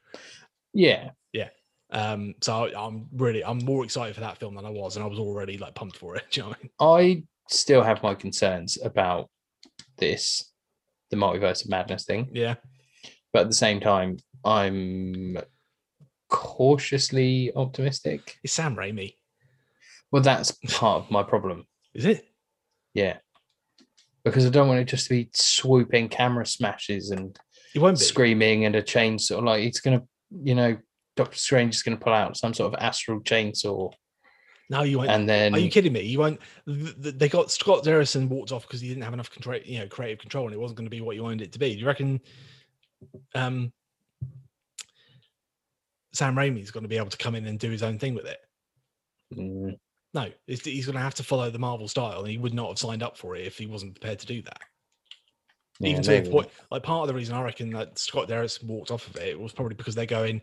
Speaker 2: Yeah. Yeah.
Speaker 1: Um, so I- I'm really, I'm more excited for that film than I was, and I was already like pumped for it. <laughs> Do you know what I mean?
Speaker 2: I still have my concerns about this, the multiverse of madness thing,
Speaker 1: Yeah.
Speaker 2: but at the same time, I'm cautiously optimistic.
Speaker 1: It's Sam Raimi.
Speaker 2: Well, that's part of my problem. <laughs>
Speaker 1: Is it?
Speaker 2: Yeah. Because I don't want it just to be swooping camera smashes and
Speaker 1: It won't be.
Speaker 2: screaming and a chainsaw. Like it's gonna, you know, Doctor Strange is gonna pull out some sort of astral chainsaw,
Speaker 1: No, you won't.
Speaker 2: and then
Speaker 1: Are you kidding me? You won't. th- th- They got Scott Derrickson walked off because he didn't have enough control, you know, creative control, and it wasn't going to be what you wanted it to be. Do you reckon? Um, Sam Raimi's going to be able to come in and do his own thing with it.
Speaker 2: Mm,
Speaker 1: No, he's going to have to follow the Marvel style, and he would not have signed up for it if he wasn't prepared to do that.
Speaker 2: yeah,
Speaker 1: Even to the point, like part of the reason I reckon that Scott Derrickson walked off of it was probably because they're going,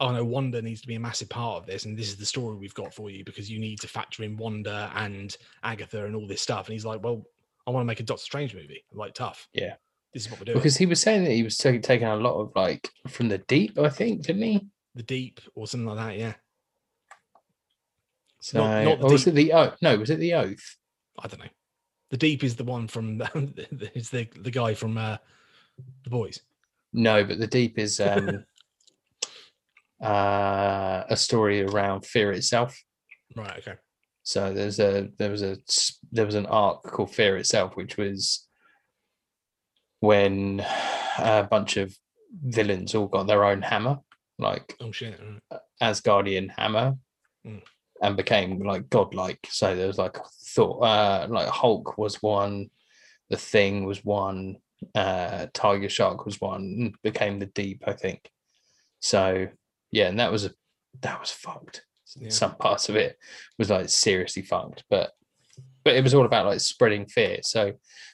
Speaker 1: "Oh no, Wanda needs to be a massive part of this, and this is the story we've got for you because you need to factor in Wanda and Agatha and all this stuff." And he's like, "Well, I want to make a Doctor Strange movie. I'm like, tough.
Speaker 2: Yeah.
Speaker 1: this is what we're doing.
Speaker 2: because he was saying that he was ta- taking a lot of like from the deep, I think, didn't he?
Speaker 1: the Deep or something like that. Yeah,
Speaker 2: So,
Speaker 1: not the
Speaker 2: or was it the oath? No, was it the oath?
Speaker 1: I don't know. The Deep is the one from <laughs> it's the the guy from uh, the Boys.
Speaker 2: No, but the deep is um <laughs> uh a story around fear itself.
Speaker 1: Right. Okay.
Speaker 2: So there's a there was a there was an arc called Fear Itself, which was when a bunch of villains all got their own hammer, like
Speaker 1: Oh shit. right.
Speaker 2: Asgardian hammer,
Speaker 1: Mm.
Speaker 2: And became like godlike. So there was like thought, uh, like Hulk was one, the Thing was one, uh, Tiger Shark was one, and became the Deep, I think. So yeah, and that was a that was fucked.
Speaker 1: Yeah.
Speaker 2: Some parts of it was like seriously fucked, but but it was all about like spreading fear. So,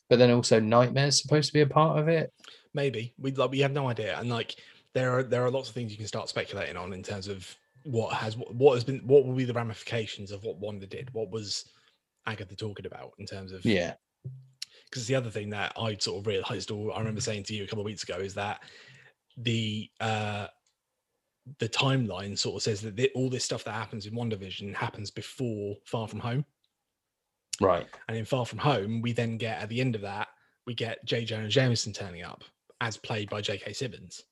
Speaker 2: but then also nightmares supposed to be a part of it.
Speaker 1: Maybe we like we have no idea, and like there are there are lots of things you can start speculating on in terms of what has what has been what will be the ramifications of what Wanda did. What was Agatha talking about in terms of
Speaker 2: Yeah.
Speaker 1: because the other thing that I sort of realized, or I remember saying to you a couple of weeks ago, is that the uh the timeline sort of says that thi- all this stuff that happens in WandaVision happens before Far From Home,
Speaker 2: Right.
Speaker 1: and in Far From Home, we then get at the end of that, we get J. Jonah Jameson turning up as played by J.K. Simmons.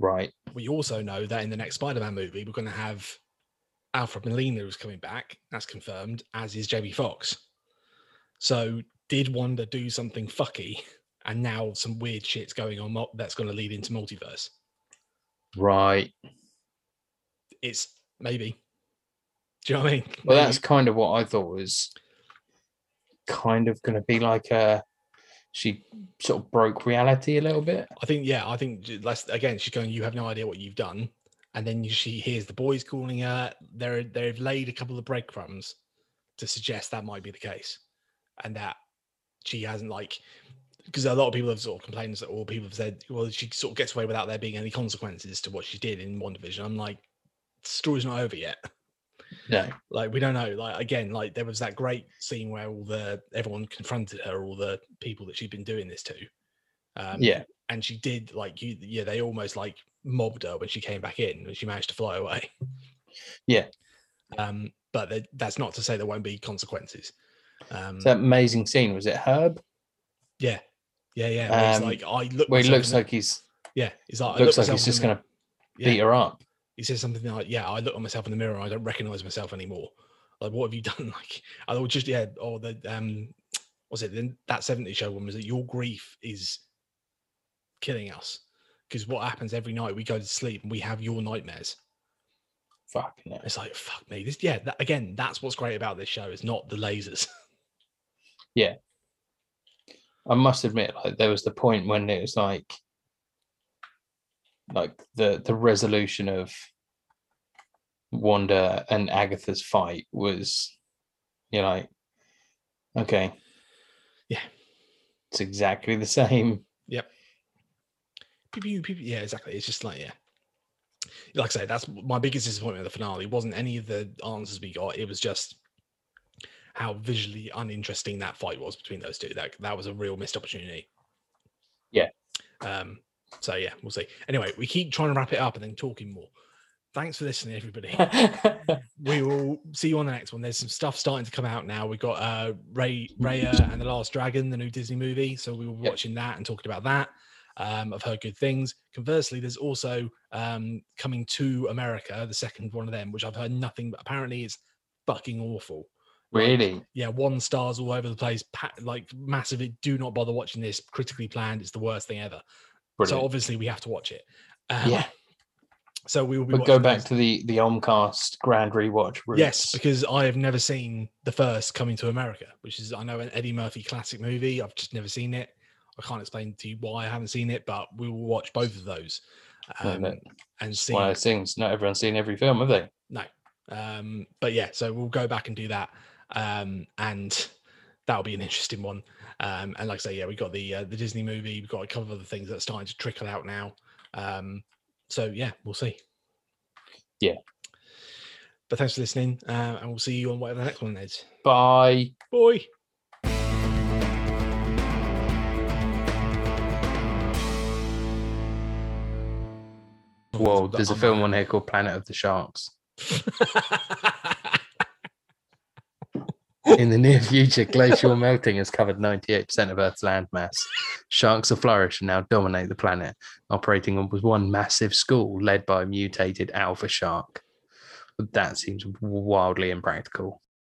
Speaker 2: Right.
Speaker 1: We also know that in the next Spider-Man movie, we're going to have Alfred Molina who's coming back, that's confirmed, as is Jamie Foxx. So did Wanda do something fucky, and now some weird shit's going on that's going to lead into multiverse?
Speaker 2: Right.
Speaker 1: It's maybe. Do you know what I mean?
Speaker 2: Well,
Speaker 1: Maybe.
Speaker 2: that's kind of what I thought was kind of going to be like a. She sort of broke reality a little bit.
Speaker 1: I think, yeah, I think that's again, she's going, You have no idea what you've done. And then she hears the boys calling her. They're, they've laid a couple of breadcrumbs to suggest that might be the case. And that she hasn't, like, because a lot of people have sort of complained, or people have said, Well, she sort of gets away without there being any consequences to what she did in WandaVision. I'm like, the story's not over yet.
Speaker 2: No.
Speaker 1: like we don't know like again like there was that great scene where all the everyone confronted her all the people that she'd been doing this to um
Speaker 2: Yeah.
Speaker 1: and she did like you yeah they almost like mobbed her when she came back in and she managed to fly away
Speaker 2: Yeah.
Speaker 1: um but th- that's not to say there won't be consequences um
Speaker 2: It's that amazing scene. Was it Herb?
Speaker 1: yeah yeah yeah
Speaker 2: Um,
Speaker 1: like i look
Speaker 2: Where he looks like he's
Speaker 1: yeah he's like
Speaker 2: looks
Speaker 1: look
Speaker 2: like he's just going to
Speaker 1: mirror-
Speaker 2: beat her up.
Speaker 1: He says something like, "Yeah, I look at myself in the mirror. I don't recognize myself anymore. Like, what have you <laughs> done? Like, I would just yeah, or the um, was it then that 70 show one was that your grief is killing us because what happens every night we go to sleep and we have your nightmares.
Speaker 2: Fucking hell.
Speaker 1: It's like fuck me. This yeah, that, again, that's what's great about this show is not the lasers. <laughs>
Speaker 2: Yeah, I must admit, like there was the point when it was like, like the the resolution of Wanda and Agatha's fight was, you know, like, okay,
Speaker 1: Yeah.
Speaker 2: it's exactly the same.
Speaker 1: Pew. Yeah, exactly. It's just like yeah. Like I say, that's my biggest disappointment of the finale. It wasn't any of the answers we got. It was just how visually uninteresting that fight was between those two. That that was a real missed opportunity.
Speaker 2: Yeah.
Speaker 1: Um. So yeah, we'll see. Anyway, we keep trying to wrap it up and then talking more. Thanks for listening, everybody. <laughs> we will see you on the next one. There's some stuff starting to come out now. We've got uh Ray Raya and the Last Dragon, the new Disney movie. So we will be
Speaker 2: Yep.
Speaker 1: watching that and talking about that. Um, I've heard good things. Conversely, there's also um coming to America, the second one of them, which I've heard nothing but apparently it's fucking awful. Like,
Speaker 2: really?
Speaker 1: yeah, one stars all over the place, pa- like massively. Do not bother watching this. Critically planned. It's the worst thing ever. So obviously we have to watch it. Um,
Speaker 2: yeah,
Speaker 1: So we will be
Speaker 2: but go back
Speaker 1: those.
Speaker 2: to the the Omcast grand rewatch. Roots.
Speaker 1: Yes, because I have never seen the first Coming to America, which is I know an Eddie Murphy classic movie. I've just never seen it. I can't explain to you why I haven't seen it, but we will watch both of those um,
Speaker 2: no,
Speaker 1: and see.
Speaker 2: one of those things. Not everyone's seen every film, have they?
Speaker 1: No, um, but yeah, so we'll go back and do that, um, and that'll be an interesting one. Um, and like I say, yeah, we got the uh, the Disney movie. We've got a couple of other things that are starting to trickle out now. Um, so yeah, we'll see.
Speaker 2: Yeah.
Speaker 1: But thanks for listening, uh, and we'll see you on whatever the next one is.
Speaker 2: Bye.
Speaker 1: Bye.
Speaker 2: Whoa, there's a film on here called Planet of the Sharks. <laughs> In the near future, glacial melting has covered 98% of Earth's landmass. Sharks will flourish and now dominate the planet, operating on with one massive school led by a mutated alpha shark. That seems wildly impractical.